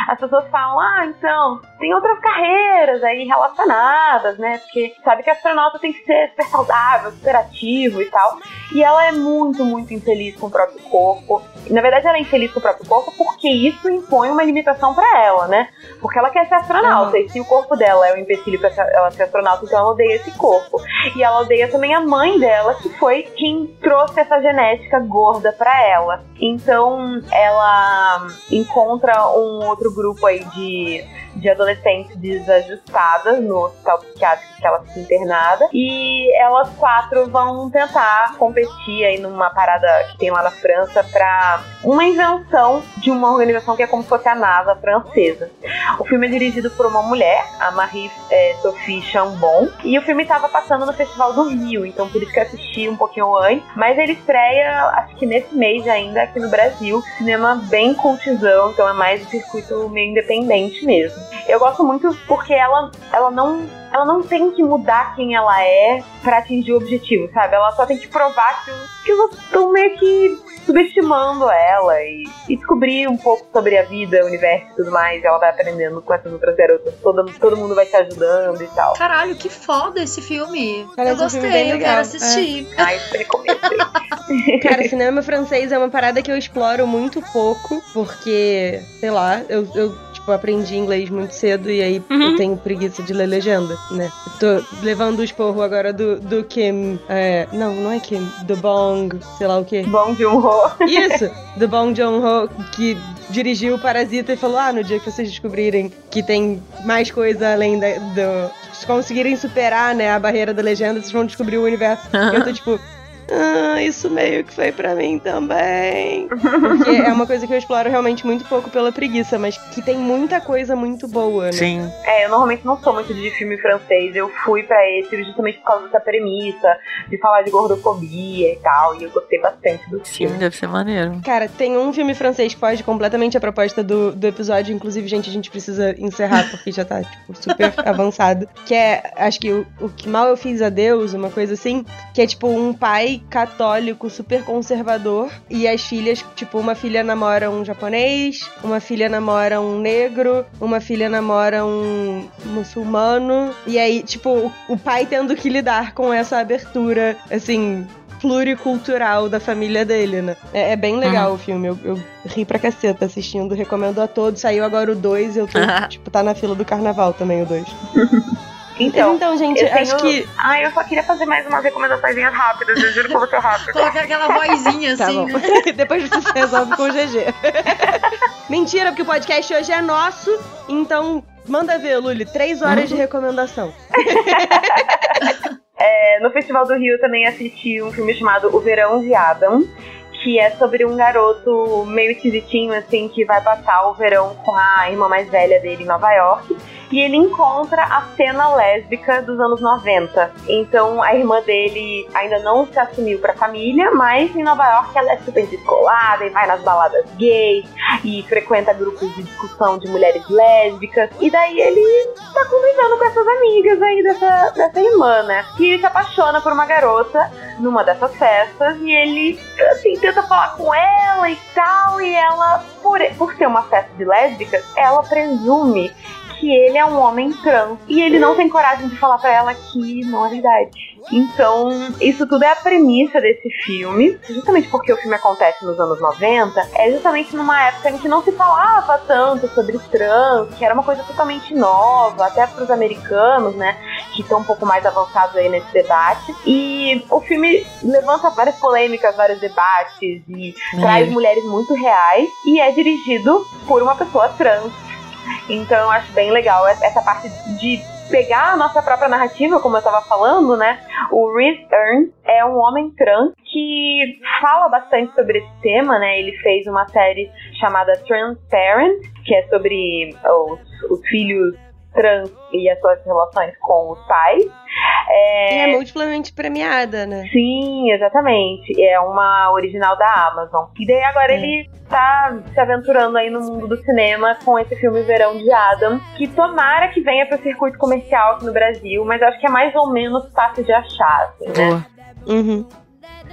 as pessoas falam: ah, então, tem outras carreiras aí relacionadas, né? Porque sabe que astronauta tem que ser super saudável, super ativo e tal. E ela é muito, muito infeliz com o próprio corpo. Na verdade, ela é infeliz com o próprio corpo porque isso impõe uma limitação para ela, né? Porque ela quer ser astronauta.
Uhum.
E se o corpo dela é um empecilho pra ela ser astronauta, então ela odeia esse corpo. E ela odeia também a mãe dela, que foi quem trouxe essa genética gorda pra ela. Então ela encontra um outro grupo aí de, de adolescentes desajustadas no hospital psiquiátrico que ela fica internada. E elas quatro vão tentar competir aí numa parada que tem lá na França pra uma invenção de uma organização que é como se fosse a NASA francesa. O filme é dirigido por uma mulher, a Marie é, Sophie Chambon, e o filme estava passando no Festival do Rio, então por isso que eu assisti um pouquinho antes. Mas ele estreia, acho que nesse mês ainda aqui no Brasil. Cinema bem cultizão, então é mais um circuito meio independente mesmo. Eu gosto muito porque ela, ela não. Ela não tem que mudar quem ela é pra atingir o objetivo, sabe? Ela só tem que provar que, que os outros estão meio que subestimando ela e, e descobrir um pouco sobre a vida, o universo e tudo mais. Ela vai aprendendo com essas outras garotas. Todo, todo mundo vai se ajudando e tal.
Caralho, que foda esse filme. Eu
filme
gostei,
bem
eu
legal,
quero assistir.
Ai, super recomendo.
Cara, cinema francês é uma parada que eu exploro muito pouco, porque, sei lá, eu, eu tipo, aprendi inglês muito cedo e aí eu tenho preguiça de ler legenda, né? Eu tô levando o esporro agora do, do Kim. é, não, não é Kim, do Bong, sei lá o quê.
Bong Joon-ho.
Isso! Do Bong Joon-ho, que dirigiu o Parasita e falou: Ah, no dia que vocês descobrirem que tem mais coisa além da, do. se conseguirem superar, né, a barreira da legenda, vocês vão descobrir o universo. E eu tô tipo. Ah, isso meio que foi pra mim também. Porque é uma coisa que eu exploro realmente muito pouco pela preguiça, mas que tem muita coisa muito boa, né?
Sim.
É, eu normalmente não sou muito de filme francês. Eu fui pra esse justamente por causa dessa premissa, de falar de gordofobia e tal. E eu gostei bastante do
Sim,
filme.
deve ser maneiro.
Cara, tem um filme francês que foge completamente a proposta do, do episódio. Inclusive, gente, a gente precisa encerrar porque já tá, tipo, super avançado. Que é, acho que o, o que mal eu fiz a Deus, uma coisa assim. Que é, tipo, um pai pai católico super conservador e as filhas, tipo, uma filha namora um japonês, uma filha namora um negro, uma filha namora um muçulmano. E aí, tipo, o, pai tendo que lidar com essa abertura, assim, pluricultural da família dele, né? É, é bem legal
Uhum.
o filme. Eu, eu ri pra caceta assistindo, recomendo a todos. Saiu agora o 2 e eu tô, tipo, tá na fila do carnaval também o 2.
Então,
Então, gente,
eu
acho
tenho-
que.
Ai, eu só queria fazer mais umas recomendações rápidas, eu juro que eu vou ser rápida.
Colocar aquela vozinha
Tá
assim,
bom.
né?
Depois você se resolve com o GG. Mentira, porque o podcast hoje é nosso. Então, manda ver, Luli. Três horas de recomendação.
É, no Festival do Rio também assisti um filme chamado O Verão de Adam, que é sobre um garoto meio esquisitinho, assim, que vai passar o verão com a irmã mais velha dele em Nova York. E ele encontra a cena lésbica dos anos 90. Então a irmã dele ainda não se assumiu pra família, mas em Nova York ela é super descolada e vai nas baladas gays e frequenta grupos de discussão de mulheres lésbicas. E daí ele tá convivendo com essas amigas aí dessa, dessa irmã, né? E ele se apaixona por uma garota numa dessas festas e ele, assim, tenta falar com ela e tal. E ela, por, por ser uma festa de lésbicas, ela presume que ele é um homem trans e ele não tem coragem de falar pra ela que não é verdade. Então, isso tudo é a premissa desse filme, justamente porque o filme acontece nos anos 90, é justamente numa época em que não se falava tanto sobre trans, que era uma coisa totalmente nova, até pros americanos, né, que estão um pouco mais avançados aí nesse debate. E o filme levanta várias polêmicas, vários debates e traz mulheres muito reais e é dirigido por uma pessoa trans. Então eu acho bem legal essa parte de pegar a nossa própria narrativa, como eu tava falando, né? O Rhys Earn é um homem trans que fala bastante sobre esse tema, né? Ele fez uma série chamada Transparent, que é sobre os, os filhos trans e as suas relações com os pais.
E é multiplamente premiada, né?
Sim, exatamente. É uma original da Amazon. E daí agora
É.
ele tá se aventurando aí no mundo do cinema com esse filme Verão de Adam, que tomara que venha pro circuito comercial aqui no Brasil, mas acho que é mais ou menos fácil de achar, assim, né?
Uhum.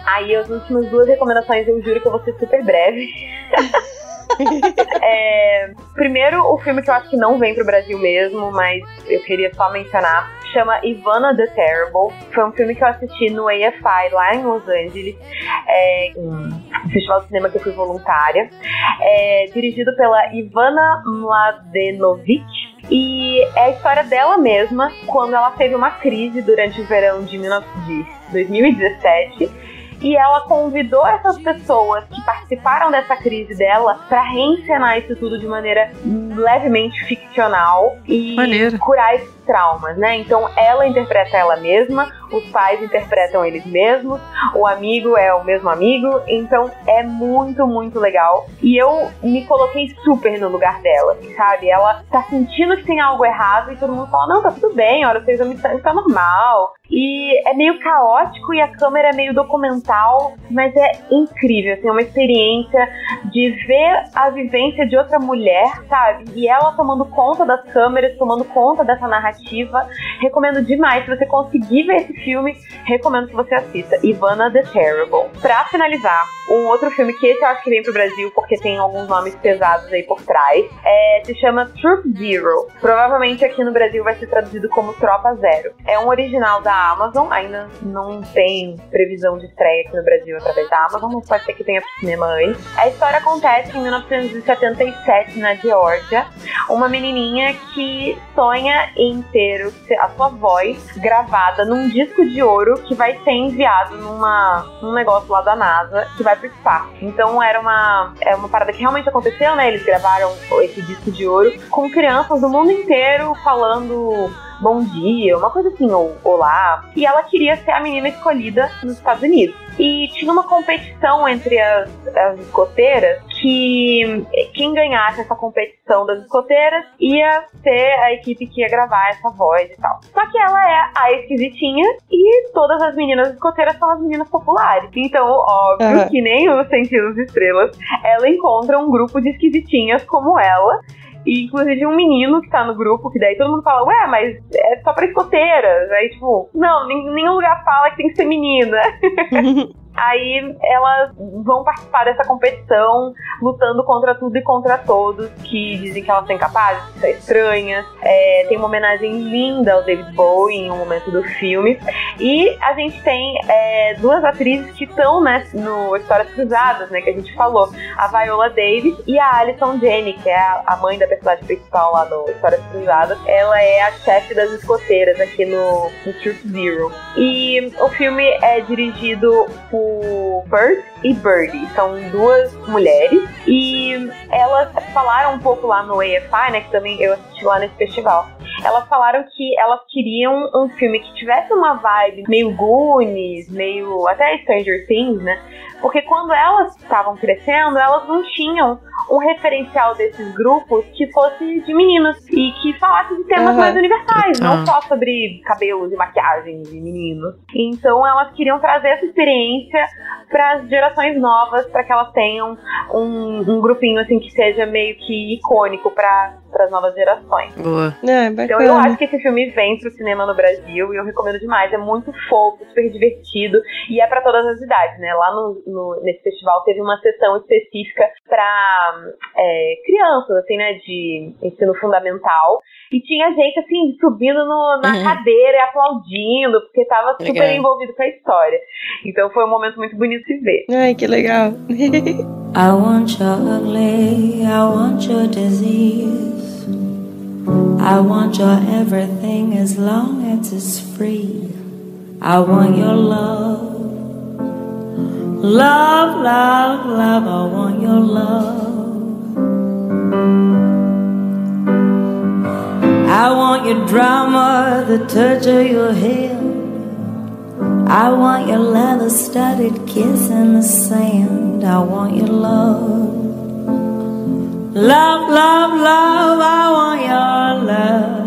Aí as últimas duas recomendações eu juro que eu vou ser super breve. É, primeiro, o filme que eu acho que não vem pro Brasil mesmo, mas eu queria só mencionar, chama Ivana the Terrible. Foi um filme que eu assisti no AFI, lá em Los Angeles, é, um festival de cinema que eu fui voluntária. É, dirigido pela Ivana Mladenovic. E é a história dela mesma quando ela teve uma crise durante o verão de 19 de 2017 e ela convidou essas pessoas que participaram dessa crise dela pra reencenar isso tudo de maneira levemente ficcional e
Maneiro.
curar esses traumas, né? Então ela interpreta ela mesma, os pais interpretam eles mesmos, o amigo é o mesmo amigo, então é muito, muito legal. E eu me coloquei super no lugar dela, assim, sabe? Ela tá sentindo que tem algo errado e todo mundo fala: não, tá tudo bem, olha, o seu exame tá, normal. E é meio caótico e a câmera é meio documental, mas é incrível, assim, é uma experiência de ver a vivência de outra mulher, sabe? E ela tomando conta das câmeras, tomando conta dessa narrativa. Recomendo demais. Se você conseguir ver esse filme, recomendo que você assista. Ivana the Terrible. Pra finalizar, um outro filme que esse eu acho que vem pro Brasil porque tem alguns nomes pesados aí por trás. É, se chama Troop Zero. Provavelmente aqui no Brasil vai ser traduzido como Tropa Zero. É um original da Amazon, ainda não tem previsão de estreia aqui no Brasil através da Amazon, mas pode ser que tenha pro cinema antes. A história acontece em 1977 na Geórgia. Uma menininha que sonha em ter a sua voz gravada num disco de ouro que vai ser enviado numa, num negócio lá da NASA que vai pro espaço. Então era uma, é uma parada que realmente aconteceu, né? Eles gravaram esse disco de ouro com crianças do mundo inteiro falando bom dia, uma coisa assim, ou olá. E ela queria ser a menina escolhida nos Estados Unidos. E tinha uma competição entre as, as escoteiras que quem ganhasse essa competição das escoteiras ia ser a equipe que ia gravar essa voz e tal. Só que ela é a esquisitinha e todas as meninas escoteiras são as meninas populares. Então, óbvio
Aham.
que nem os Sentidos Estrelas, ela encontra um grupo de esquisitinhas como ela E inclusive um menino que tá no grupo, que daí todo mundo fala, ué, mas é só pra escoteiras. Aí, tipo, não, nenhum lugar fala que tem que ser menina. Aí elas vão participar dessa competição, lutando contra tudo e contra todos, que dizem que elas são incapazes, que são estranhas. É, tem uma homenagem linda ao David Bowie em um momento do filme. E a gente tem é, duas atrizes que estão né, no Histórias Cruzadas, né, que a gente falou. A Viola Davis e a Alison Jenny, que é a mãe da personagem principal lá no Histórias Cruzadas. Ela é a chefe das escoteiras aqui no, no Truth Zero. E o filme é dirigido por o Bert e Birdie. São duas mulheres e elas falaram um pouco lá no AFI, né, que também eu assisti lá nesse festival. Elas falaram que elas queriam um filme que tivesse uma vibe meio Goonies, meio até Stranger Things, né? Porque quando elas estavam crescendo, elas não tinham um referencial desses grupos que fosse de meninos e que falasse de temas uhum. mais universais, uhum. não só sobre cabelos e maquiagem de meninos. Então elas queriam trazer essa experiência para as gerações novas, para que elas tenham um, um, grupinho assim que seja meio que icônico para as novas gerações.
Boa.
É,
então eu acho que esse filme vem pro cinema no Brasil e eu recomendo demais. É muito fofo, super divertido e é para todas as idades, né? Lá no, no, nesse festival teve uma sessão específica para é, crianças, assim, né? De ensino fundamental. E tinha gente, assim, subindo no, na uhum. cadeira e aplaudindo, porque tava super legal. envolvido com a história. Então foi um momento muito bonito de ver.
Ai, que legal.
I want your ugly, I want your disease. I want your everything as long as it's free. I want your love. Love, love, love, I want your love. I want your drama, the touch of your hair. I want your leather studded kiss in the sand. I want your love. Love, love, love, I want your love.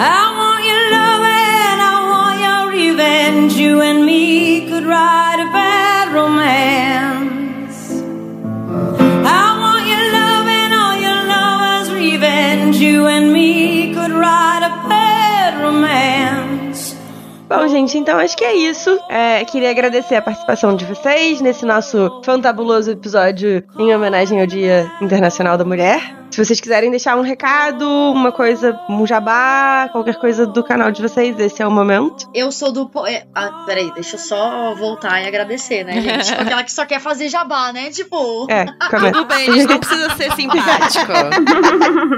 I want your love and I want your revenge. You and me could write a bad romance. I want your love and all your lovers' revenge. You and me could write.
Bom, gente, então acho que é isso. É, queria agradecer a participação de vocês nesse nosso fantabuloso episódio em homenagem ao Dia Internacional da Mulher. Se vocês quiserem deixar um recado, uma coisa, um jabá, qualquer coisa do canal de vocês, esse é o momento.
Eu sou do. É, ah, peraí, deixa eu só voltar e agradecer, né, gente? Tipo aquela que só quer fazer jabá, né? Tipo.
É,
Tudo bem, a gente não precisa ser simpático.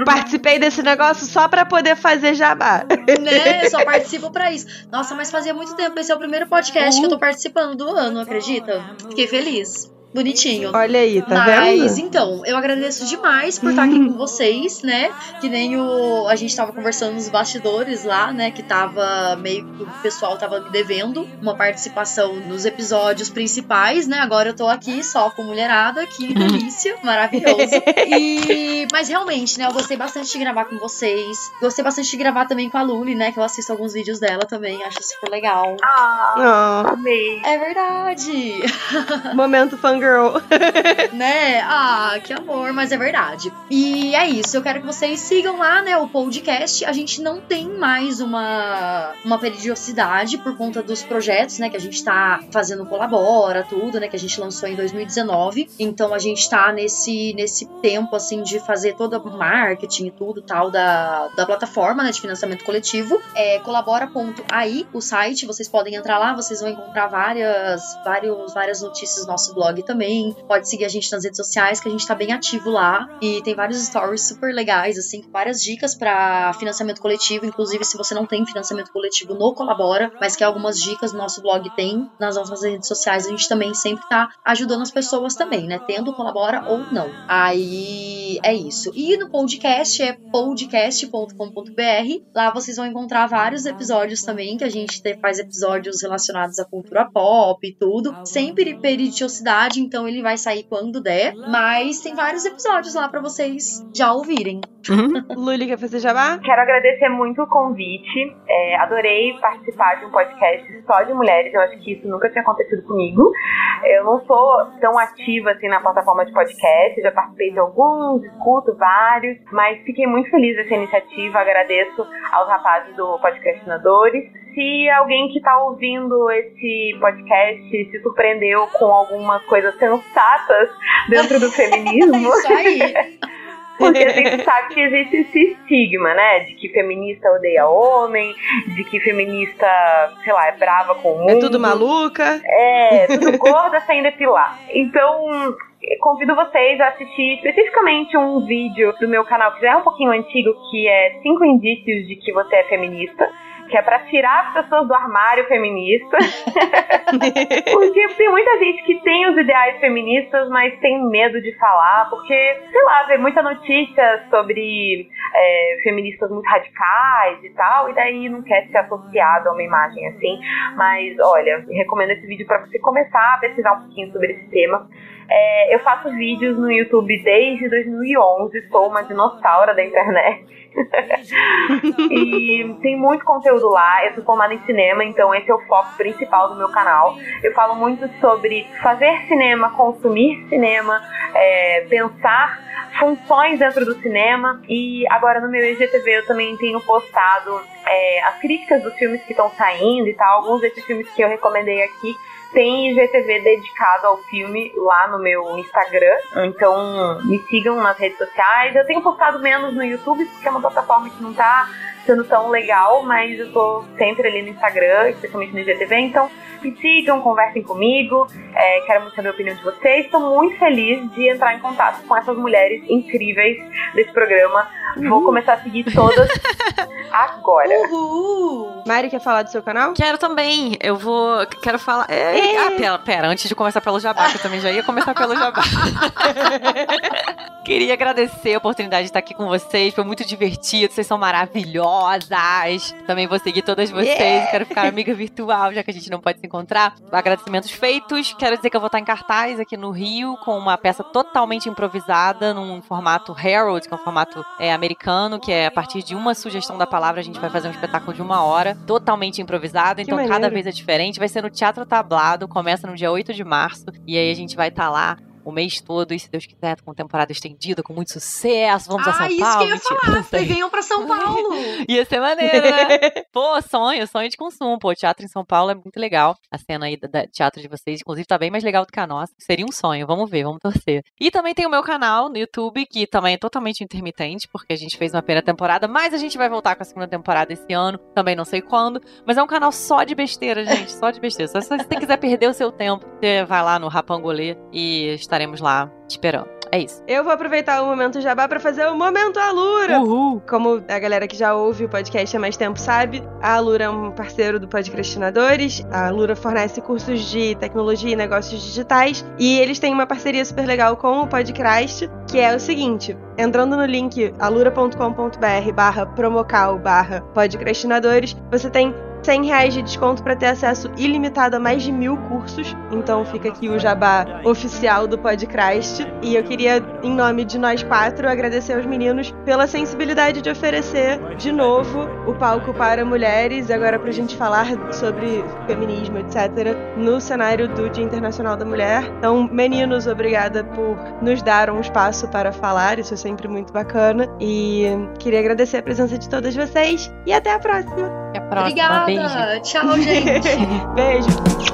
Participei desse negócio só pra poder fazer jabá.
Né? Só participo pra isso. Nossa, mas fazia muito tempo. Esse é o primeiro podcast que eu tô participando do ano, acredita? Fiquei feliz bonitinho.
Olha aí, tá
Mas,
vendo?
então, eu agradeço demais por estar aqui com vocês, né? Que nem o. A gente tava conversando nos bastidores lá, né? Que tava meio que o pessoal tava me devendo uma participação nos episódios principais, né? Agora eu tô aqui só com mulherada, que delícia, maravilhoso. E. Mas realmente, né? Eu gostei bastante de gravar com vocês. Gostei bastante de gravar também com a Luli, né? Que eu assisto alguns vídeos dela também. Acho super legal.
Ah, amei.
É verdade.
Momento fã girl.
né? Ah, que amor, mas é verdade. E é isso, eu quero que vocês sigam lá, né, o podcast. A gente não tem mais uma, uma periodicidade por conta dos projetos, né, que a gente tá fazendo colabora, tudo, né, que a gente lançou em 2019. Então a gente tá nesse, nesse tempo, assim, de fazer todo o marketing e tudo tal da, da plataforma, né, de financiamento coletivo. É colabora.ai, o site, vocês podem entrar lá, vocês vão encontrar várias, vários, várias notícias no nosso blog também também. Pode seguir a gente nas redes sociais, que a gente tá bem ativo lá. E tem vários stories super legais, assim, com várias dicas para financiamento coletivo. Inclusive, se você não tem financiamento coletivo no Colabora, mas quer algumas dicas no nosso blog tem, nas nossas redes sociais, a gente também sempre tá ajudando as pessoas também, né? Tendo Colabora ou não. Aí é isso. E no podcast é podcast.com.br. Lá vocês vão encontrar vários episódios também, que a gente faz episódios relacionados à cultura pop e tudo. Sempre então ele vai sair quando der. Mas tem vários episódios lá para vocês já ouvirem.
Uhum. Luli, quer fazer jabá?
Quero agradecer muito o convite. É, adorei participar de um podcast só de mulheres. Eu acho que isso nunca tinha acontecido comigo. Eu não sou tão ativa assim na plataforma de podcast, já participei de alguns, escuto vários, mas fiquei muito feliz dessa iniciativa, agradeço aos rapazes do Podcastinadores. Se alguém que está ouvindo esse podcast se surpreendeu com algumas coisas sensatas dentro do feminismo.
Isso aí.
Porque a gente sabe que existe esse estigma, né? De que feminista odeia homem, de que feminista, sei lá, é brava com o mundo.
É tudo maluca.
É, tudo gorda sem depilar. Então, convido vocês a assistir especificamente um vídeo do meu canal que já é um pouquinho antigo, que é cinco indícios de que você é feminista que é pra tirar as pessoas do armário feminista. porque tem muita gente que tem os ideais feministas, mas tem medo de falar, porque, sei lá, vê muita notícia sobre é, feministas muito radicais e tal, e daí não quer ser associado a uma imagem assim. Mas, olha, recomendo esse vídeo para você começar a pesquisar um pouquinho sobre esse tema. É, eu faço vídeos no YouTube desde 2011, sou uma dinossauro da internet. E tem muito conteúdo lá. Eu sou formada em cinema, então esse é o foco principal do meu canal. Eu falo muito sobre fazer cinema, consumir cinema, é, pensar funções dentro do cinema. E agora no meu IGTV eu também tenho postado é, as críticas dos filmes que estão saindo e tal. Alguns desses filmes que eu recomendei aqui tem IGTV dedicado ao filme lá no meu Instagram. Então me sigam nas redes sociais. Eu tenho postado menos no YouTube, porque é uma plataforma que não tá sendo tão legal, mas eu tô sempre ali no Instagram, especialmente no IGTV, então me sigam, conversem comigo, é, quero muito saber a opinião de vocês. Estou muito feliz de entrar em contato com essas mulheres incríveis desse programa. Uhum. Vou começar a seguir todas agora.
Uhul! Mari, quer falar do seu canal?
Quero também. Eu vou. Quero falar. É... Ah, pera, pera, antes de começar pelo jabá, que eu também já ia começar pelo jabá. Queria agradecer a oportunidade de estar aqui com vocês. Foi muito divertido. Vocês são maravilhosas. Também vou seguir todas vocês. Yeah. Quero ficar amiga virtual, já que a gente não pode se encontrar. Agradecimentos feitos. Quero dizer que eu vou estar em cartaz aqui no Rio com uma peça totalmente improvisada, num formato Herald, que é um formato é, americano, que é a partir de uma sugestão da palavra a gente vai fazer um espetáculo de uma hora, totalmente improvisado. Então cada vez é diferente. Vai ser no Teatro Tablado. Começa no dia 8 de março. E aí a gente vai estar lá o mês todo, e se Deus quiser, com temporada estendida, com muito sucesso. Vamos
ah,
a São
isso
Paulo.
Que eu ia falar. Vocês venham pra São Paulo.
ia ser maneiro, né? Pô, sonho, sonho de consumo. Pô, teatro em São Paulo é muito legal. A cena aí da, teatro de vocês, inclusive, tá bem mais legal do que a nossa. Seria um sonho. Vamos ver, vamos torcer. E também tem o meu canal no YouTube, que também é totalmente intermitente, porque a gente fez uma primeira temporada, mas a gente vai voltar com a segunda temporada esse ano. Também não sei quando. Mas é um canal só de besteira, gente. Só de besteira. Só se você quiser perder o seu tempo, você vai lá no Rapangolê e estaremos lá esperando. É isso.
Eu vou aproveitar o momento jabá para fazer o momento Alura.
Uhul.
Como a galera que já ouve o podcast há mais tempo sabe, a Alura é um parceiro do Podcastinadores. A Alura fornece cursos de tecnologia e negócios digitais e eles têm uma parceria super legal com o Podcrast, que é o seguinte: entrando no link alura.com.br/barra promocal/barra podcastinadores, você tem 100 reais de desconto para ter acesso ilimitado a mais de mil cursos. Então fica aqui o jabá oficial do Podcrast. E eu queria, em nome de nós quatro, agradecer aos meninos pela sensibilidade de oferecer de novo o palco para mulheres, e agora para a gente falar sobre feminismo, etc., no cenário do Dia Internacional da Mulher. Então, meninos, obrigada por nos dar um espaço para falar, isso é sempre muito bacana. E queria agradecer a presença de todas vocês e até a próxima.
Até a próxima.
Obrigada.
Beijo.
Tchau, gente.
Beijo.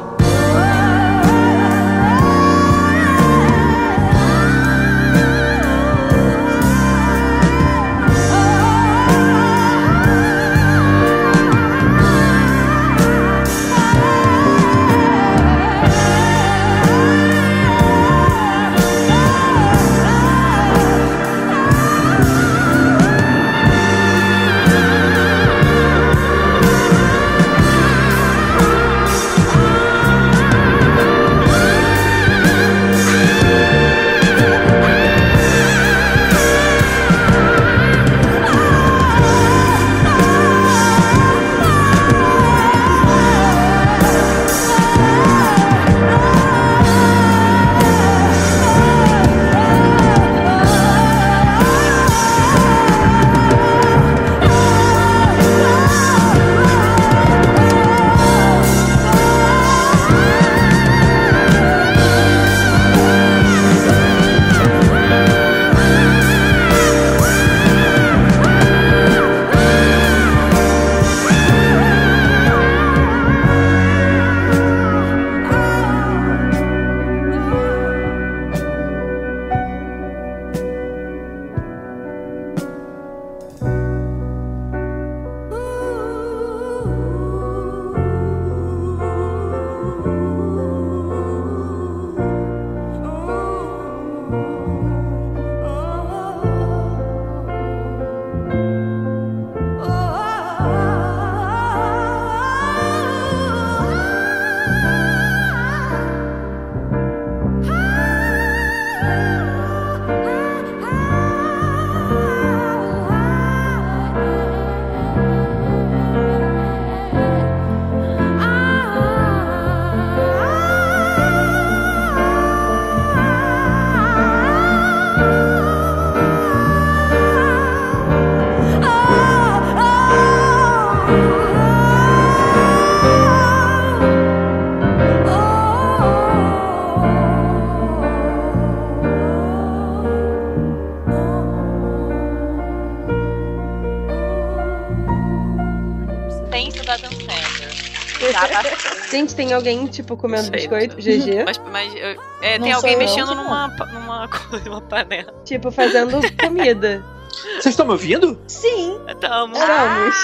Tem alguém, tipo, comendo
Sei,
biscoito?
não sei.
GG.
Mas, mas eu- é,
Não
tem alguém
eu,
mexendo numa, numa, numa panela.
Tipo, fazendo comida.
Vocês estão me ouvindo?
Sim.
Tamo.
Vamos.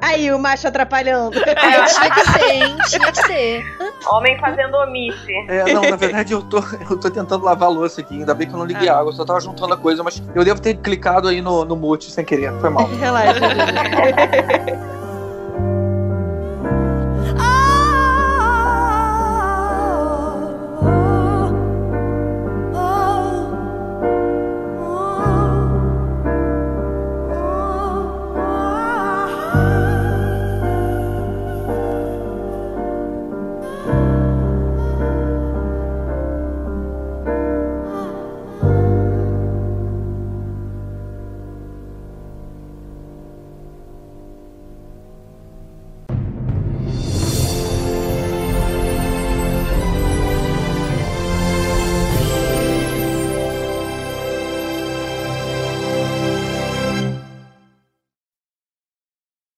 Aí, o macho atrapalhando.
É, tinha que ser, hein? Tinha que ser.
Homem fazendo omisse.
É, não, na verdade eu tô, eu tô tentando lavar a louça aqui. Ainda bem que eu não liguei a água, eu só tava juntando a coisa, mas eu devo ter clicado aí no, no mute sem querer. Foi mal.
Relaxa.